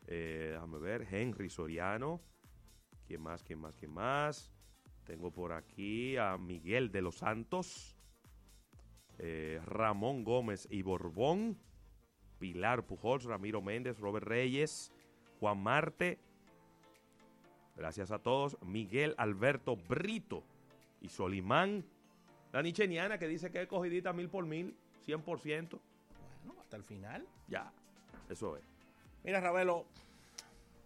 S4: eh, déjame ver, Henry Soriano, ¿quién más, quién más, quién más? Tengo por aquí a Miguel de los Santos, eh, Ramón Gómez y Borbón, Pilar Pujols, Ramiro Méndez, Robert Reyes, Juan Marte, gracias a todos, Miguel Alberto Brito y Solimán, la nicheniana que dice que es cogidita mil por mil, 100%.
S5: Bueno, hasta el final.
S4: Ya, eso es.
S5: Mira, Ravelo,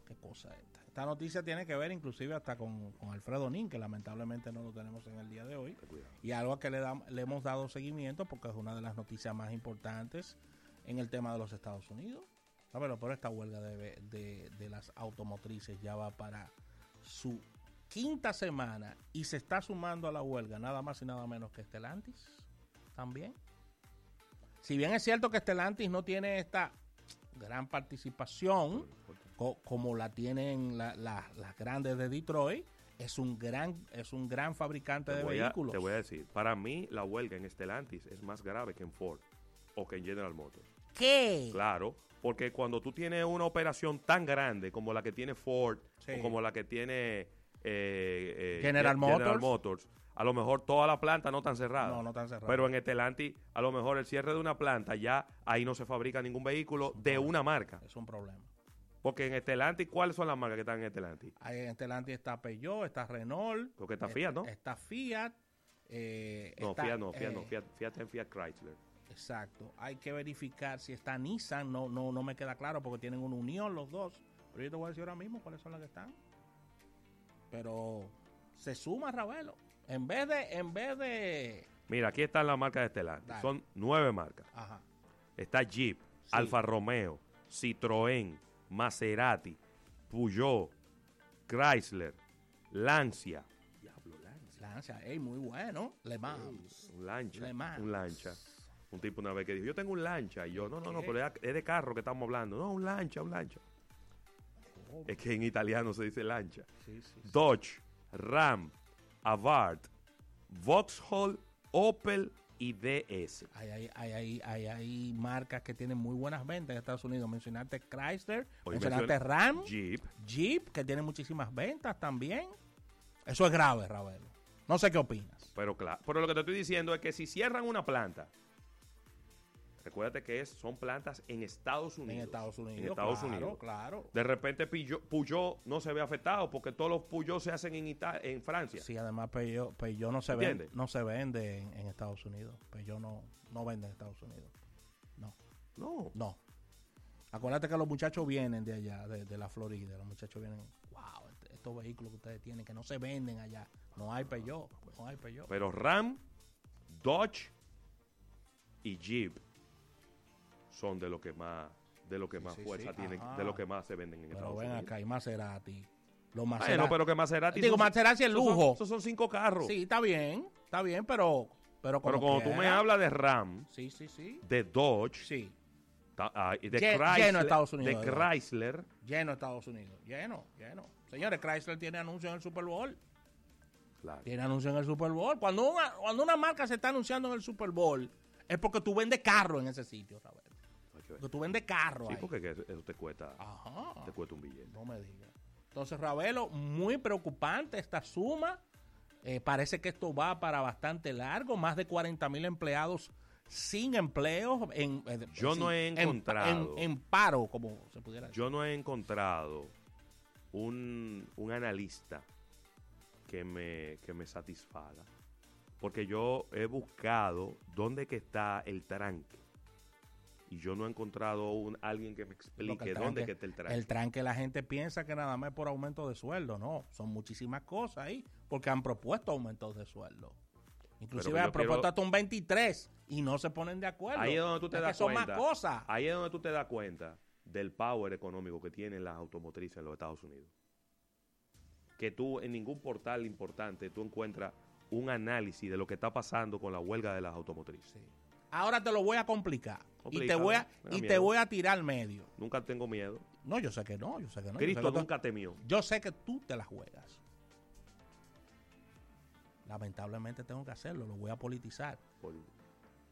S5: qué cosa esta. Esta noticia tiene que ver inclusive hasta con, con Alfredo Nin, que lamentablemente no lo tenemos en el día de hoy. Y algo a que le, dam- le hemos dado seguimiento porque es una de las noticias más importantes en el tema de los Estados Unidos. Ravelo, pero esta huelga de, de- de las automotrices ya va para su quinta semana y se está sumando a la huelga nada más y nada menos que Estelantis también. Si bien es cierto que Estelantis no tiene esta gran participación co- como la tienen la- la- las grandes de Detroit, es un gran es un gran fabricante de
S4: a,
S5: vehículos.
S4: te voy a decir, para mí la huelga en Stellantis es más grave que en Ford o que en General Motors.
S5: ¿Qué?
S4: Claro, porque cuando tú tienes una operación tan grande como la que tiene Ford
S5: Sí.
S4: o como la que tiene eh, eh,
S5: General
S4: Ge-
S5: Motors.
S4: a lo mejor toda la planta no están cerradas.
S5: No, no están cerradas.
S4: Pero en Stellantis, a lo mejor el cierre de una planta ya ahí no se fabrica ningún vehículo de una marca.
S5: Es un problema.
S4: Porque en Stellantis, ¿cuáles son las marcas que están en Stellantis?
S5: Ahí en Stellantis está Peugeot, está Renault.
S4: Porque está
S5: eh,
S4: Fiat, ¿no?
S5: Está Fiat. eh,
S4: No,
S5: está,
S4: Fiat no, Fiat no,
S5: eh,
S4: Fiat, Fiat en Fiat Chrysler.
S5: Exacto. Hay que verificar si está Nissan. No, no, no me queda claro porque tienen una unión los dos. Pero yo te voy a decir ahora mismo cuáles son las que están. Pero se suma Ravelo. En vez de, en vez de.
S4: Mira, aquí están las marcas de.
S5: Dale.
S4: Son nueve marcas.
S5: Ajá.
S4: Está Jeep, Alfa Romeo, Citroën, Maserati, Peugeot, Chrysler, Lancia. Diablo, Lancia.
S5: Lancia, ey, muy bueno. Le Mans.
S4: Un lancha.
S5: Le Mans.
S4: Un lancha. Un tipo una vez que dijo, yo tengo un lancha. Y yo, no, no, no, pero es de carro que estamos hablando. No, un lancha, un lancha. Es que en italiano se dice lancha.
S5: Sí, sí, sí.
S4: Dodge, Ram, Abarth, Vauxhall, Opel y DS.
S5: Hay, hay, hay, hay, hay, marcas que tienen muy buenas ventas en Estados Unidos. Mencionaste Chrysler,
S4: Hoy
S5: mencionaste Ram,
S4: Jeep.
S5: Jeep, que tiene muchísimas ventas también. Eso es grave, Ravelo. No sé qué opinas.
S4: Pero claro, pero lo que te estoy diciendo es que si cierran una planta, recuérdate que es, son plantas en Estados Unidos.
S5: En Estados Unidos.
S4: En Estados
S5: claro,
S4: Unidos.
S5: Claro.
S4: De repente Peugeot, no se ve afectado porque todos los Peugeot se hacen en, Ita- en Francia.
S5: Sí, además Peugeot, Peugeot no se vende, no se vende en, en Estados Unidos. Peugeot no, no vende en Estados Unidos. No.
S4: No.
S5: No. Acuérdate que los muchachos vienen de allá, de, de la Florida. Los muchachos vienen, wow, este- estos vehículos que ustedes tienen que no se venden allá. No hay Peugeot, no hay Peugeot.
S4: Pero Ram, Dodge y Jeep son de lo que más de lo que más
S5: sí,
S4: fuerza
S5: sí.
S4: tienen,
S5: Ajá.
S4: de lo que más se venden en
S5: Pero
S4: Estados
S5: ven
S4: Unidos.
S5: acá, y Maserati. Los Maserati.
S4: pero que Maserati
S5: Digo,
S4: son-
S5: Maserati es lujo.
S4: esos son cinco carros.
S5: Sí, está bien, está bien, pero... Pero,
S4: Pero
S5: como
S4: cuando tú me
S5: quiera.
S4: hablas de Ram,
S5: Sí, sí, sí.
S4: de Dodge,
S5: Sí.
S4: ta- de Chrysler,
S5: lleno Estados Unidos,
S4: de. Chrysler,
S5: Lleno Estados Unidos. Lleno, lleno. Señores, Chrysler tiene anuncio en el Super Bowl.
S4: Claro.
S5: Tiene anuncio en el Super Bowl. Cuando una, cuando una marca se está anunciando en el Super Bowl, es porque tú vendes carro en ese sitio, Porque tú vendes carro
S4: Sí,
S5: ahí.
S4: porque que eso te cuesta,
S5: Ajá.
S4: te cuesta un billete.
S5: No me digas. Entonces, Ravelo, muy preocupante esta suma Eh, parece que esto va para bastante largo, más de 40 mil empleados sin empleo. En, eh,
S4: Yo no he
S5: en-
S4: encontrado.
S5: En, en paro, como se pudiera decir.
S4: Yo no he encontrado un, un analista que me, que me satisfaga. Porque yo he buscado dónde que está el tranque. Y yo no he encontrado un, alguien que me explique
S5: que
S4: dónde que está el tranque.
S5: El tranque la gente piensa que nada más es por aumento de sueldo, no, son muchísimas cosas ahí, porque han propuesto aumentos de sueldo. Inclusive han propuesto hasta un 23 y no se ponen de acuerdo.
S4: Ahí es donde tú te
S5: Es que
S4: das
S5: son
S4: cuenta.
S5: más cosas.
S4: Ahí es donde tú te das cuenta del power económico que tienen las automotrices en los Estados Unidos. Que tú en ningún portal importante tú encuentras un análisis de lo que está pasando con la huelga de las automotrices.
S5: Ahora te lo voy a complicar y te voy a y te voy a tirar al medio.
S4: Nunca tengo miedo.
S5: No, yo sé que no, yo sé que no.
S4: Cristo
S5: que
S4: nunca temió.
S5: Yo sé que tú te la juegas. Lamentablemente tengo que hacerlo, lo voy a politizar.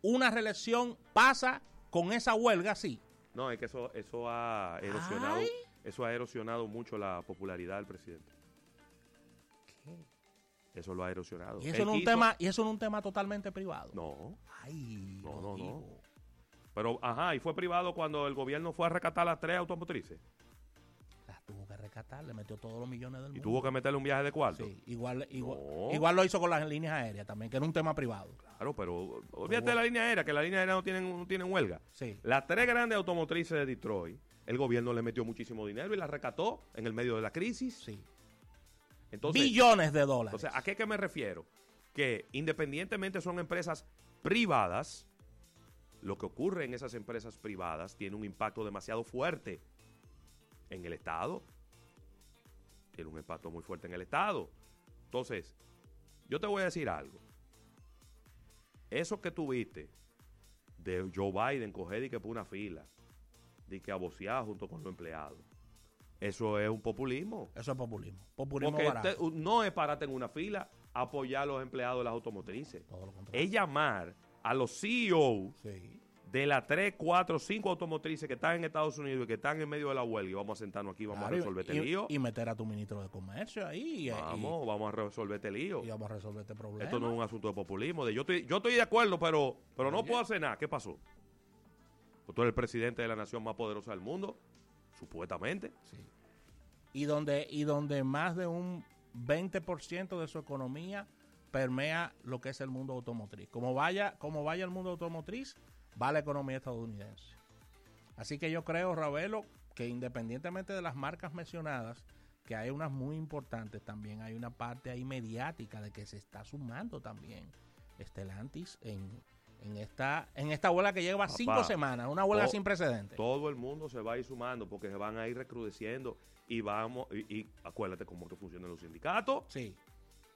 S5: Una reelección pasa con esa huelga, sí.
S4: No, es que eso, eso ha erosionado,
S5: Ay.
S4: eso ha erosionado mucho la popularidad del presidente. Eso lo ha erosionado.
S5: Y eso, en un tema, y eso en un tema totalmente privado.
S4: No.
S5: Ay,
S4: No, no, no. Pero, ajá, y fue privado cuando el gobierno fue a rescatar las tres automotrices.
S5: Las tuvo que rescatar, le metió todos los millones del
S4: Y
S5: mundo.
S4: tuvo que meterle un viaje de cuarto.
S5: Sí, igual, igual,
S4: No.
S5: igual lo hizo con las líneas aéreas también, que era un tema privado.
S4: Claro, pero olvídate de la línea aérea, que la línea aérea no tienen, no tienen huelga.
S5: Sí.
S4: Las tres grandes automotrices de Detroit, el gobierno le metió muchísimo dinero y las rescató en el medio de la crisis.
S5: Sí.
S4: Entonces,
S5: Billones de dólares.
S4: O sea, ¿a qué que me refiero? Que independientemente son empresas privadas, lo que ocurre en esas empresas privadas tiene un impacto demasiado fuerte en el Estado. Tiene un impacto muy fuerte en el Estado. Entonces, yo te voy a decir algo. Eso que tuviste de Joe Biden coger y que por una fila, de que a vocear junto con los empleados, eso es un populismo.
S5: Eso es populismo. Populismo
S4: Porque
S5: barato.
S4: te- no es pararte en una fila apoyar a los empleados de las automotrices. Es llamar a los CEO de las 3, 4, 5 automotrices que están en Estados Unidos y que están en medio de la huelga y vamos a sentarnos aquí, vamos
S5: Claro,
S4: a resolver este
S5: y,
S4: lío.
S5: y meter a tu ministro de comercio ahí. y-
S4: vamos, vamos a resolver este lío.
S5: Y, vamos a resolver este problema.
S4: Esto no es un asunto de populismo. De yo, estoy, yo estoy de acuerdo, pero, pero no
S5: Oye.
S4: puedo hacer nada. ¿Qué pasó? Pues tú eres el presidente de la nación más poderosa del mundo, supuestamente.
S5: y donde y donde más de un 20% de su economía permea lo que es el mundo automotriz. Como vaya como vaya el mundo automotriz, va la economía estadounidense. Así que yo creo, Ravelo, que independientemente de las marcas mencionadas, que hay unas muy importantes también, hay una parte ahí mediática de que se está sumando también Estelantis en, en esta en esta huelga que lleva
S4: Papá,
S5: cinco semanas, una huelga sin precedentes.
S4: Todo el mundo se va a ir sumando porque se van a ir recrudeciendo y vamos, y, y acuérdate cómo que funcionan los sindicatos.
S5: Sí.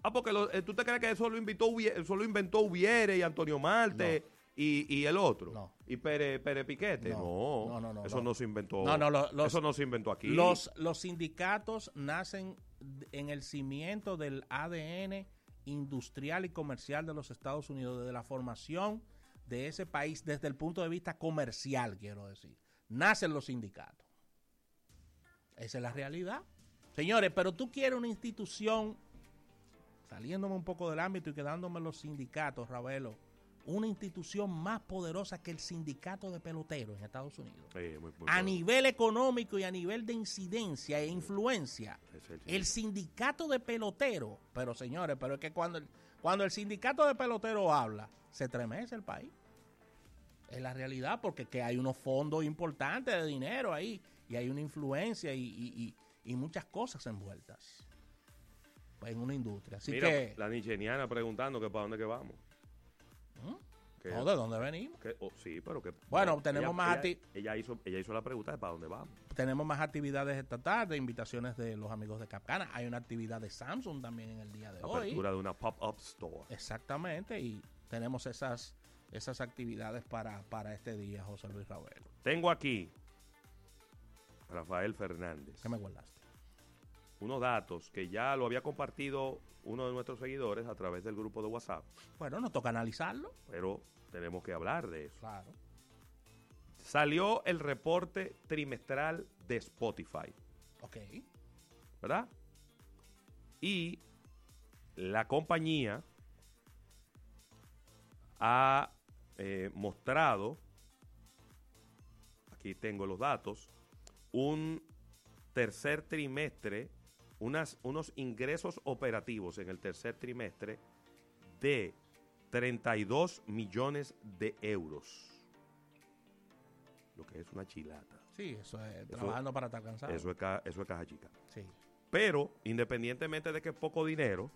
S4: Ah, porque lo- eh, tú te crees que eso lo inventó, Ubie- eso lo inventó Ubiere y Antonio Marte y, y el otro. Y Pere, Pere Piquete. No,
S5: no, no, no,
S4: Eso
S5: no.
S4: no, se inventó.
S5: No, no, lo- los-
S4: eso no se inventó aquí.
S5: Los, los sindicatos nacen en el cimiento del ADN industrial y comercial de los Estados Unidos, desde la formación de ese país, desde el punto de vista comercial, quiero decir. Nacen los sindicatos. Esa es la realidad. Señores, pero tú quieres una institución, saliéndome un poco del ámbito y quedándome en los sindicatos, Ravelo, una institución más poderosa que el sindicato de peloteros en Estados Unidos
S4: Sí, muy- muy
S5: a nivel económico y a nivel de incidencia e influencia.
S4: El
S5: El sindicato de pelotero, pero señores, pero es que cuando el, cuando el sindicato de pelotero habla, se tremece el país. Es la realidad, porque que hay unos fondos importantes de dinero ahí, y hay una influencia y, y- y- y muchas cosas envueltas en una industria. Así
S4: Mira,
S5: que,
S4: la nicheniana preguntando que para dónde que vamos. Que-
S5: ¿no? ¿de dónde venimos?
S4: que- oh, sí, pero que...
S5: Bueno,
S4: no,
S5: tenemos
S4: ella-
S5: más
S4: ella, ella hizo, ella hizo la pregunta de para dónde vamos.
S5: Tenemos más actividades esta tarde, invitaciones de los amigos de Capcana. Hay una actividad de Samsung también en el día de hoy.
S4: Apertura de una pop-up store.
S5: Exactamente, y tenemos esas, esas actividades para, para este día, José Luis Ravelo.
S4: Tengo aquí Rafael Fernández.
S5: ¿Qué me guardaste?
S4: Unos datos que ya lo había compartido uno de nuestros seguidores a través del grupo de WhatsApp,
S5: Bueno, nos toca analizarlo.
S4: pero tenemos que hablar de eso.
S5: Claro.
S4: Salió el reporte trimestral de Spotify,
S5: Ok.
S4: ¿verdad? Y la compañía ha eh, mostrado, aquí tengo los datos, un tercer trimestre, unas, unos ingresos operativos en el tercer trimestre de 32 millones de euros. Lo que es una chilata.
S5: Sí, eso es trabajando para estar cansado.
S4: Eso es, eso es caja chica.
S5: Sí.
S4: Pero, independientemente de que es poco dinero,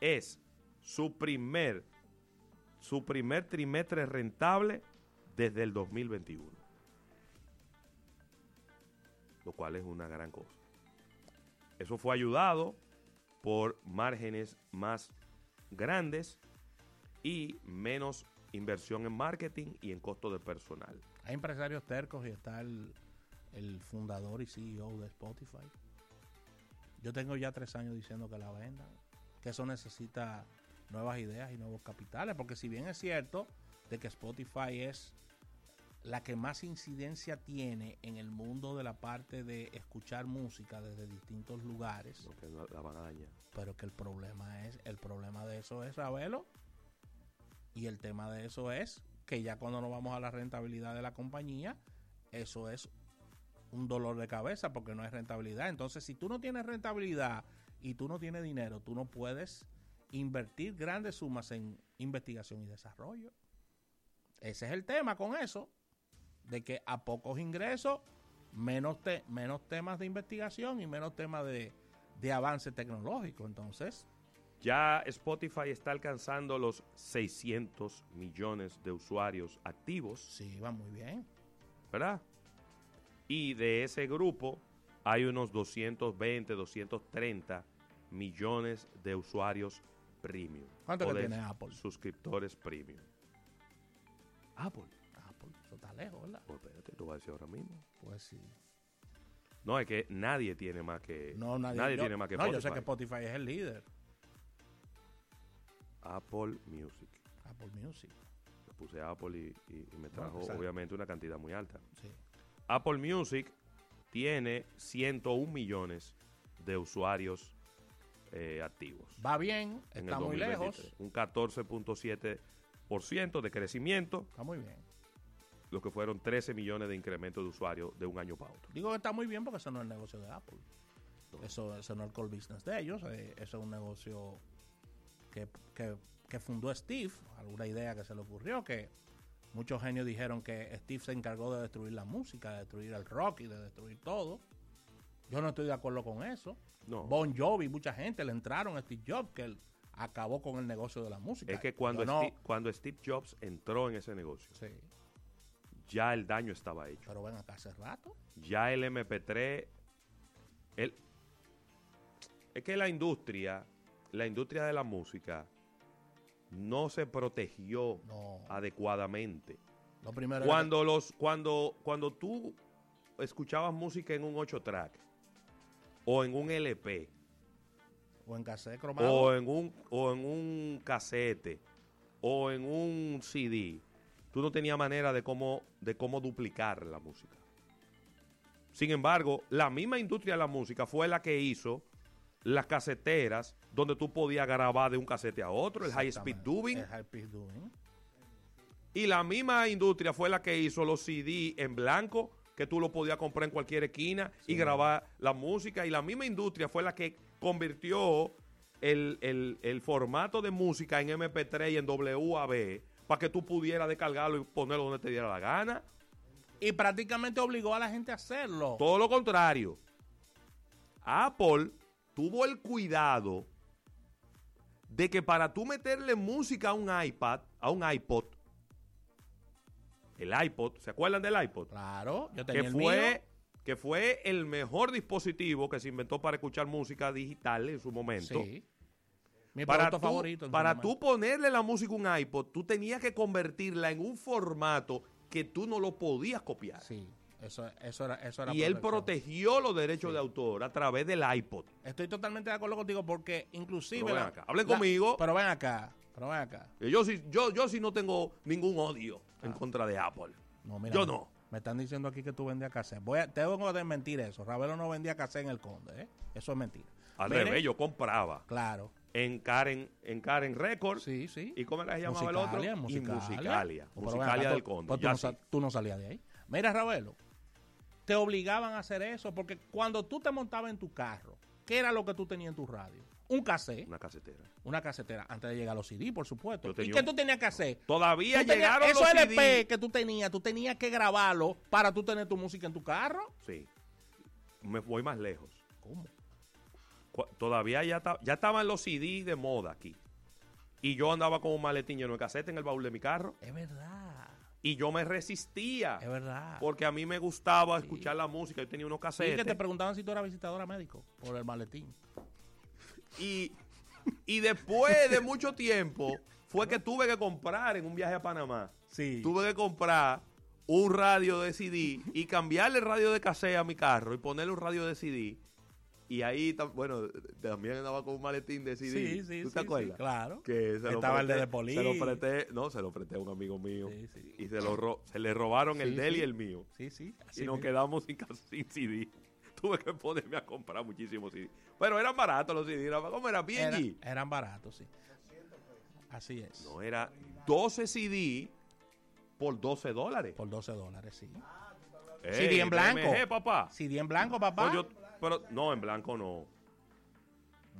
S4: es su primer, su primer trimestre rentable desde el 2021. Lo cual es una gran cosa. Eso fue ayudado por márgenes más grandes y menos inversión en marketing y en costo de personal.
S5: Hay empresarios tercos y está el, el fundador y CEO de Spotify. Yo tengo ya tres años diciendo que la vendan, que eso necesita nuevas ideas y nuevos capitales, porque si bien es cierto de que Spotify es la que más incidencia tiene en el mundo de la parte de escuchar música desde distintos lugares,
S4: que no la van a dañar.
S5: pero que el problema es, el problema de eso es Ravelo, y el tema de eso es que ya cuando nos vamos a la rentabilidad de la compañía, eso es un dolor de cabeza porque no hay rentabilidad. Entonces, si tú no tienes rentabilidad y tú no tienes dinero, tú no puedes invertir grandes sumas en investigación y desarrollo. Ese es el tema con eso, de que a pocos ingresos, menos, te- menos temas de investigación y menos temas de, de avance tecnológico. Entonces,
S4: Ya Spotify está alcanzando los 600 millones de usuarios activos.
S5: Sí, va muy bien.
S4: ¿Verdad? Y de ese grupo hay unos 220, 230 millones de usuarios premium.
S5: ¿Cuánto que tiene Apple?
S4: Suscriptores premium. Apple.
S5: Está lejos, ¿verdad?
S4: Pues espérate, te voy a decir ahora mismo.
S5: Pues sí.
S4: No, es que nadie tiene más que
S5: No, nadie, yo-
S4: tiene más que
S5: no, yo sé
S4: Spotify.
S5: que Spotify es el líder.
S4: Apple Music.
S5: Apple Music.
S4: Le puse Apple y, y- y me trajo obviamente una cantidad muy alta.
S5: Sí.
S4: Apple Music tiene 101 millones de usuarios eh, activos.
S5: Va bien,
S4: en
S5: está muy
S4: 2023.
S5: lejos.
S4: Un 14.7% de crecimiento.
S5: Está muy bien.
S4: Lo que fueron 13 millones de incremento de usuarios de un año para otro.
S5: Digo que está muy bien porque eso no es el negocio de Apple. Eso, eso no es el core business de ellos. eh, eso es un negocio que, que- que fundó Steve. Alguna idea que se le ocurrió. Que muchos genios dijeron que Steve se encargó de destruir la música, de destruir el rock y de destruir todo. Yo no estoy de acuerdo con eso.
S4: No.
S5: Bon Jovi, mucha gente le entraron a Steve Jobs que él acabó con el negocio de la música.
S4: Es que cuando,
S5: Yo no-
S4: Steve, cuando Steve Jobs entró en ese negocio,
S5: Sí.
S4: Ya el daño estaba hecho.
S5: Pero ven acá hace rato.
S4: Ya el MP3, el, es que la industria, la industria de la música, no se protegió adecuadamente.
S5: Lo primero
S4: Cuando los, cuando, cuando tú escuchabas música en un 8 track, o en un LP,
S5: o en cassette cromado.
S4: o en un, o en un casete, o en un CD, tú no tenías manera de cómo, de cómo duplicar la música. Sin embargo, la misma industria de la música fue la que hizo las caseteras donde tú podías grabar de un casete a otro, el high speed dubbing.
S5: El high speed dubbing.
S4: Y la misma industria fue la que hizo los CD en blanco, que tú lo podías comprar en cualquier esquina y grabar la música. Y la misma industria fue la que convirtió el, el- el formato de música en MP3 y en WAV para que tú pudieras descargarlo y ponerlo donde te diera la gana.
S5: Y prácticamente obligó a la gente a hacerlo.
S4: Todo lo contrario. Apple tuvo el cuidado de que para tú meterle música a un iPad, a un iPod, el iPod, ¿se acuerdan del iPod?
S5: Claro, yo
S4: que
S5: tenía el
S4: fue,
S5: mío.
S4: que fue el mejor dispositivo que se inventó para escuchar música digital en su momento.
S5: Sí. Mi
S4: para tú,
S5: favorito.
S4: para tú ponerle la música a un iPod, tú tenías que convertirla en un formato que tú no lo podías copiar.
S5: Sí, eso, eso era, eso era
S4: Y él protegió los derechos de autor a través del iPod.
S5: Estoy totalmente de acuerdo contigo porque inclusive...
S4: Pero ven
S5: la-
S4: acá, hablen
S5: la-
S4: conmigo.
S5: Pero ven acá, pero ven acá.
S4: Yo sí, yo, yo sí no tengo ningún odio en contra de Apple.
S5: No, mira,
S4: yo no.
S5: Me están diciendo aquí que tú vendías cassette. Voy a, tengo que desmentir eso. Ravelo no vendía cassette en el Conde, ¿eh? Eso es mentira.
S4: Al revés, yo compraba.
S5: Claro.
S4: En Karen, en Karen Records.
S5: Sí, sí.
S4: ¿Y cómo se llamaba el otro?
S5: Musicalia,
S4: y
S5: Musicalia.
S4: Musicalia.
S5: Acá,
S4: del Conde.
S5: pues tú, no,
S4: sí.
S5: sa- tú no salías de ahí. Mira, Ravelo, te obligaban a hacer eso porque cuando tú te montabas en tu carro, ¿qué era lo que tú tenías en tu radio? Un cassette,
S4: Una casetera.
S5: una casetera, antes de llegar a los CD, por supuesto. ¿Y qué tú tenías que hacer?
S4: Todavía
S5: Tú tenías-
S4: llegaron
S5: Esos
S4: los
S5: LP
S4: CD.
S5: que tú tenías, tú tenías que grabarlo para tú tener tu música en tu carro.
S4: Sí. Me voy más lejos.
S5: ¿Cómo?
S4: Todavía ya, ta- ya estaban los CD de moda aquí. Y yo andaba con un maletín lleno de cassette en el baúl de mi carro.
S5: Es verdad.
S4: Y yo me resistía.
S5: Es verdad.
S4: Porque a mí me gustaba escuchar la música. Yo tenía unos
S5: Sí,
S4: cassettes.
S5: que te preguntaban si tú eras visitadora médico por el maletín.
S4: Y, y después de mucho tiempo fue que tuve que comprar en un viaje a Panamá.
S5: Sí.
S4: Tuve que comprar un radio de CD y cambiarle el radio de cassette a mi carro y ponerle un radio de CD. Y ahí, bueno, también andaba con un maletín de CD.
S5: Sí, sí,
S4: ¿Tú
S5: sí,
S4: te
S5: sí,
S4: acuerdas?
S5: claro.
S4: Que se lo
S5: Estaba el de Poli.
S4: Se lo presté, no, se lo presté a un amigo mío. Y se, lo ro- se le robaron el
S5: Sí,
S4: de él
S5: sí.
S4: y el mío.
S5: Sí, sí.
S4: Y
S5: así
S4: nos
S5: mismo.
S4: quedamos sin, sin CD. Tuve que ponerme a comprar muchísimos CD. Pero eran baratos los CD. ¿Cómo era? Bien.
S5: Era- eran baratos, sí. Así es.
S4: No, era 12 CD por 12 dólares.
S5: Por 12 dólares, sí.
S4: Ey,
S5: CD en blanco.
S4: Papá.
S5: CD en blanco, papá.
S4: Yo- pero no, en blanco no.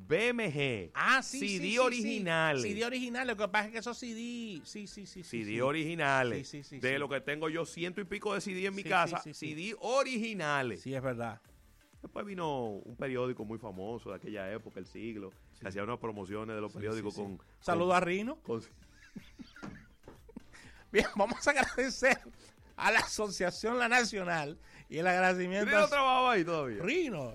S4: BMG.
S5: Ah, sí,
S4: CD
S5: sí,
S4: originales.
S5: Sí. CD originales. Lo que pasa es que esos CD. Sí, sí, sí. sí,
S4: CD
S5: sí.
S4: originales.
S5: Sí, sí, sí,
S4: de lo que tengo yo ciento y pico de CD en mi casa. CD originales.
S5: Sí, es verdad.
S4: Después vino un periódico muy famoso de aquella época, el siglo, que hacía unas promociones de los periódicos
S5: sí.
S4: con...
S5: Saludo
S4: con-
S5: a Rino.
S4: con-
S5: Bien, vamos a agradecer a la Asociación La Nacional y el agradecimiento.
S4: ¿Rino trabajaba ahí todavía?
S5: Rino.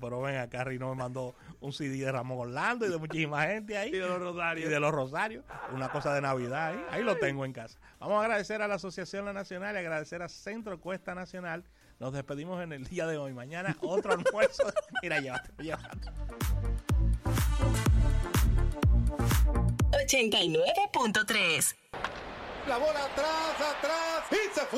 S5: Pero ven acá, Rino me mandó un CD de Ramón Orlando y de muchísima gente ahí.
S4: Y de los Rosarios.
S5: Y de los Rosarios. Una cosa de Navidad ahí. Ahí lo tengo en casa. Vamos a agradecer a la Asociación La Nacional y agradecer a Centro Cuesta Nacional. Nos despedimos en el día de hoy. Mañana otro almuerzo. Mira, llévate, llévate.
S35: 89.3.
S24: La bola atrás, atrás. Y se fue.